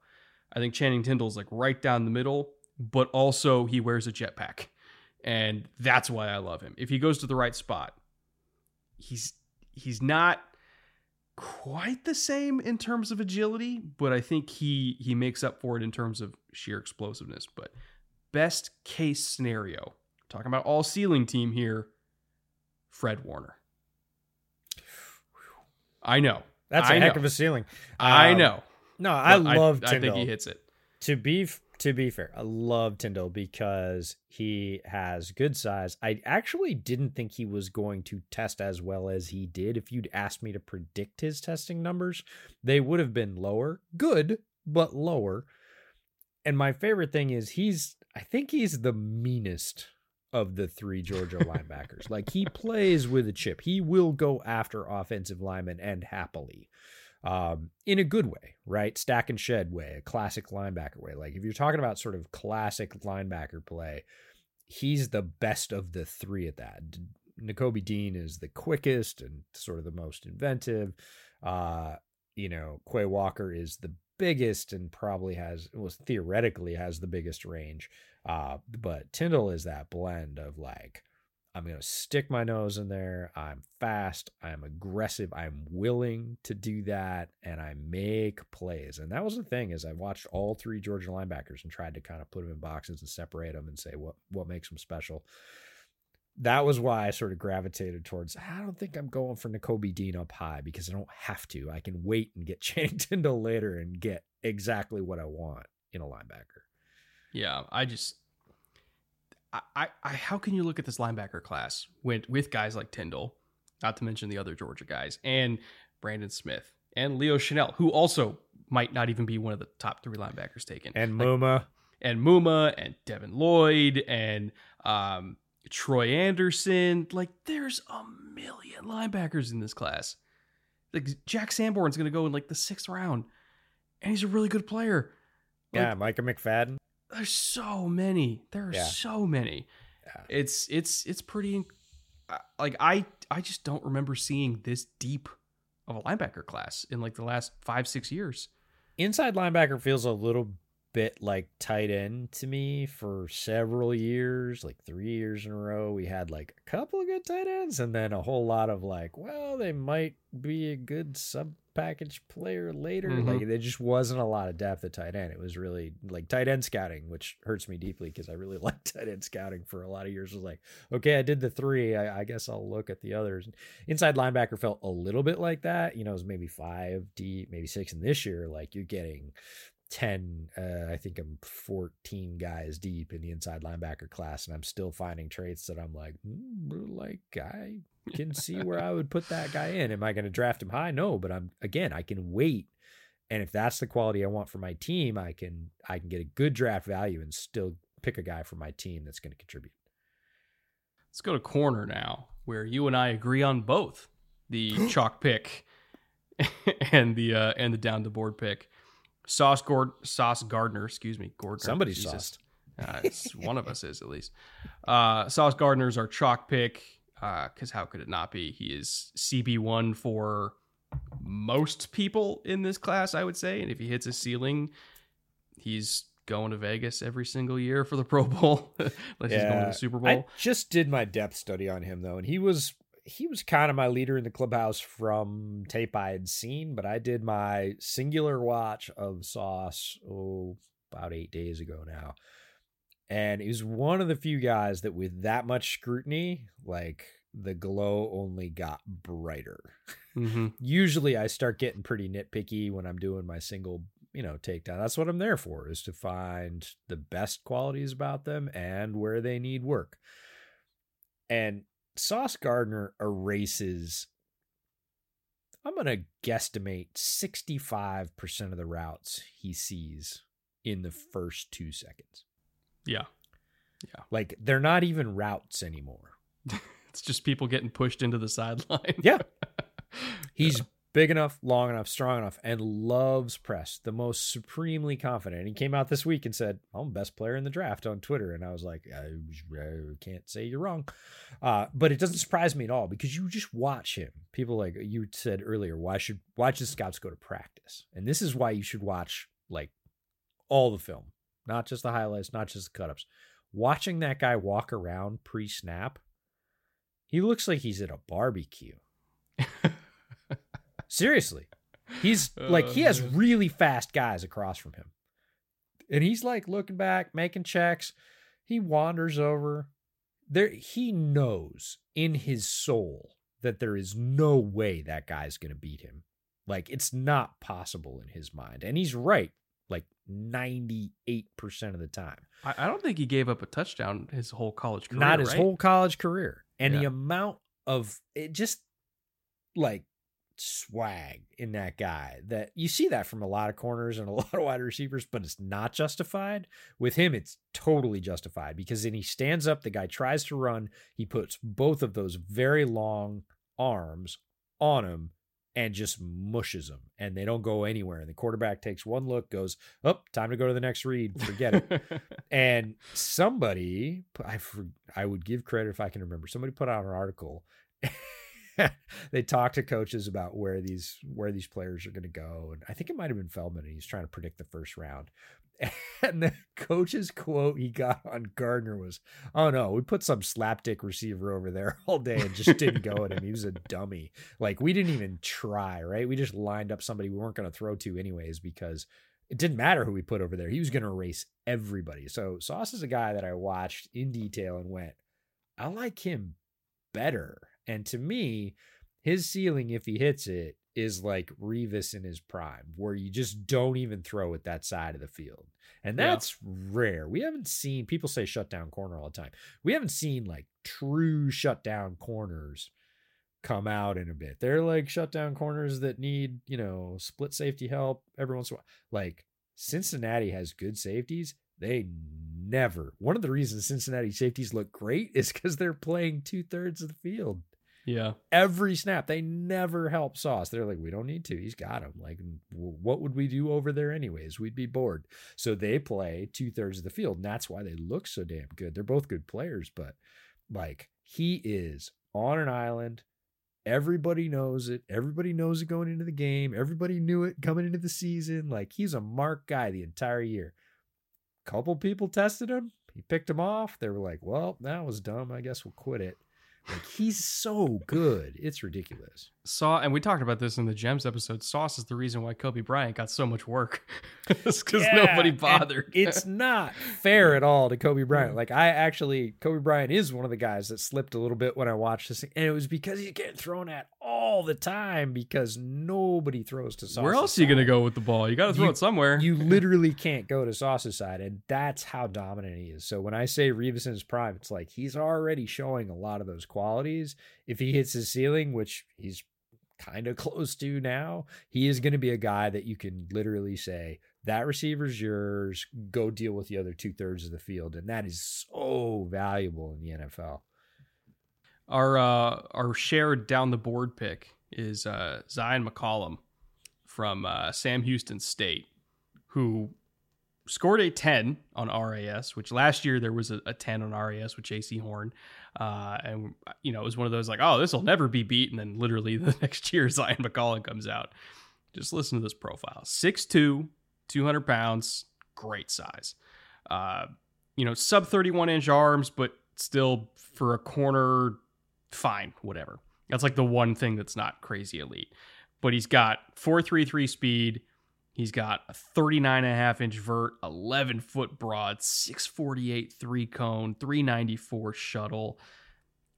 I think Channing Tindall is like right down the middle, but also he wears a jetpack and that's why I love him. If he goes to the right spot, he's he's not quite the same in terms of agility, but I think he he makes up for it in terms of sheer explosiveness. But best case scenario, talking about all ceiling team here, Fred Warner. I know. That's a I heck know. of a ceiling. I Um, know. No, I love I, Tindall. think he hits it. to be f- to be fair, I love Tindall because he has good size. I actually didn't think he was going to test as well as he did. If you'd asked me to predict his testing numbers, they would have been lower. Good, but lower. And my favorite thing is he's I think he's the meanest of the three Georgia linebackers. Like he [laughs] plays with a chip. He will go after offensive linemen and happily um, in a good way, right? Stack and shed way, a classic linebacker way. Like if you're talking about sort of classic linebacker play, he's the best of the three at that. Nakobe Dean is the quickest and sort of the most inventive. Uh, you know, Quay Walker is the biggest and probably has, well, theoretically has the biggest range. Uh, but Tindall is that blend of like, I'm going to stick my nose in there. I'm fast. I'm aggressive. I'm willing to do that. And I make plays. And that was the thing is I watched all three Georgia linebackers and tried to kind of put them in boxes and separate them and say what, what makes them special. That was why I sort of gravitated towards, I don't think I'm going for Nakobe Dean up high because I don't have to. I can wait and get [laughs] Channing Tindall later and get exactly what I want in a linebacker. Yeah, I just, I, I, how can you look at this linebacker class with with guys like Tindall, not to mention the other Georgia guys, and Brandon Smith and Leo Chenal, who also might not even be one of the top three linebackers taken, And Like, Muma. and Muma and Devin Lloyd and um, Troy Andersen. Like, there's a million linebackers in this class. Like Jack Sanborn's going to go in like the sixth round, and he's a really good player. Like, yeah, Micah McFadden. There's so many. There are Yeah. so many. Yeah. It's it's it's pretty. Like I I just don't remember seeing this deep of a linebacker class in like the last five six years. inside linebacker feels a little bit like tight end to me for several years, like three years in a row. We had like a couple of good tight ends and then a whole lot of like, well, they might be a good sub package player later. Mhm. Like there just wasn't a lot of depth at tight end. It was really like tight end scouting, which hurts me deeply because I really [laughs] liked tight end scouting for a lot of years. It was like, okay, I did the three. I, I guess I'll look at the others. Inside linebacker felt a little bit like that. You know, it was maybe five deep, maybe six. And this year, like you're getting 10 uh, i think i'm 14 guys deep in the inside linebacker class and i'm still finding traits that i'm like mm, like i can see where i would put that guy in am i going to draft him high no but i'm again i can wait and if that's the quality i want for my team i can i can get a good draft value and still pick a guy for my team that's going to contribute Let's go to corner now, where you and I agree on both the [gasps] chalk pick and the uh, and the down the board pick. Sauce Gord Sauce Gardner, excuse me, Gordner. Somebody's Jesus. sauced. Uh, it's one of us is at least. Uh, Sauce Gardner's our chalk pick Uh, because how could it not be? He is CB one for most people in this class, I would say, and if he hits a ceiling, he's going to Vegas every single year for the Pro Bowl, [laughs] unless he's going to the Super Bowl. I just did my depth study on him though, and he was he was kind of my leader in the clubhouse from tape I had seen, but I did my singular watch of Sauce oh about eight days ago now. And he was one of the few guys that with that much scrutiny, like the glow only got brighter. Mm-hmm. [laughs] Usually I start getting pretty nitpicky when I'm doing my single, you know, takedown. That's what I'm there for is to find the best qualities about them and where they need work. And Sauce Gardner erases I'm going to guesstimate 65% of the routes he sees in the first 2 seconds. Yeah. Yeah. Like they're not even routes anymore. [laughs] It's just people getting pushed into the sideline. Yeah. [laughs] He's big enough, long enough, strong enough, and loves press. The most supremely confident. And he came out this week and said, "I'm the best player in the draft" on Twitter, and I was like, I, I can't say you're wrong. Uh, but it doesn't surprise me at all because you just watch him. People like you said earlier, why should why should scouts go to practice? And this is why you should watch like all the film, not just the highlights, not just the cutups. Watching that guy walk around pre-snap, he looks like he's at a barbecue. [laughs] Seriously. He's like he has Uh. really fast guys across from him. And he's like looking back, making checks. He wanders over. There he knows in his soul that there is no way that guy's going to beat him. Like it's not possible in his mind. And he's right like 98% of the time. I, don't think he gave up a touchdown his whole college career. not his right? whole college career and the amount of it just like swag in that guy that you see that from a lot of corners and a [laughs] lot of wide receivers but it's not justified with him it's totally justified because then he stands up the guy tries to run he puts both of those very long arms on him and just mushes them and they don't go anywhere and the quarterback takes one look goes up oh, time to go to the next read forget it [laughs] and somebody I for, I would give credit if I can remember. Somebody put out an article. [laughs] they talked to coaches about where these where these players are going to go, and I think it might have been Feldman, and he's trying to predict the first round. [laughs] And the coach's quote he got on Gardner was, "Oh no, we put some slapdick receiver over there [laughs] all day and just didn't go at him. He was a dummy. Like we didn't even try. Right? We just lined up somebody we weren't going to throw to anyways because." it didn't matter who we put over there. He was going to erase everybody. So Sauce is a guy that I watched in detail and went, I like him better. And to me, his ceiling, if he hits it, is like Revis in his prime, where you just don't even throw at that side of the field. And Yeah. that's rare. We haven't seen people say shutdown corner all the time. We haven't seen like true shutdown corners come out in a bit. They're like shutdown corners that need, you know, split safety help every once in a while. Like Cincinnati has good safeties. They never. One of the reasons Cincinnati safeties look great is because they're playing two thirds of the field yeah. every snap. They never help Sauce. They're like, we don't need to. He's got him. Like, what would we do over there anyways? We'd be bored. So they play two thirds of the field, and that's why they look so damn good. They're both good players, but like he is on an island. Everybody knows it. Everybody knows it going into the game. Everybody knew it coming into the season. Like he's a mark guy the entire year. Couple people tested him. He picked him off. They were like, "Well, that was dumb. I guess we'll quit it." Like he's so good, it's ridiculous. Saw, and we talked about this in the Gems episode. Sauce is the reason why Coby Bryant got so much work. [laughs] it's because nobody bothered. It's not fair at all to Coby Bryant. Like I actually, Coby Bryant is one of the guys that slipped a little bit when I watched this, and it was because he's getting thrown at all the time because nobody throws to Sauce's Where else are you going to go with the ball? You got to throw You- it somewhere. You [laughs] literally can't go to Sauce's side, and that's how dominant he is. So when I say Revis in his prime, it's like he's already showing a lot of those qualities. If he hits his ceiling, which he's kind of [laughs] close to now, he is going to be a guy that you can literally say that receiver's yours. Go deal with the other two thirds of the field, and that is so valuable in the NFL. Our uh, our shared down the board pick is uh, Zion McCollum from uh, Sam Houston State, who scored a 10 on RAS, which last year there was a, a 10 on RAS with Jaycee Horn. Uh, and, you know, it was one of those like, oh, this will never be beat. And then literally [laughs] the next year, Zion McCollum comes out. Just listen to this profile 6'2, 200 pounds, great size. Uh, you know, sub 31 inch arms, but still for a corner, fine, whatever. That's like the one thing that's not crazy elite. But he's got 433 speed. He's got a 39 and a half inch vert, 11 foot broad, 648 three cone, 394 shuttle.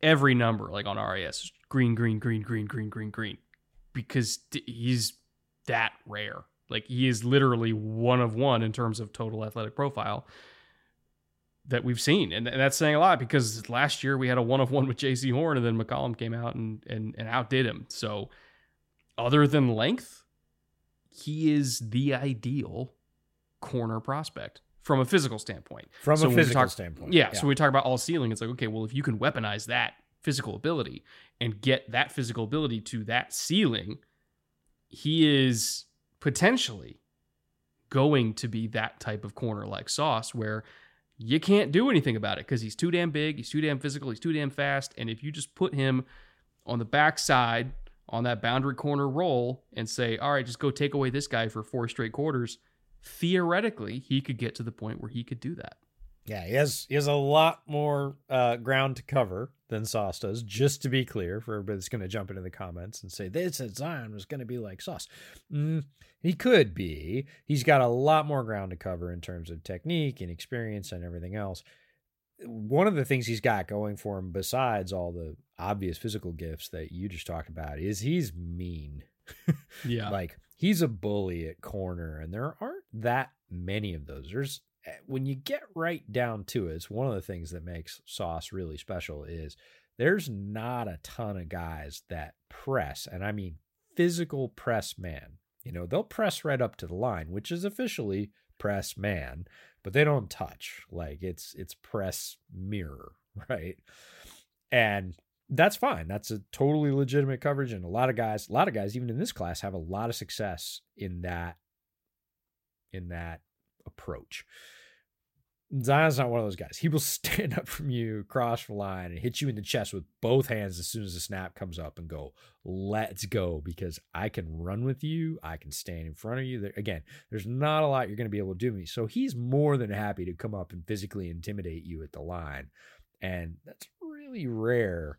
every number like on RAS green, green, green, green, green, green, green, because he's that rare. Like he is literally one of one in terms of total athletic profile that we've seen. And, and, that's saying a lot because last year we had a one of one with Jaycee Horn and then McCollum came out and, and, and outdid him. So other than length, he is the ideal corner prospect from a physical standpoint. From so a physical talk, standpoint. Yeah, yeah. So we talk about all ceiling. It's like, okay, well, if you can weaponize that physical ability and get that physical ability to that ceiling, he is potentially going to be that type of corner like Sauce where you can't do anything about it because he's too damn big, he's too damn physical, he's too damn fast. And if you just put him on the backside on that boundary corner roll and say, all right, just go take away this guy for four straight quarters, theoretically, he could get to the point where he could do that. Yeah, he has he has a lot more uh, ground to cover than Sauce does. Just to be clear, for everybody that's going to jump into the comments and say this Zion was going to be like Sauce, mm, he could be. He's got a lot more ground to cover in terms of technique and experience and everything else. One of the things he's got going for him, besides all the obvious physical gifts that you just talked about, is he's mean. [laughs] yeah, like he's a bully at corner, and there aren't that many of those. There's Eh, when you get right down to it, it's one of the things that makes Sauce really special is there's not a ton of guys that press, and I mean physical press man. You know, they'll press right up to the line, which is officially press man, but they don't touch. Like it's it's press mirror, [laughs] right? And that's fine. That's a totally legitimate coverage. And a lot of guys, a lot of guys, even in this class, have a lot of success in that in that approach. Zion's not one of those guys. He will [laughs] stand up from you, cross the line, and hit you in the chest with both hands as soon as the snap comes up and go, let's go, because I can run with you. I can stand in front of you. There, again, there's not a lot you're going to be able to do me. So he's more than happy to come up and physically intimidate you at the line. And that's really rare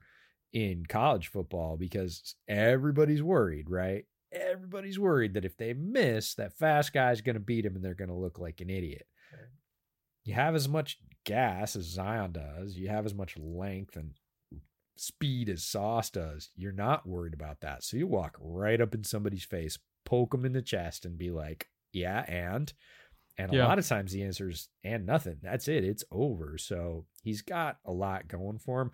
in college football because everybody's worried, right? Everybody's worried that if they miss, that fast guy's going to beat him and they're going to look like an idiot you have as much gas as Zion does, you have as much length and speed as Sauce does. You're not worried about that. So you walk right up in somebody's face, poke them in the chest, and be like, yeah, and. And a yeah. lot of times the answer is and nothing. That's it. It's over. So he's got a lot going for him.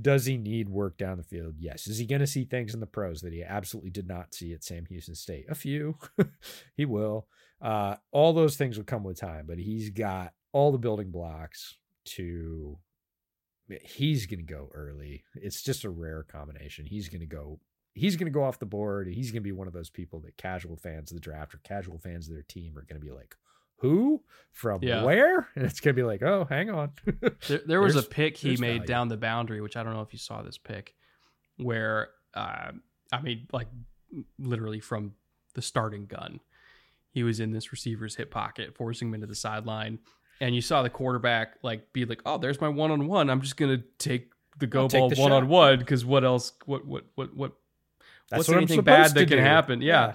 Does he need work down the field? Yes. Is he going to see things in the pros that he absolutely did not see at Sam Houston State? A few. [laughs] he will. Uh, all those things will come with time, but he's got all the building blocks to he's going to go early. It's just a rare combination. He's going to go he's going to go off the board. He's going to be one of those people that casual fans of the draft or casual fans of their team are going to be like, "Who from yeah. where?" [laughs] And it's going to be like, "Oh, hang on." [laughs] there, there was a pick he made value. down the boundary, which I don't know if you saw this pick, where uh, I mean, like literally from the starting gun, he was in this receiver's hip pocket, forcing him into the sideline and you saw the quarterback like be like, "Oh, there's my one on one. I'm just gonna take the go I'll ball one on one because what else? What what what what? That's what's what anything bad that can happen? Yeah. yeah.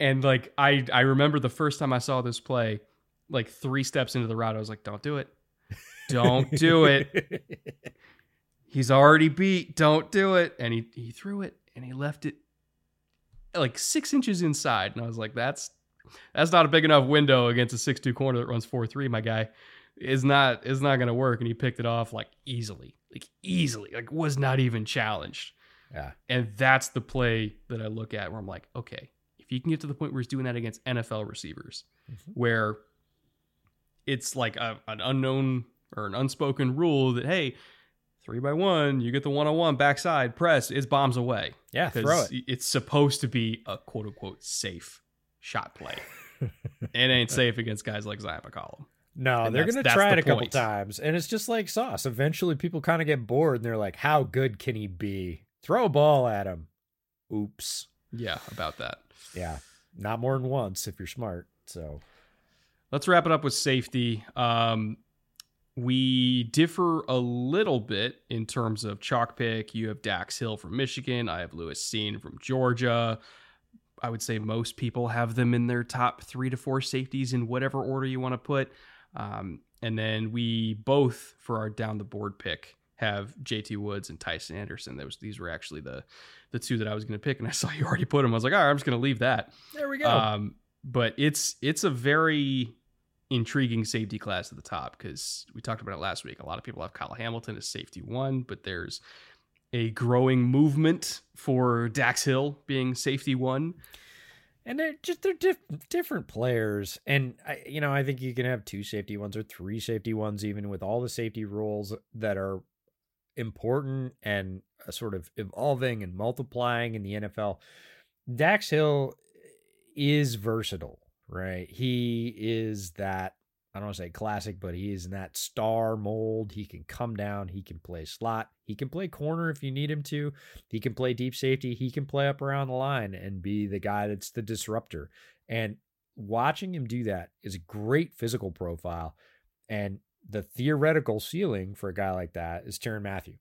And like I I remember the first time I saw this play, like three steps into the route, I was like, "Don't do it, don't do it." [laughs] He's already beat. Don't do it. And he he threw it and he left it like six inches inside, and I was like, "That's that's not a big enough window against a six-two corner that runs four-three. My guy is not is not going to work, and he picked it off like easily, like easily, like was not even challenged. Yeah, and that's the play that I look at where I'm like, okay, if he can get to the point where he's doing that against NFL receivers, mm-hmm. where it's like a, an unknown or an unspoken rule that hey, three by one, you get the one on one backside press, it's bombs away. Yeah, throw it. It's supposed to be a quote unquote safe shot play. it ain't safe against guys like Zion McCollum. No, and they're going to try it a couple times. And it's just like sauce. Eventually, people kind of get bored and they're like, how good can he be? Throw a ball at him. Oops. Yeah, about that. Yeah. Not more than once if you're smart. So let's wrap it up with safety. Um, we differ a little bit in terms of chalk pick. You have Dax Hill from Michigan. I have Lewis Cine from Georgia. I would say most people have them in their top three to four safeties in whatever order you want to put. Um, and then we both, for our down the board pick, have JT Woods and Tycen Anderson. Those these were actually the the two that I was going to pick, and I [laughs] saw you already put them. I was like, all right, I'm just going to leave that. There we go. Um, but it's it's a very intriguing safety class at the top because we talked about it last week. A lot of people have Kyle Hamilton as safety one, but there's a growing movement for Dax Hill being safety one. and they're just they're diff- different players. And I, you know i think you can have two safety ones or three safety ones even with all the safety rules that are important and uh, sort of evolving and multiplying in the nfl dax hill is versatile right? He is that i don't want to say classic but he is in that star mold. He can come down. He can play slot he can play corner if you need him to he can play deep safety. He can play up around the line and be the guy that's the disruptor. And watching him do that is a great physical profile. And the theoretical ceiling for a guy like that is Tyrann Mathieu.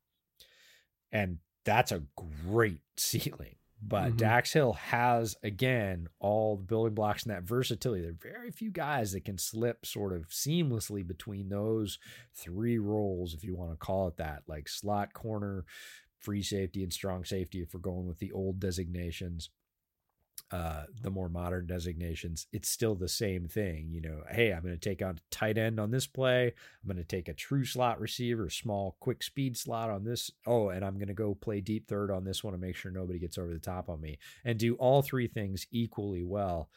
And that's a great [laughs] ceiling. But Mhm. Dax Hill has, again, all the building blocks and that versatility. There are very few guys that can slip sort of seamlessly between those three roles, if you want to call it that, like slot corner, free safety, and strong safety, if we're going with the old designations. Uh, the more modern designations, it's still the same thing. You know, hey, I'm going to take on tight end on this play. I'm going to take a true slot receiver, small, quick speed slot on this. Oh, and I'm going to go play deep third on this one to make sure nobody gets over the top on me and do all three things equally well.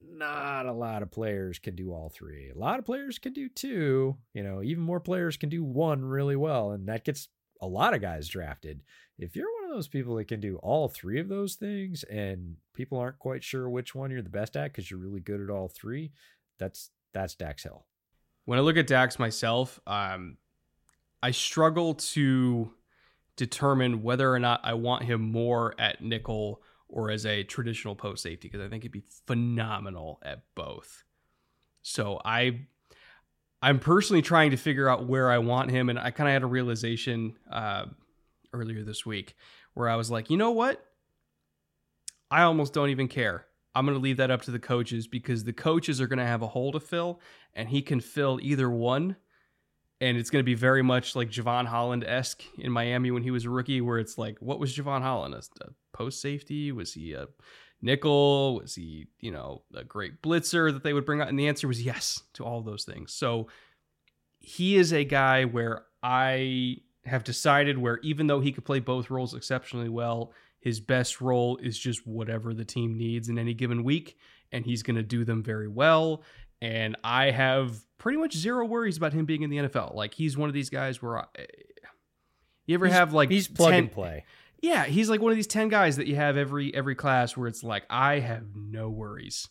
Not a lot of players can do all three. A lot of players can do two. You know, even more players can do one really well, and that gets a lot of guys drafted. If you're of those people that can do all three of those things and people aren't quite sure which one you're the best at because you're really good at all three, that's that's Dax Hill. When I look at Dax myself, um, I struggle to determine whether or not I want him more at nickel or as a traditional post safety because I think he'd be phenomenal at both. So I I'm personally trying to figure out where I want him, and I kind of had a realization uh, earlier this week where I was like, you know what? I almost don't even care. I'm going to leave that up to the coaches because the coaches are going to have a hole to fill, and he can fill either one. And it's going to be very much like Jevon Holland esque in Miami when he was a rookie, where it's like, what was Jevon Holland? A, post safety? Was he a nickel? Was he, you know, a great blitzer that they would bring out? And the answer was yes to all those things. So he is a guy where I have decided where even though he could play both roles exceptionally well, his best role is just whatever the team needs in any given week, and he's going to do them very well. And I have pretty much zero worries about him being in the NFL. Like he's one of these guys where I, eh, you ever He's- have like He's plug 10 and play. yeah, he's like one of these 10 guys that you have every every class where it's like I have no worries.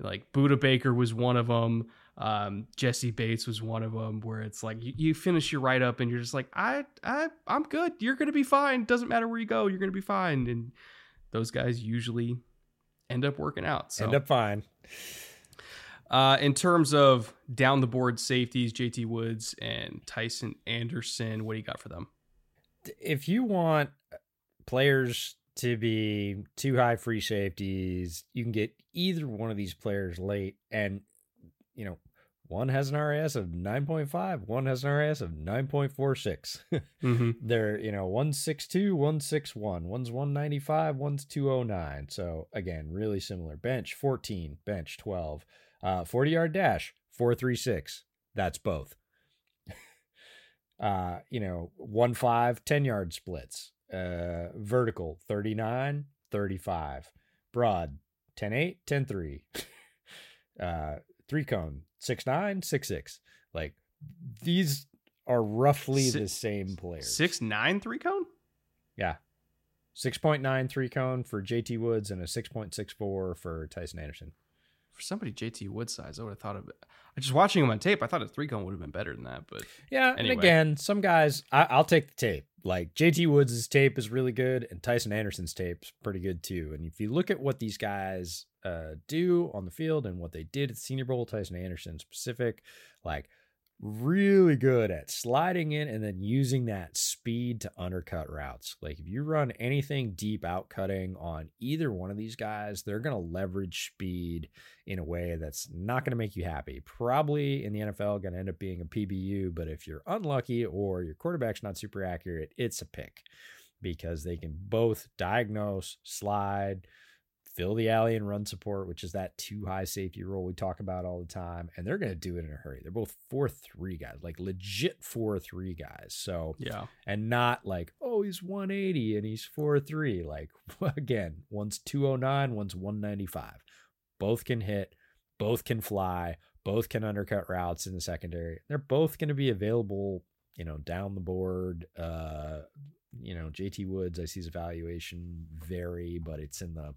Like Budda Baker was one of them. Um, Jessie Bates was one of them where it's like you, you finish your write up and you're just like I I I'm good. You're going to be fine. Doesn't matter where you go, you're going to be fine and those guys usually end up working out. So End up fine. uh, in terms of down the board safeties, JT Woods and Tycen Anderson, what do you got for them? if you want players to be too high free safeties, you can get either one of these players late. And, you know, one has an RAS of 9.5, one has an RAS of 9.46. Mm-hmm. [laughs] They're, you know, 162, 161, one's 195, one's 209. So, again, really similar. Bench 14, bench 12, uh, 40 yard dash 436. That's both [laughs] uh, you know, one five, 10 yard splits, uh, vertical 39, 35, broad 10 8, 10 3, [laughs] uh, three cone 6 9, 6 6. Like these are roughly Si- the same players. Six nine three cone. Yeah. 6.9 three cone for JT Woods and a 6.64 for Tycen Anderson. For somebody JT Wood size, I would have thought of it. I just watching him on tape, I thought a three cone would have been better than that. But Yeah, Anyway. and again, some guys I, I'll take the tape. Like JT Woods' tape is really good, and Tycen Anderson's tape's pretty good too. And if you look at what these guys uh, do on the field and what they did at the Senior Bowl, Tycen Anderson specific, like really good at sliding in and then using that speed to undercut routes. Like if you run anything deep out cutting on either one of these guys, they're going to leverage speed in a way that's not going to make you happy. Probably in the NFL going to end up being a PBU, but if you're unlucky or your quarterback's not super accurate, it's a pick because they can both diagnose, slide, fill the alley and run support, which is that two high safety role we talk about all the time. And they're going to do it in a hurry. They're both 4 3 guys, like legit 4 3 guys. So, Yeah. and not like, oh, he's 180 and he's 4 3. Like, [laughs] again, one's 209, one's 195. Both can hit, both can fly, both can undercut routes in the secondary. They're both going to be available, you know, down the board. Uh, you know, JT Woods, I see his evaluation vary, but it's in the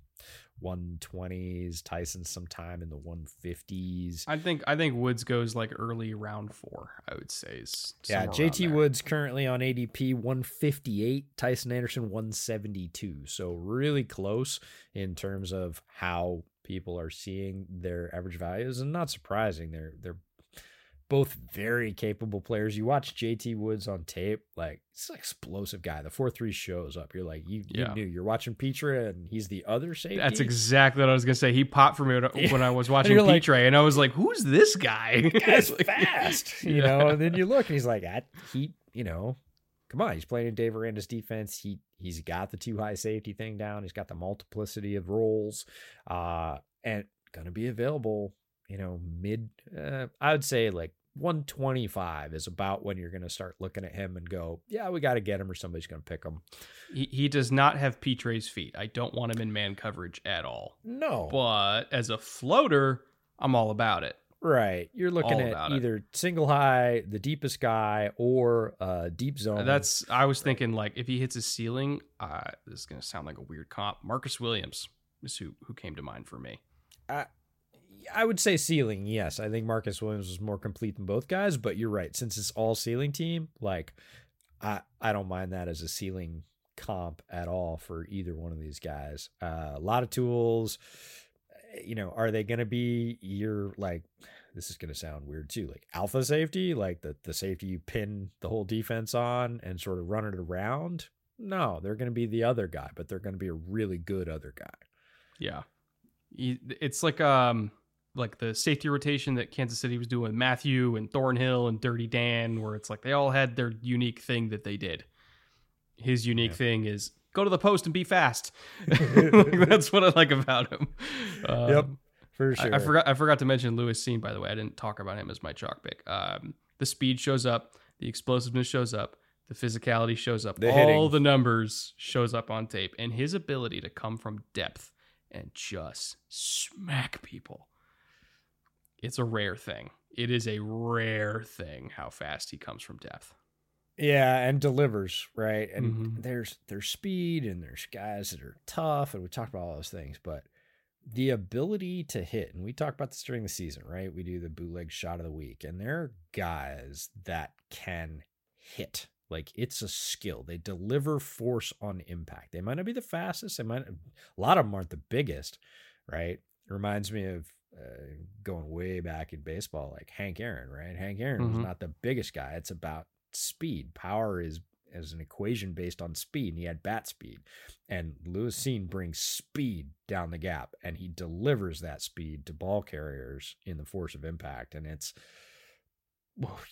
120s. Tycen sometime in the 150s. I think I think Woods goes like early round four. I would say. Is Yeah, JT. Woods currently on ADP 158, Tycen Anderson 172. So really close in terms of how people are seeing their average values and not surprising. They're they're both very capable players. You watch JT Woods on tape, like it's an explosive guy. The 4-3 shows up. You're like, you, Yeah. you knew you're watching Pitre and he's the other safety. That's exactly what I was gonna say. He popped for me when- [laughs] when I was watching you're like- Pitre, and I was like, "Who's this guy?" [laughs] Like- fast, [laughs] you Yeah. know. And then you look, and he's like, at he, you know, come on, he's playing in Dave Aranda's defense. He he's got the two high safety thing down. He's got the multiplicity of roles, uh, and gonna be available. You know, mid. Uh, I would say like 125 is about when you're gonna start looking at him and go, yeah, we got to get him, or somebody's gonna pick him. He, he does not have Pitre's feet. I don't want him in man coverage at all. No, But as a floater, I'm all about it. right. You're looking All at about it. either single high, the deepest guy, or uh, deep zone. That's I was thinking like if he hits his ceiling, uh, this is gonna sound like a weird comp. Marcus Williams is who who came to mind for me. I would say ceiling, yes. I think Marcus Williams was more complete than both guys, but you're right. Since it's all ceiling team, like I I don't mind that as a ceiling comp at all for either one of these guys. Uh, a lot of tools. You know, are they going to be your like? This is going to sound weird too, like alpha safety, like the the safety you pin the whole defense on and sort of run it around. No, they're going to be the other guy, but they're going to be a really good other guy. Yeah, it's like um like the safety rotation that Kansas City was doing with Mathieu and Thornhill and Dirty Dan, where it's like they all had their unique thing that they did. His unique Yeah. thing is go to the post and be fast. Like, [laughs] [laughs] that's what I like about him. Um, for I- sure. I, forgot. I forgot to mention Lewis Cine. By the way, I didn't talk about him as my chalk pick. Um, the speed shows up, the explosiveness shows up, the physicality shows up, The all hitting. the numbers shows up on tape, and his ability to come from depth and just smack people. It's a rare thing. It is a rare thing how fast he comes from depth. Yeah, and delivers, right? And Mhm. there's there's speed and there's guys that are tough and we talked about all those things, but the ability to hit, and we talk about this during the season, right? We do the bootleg shot of the week, and there are guys that can hit. Like it's a skill. They deliver force on impact. They might not be the fastest. They might a lot of them aren't the biggest, right? It reminds me of uh, going way back in baseball, like Hank Aaron, right? Hank Aaron Mhm. was not the biggest guy. It's about speed. Power is as an equation based on speed, and he had bat speed. And Lewis Cine brings speed down the gap, and he delivers that speed to ball carriers in the force of impact. And it's,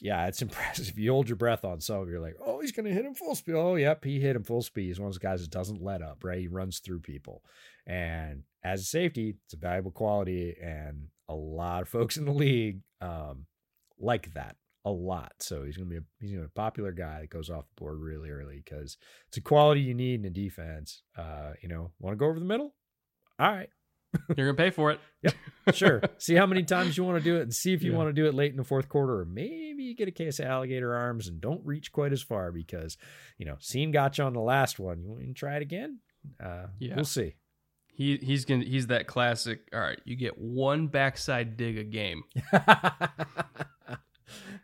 yeah, it's [laughs] impressive. If You hold your breath on some, you're like, oh, he's going to hit him full speed. Oh, yep, he hit him full speed. He's one of those guys that doesn't let up, right? He runs through people. And as a safety, it's a valuable quality, and a lot of folks in the league um, like that a lot. So he's gonna be a he's gonna be a popular guy that goes off the board really early because it's a quality you need in a defense. Uh, you know, want to go over the middle? All right, You're gonna pay for it. [laughs] sure. [laughs] see how many times you want to do it, and see if you Yeah. want to do it late in the fourth quarter, or maybe you get a case of alligator arms and don't reach quite as far because you know, Cine got you on the last one. You want to try it again? Uh, Yeah. we'll see. He he's gonna he's that classic. All right, you get one backside dig a game, [laughs]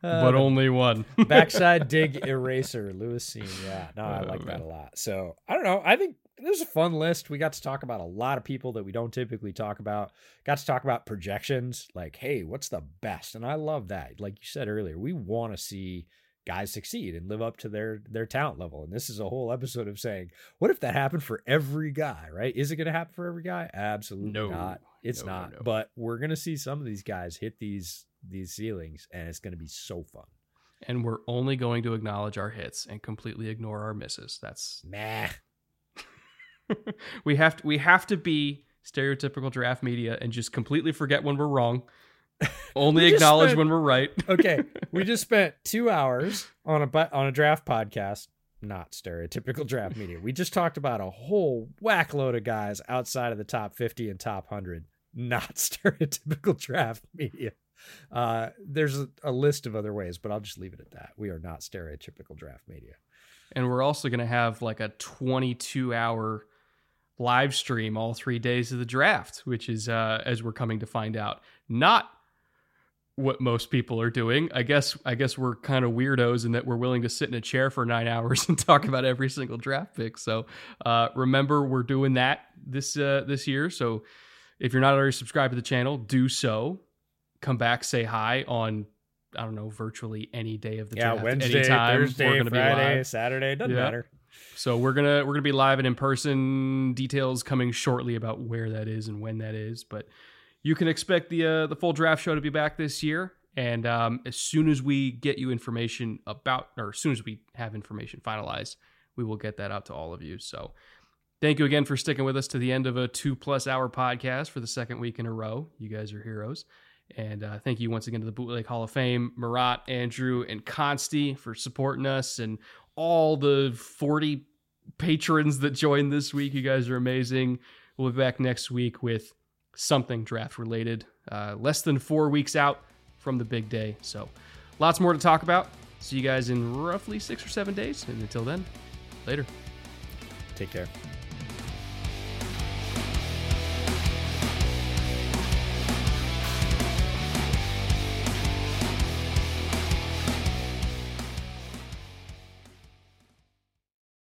but only one. [laughs] backside dig eraser, Lewis Yeah, no, I like that a lot. So I don't know. I think this was a fun list. We got to talk about a lot of people that we don't typically talk about. Got to talk about projections, like, hey, what's the best? And I love that. Like you said earlier, we want to see guys succeed and live up to their their talent level. And this is a whole episode of saying, what if that happened for every guy, right? Is it going to happen for every guy? Absolutely No. not. It's No, no, not. no. But we're going to see some of these guys hit these these ceilings and it's going to be so fun. And we're only going to acknowledge our hits and completely ignore our misses. That's Nah. [laughs] we have to we have to be stereotypical draft media and just completely forget when we're wrong. [laughs] Only acknowledge spent- when we're right. [laughs] okay, we [laughs] just spent two hours on a on a draft podcast. Not stereotypical draft media. We just talked about a whole whack load of guys outside of the top fifty and top hundred. Not stereotypical draft media. Uh, there's a, a list of other ways, but I'll just leave it at that. We are not stereotypical draft media. And we're also going to have like a 22 hour live stream all three days of the draft, which is, uh, as we're coming to find out, not what most people are doing. I guess, I guess we're kind of weirdos in that we're willing to sit in a chair for nine [laughs] hours and talk about every single draft pick. So, uh, remember we're doing that this, uh, this year. So if you're not already subscribed to the channel, do so. Come back, say hi on, I don't know, virtually any day of the Yeah, draft. Wednesday, Anytime. Thursday, we're gonna be Friday, live. Saturday doesn't Yeah. matter. So we're gonna we're gonna be live and in person. Details coming shortly about where that is and when that is. But you can expect the uh, the full draft show to be back this year. And um, as soon as we get you information about, or as soon as we have information finalized, we will get that out to all of you. So thank you again for sticking with us to the end of a two plus hour podcast for the second week in a row. You guys are heroes. And uh, thank you once again to the Bootleg Hall of Fame, Marat, Andrew, and Consti for supporting us and all the 40 patrons that joined this week. You guys are amazing. We'll be back next week with something draft related. Uh, less than four weeks out from the big day. So lots more to talk about. See you guys in roughly six or seven days. And until then, later. Take care.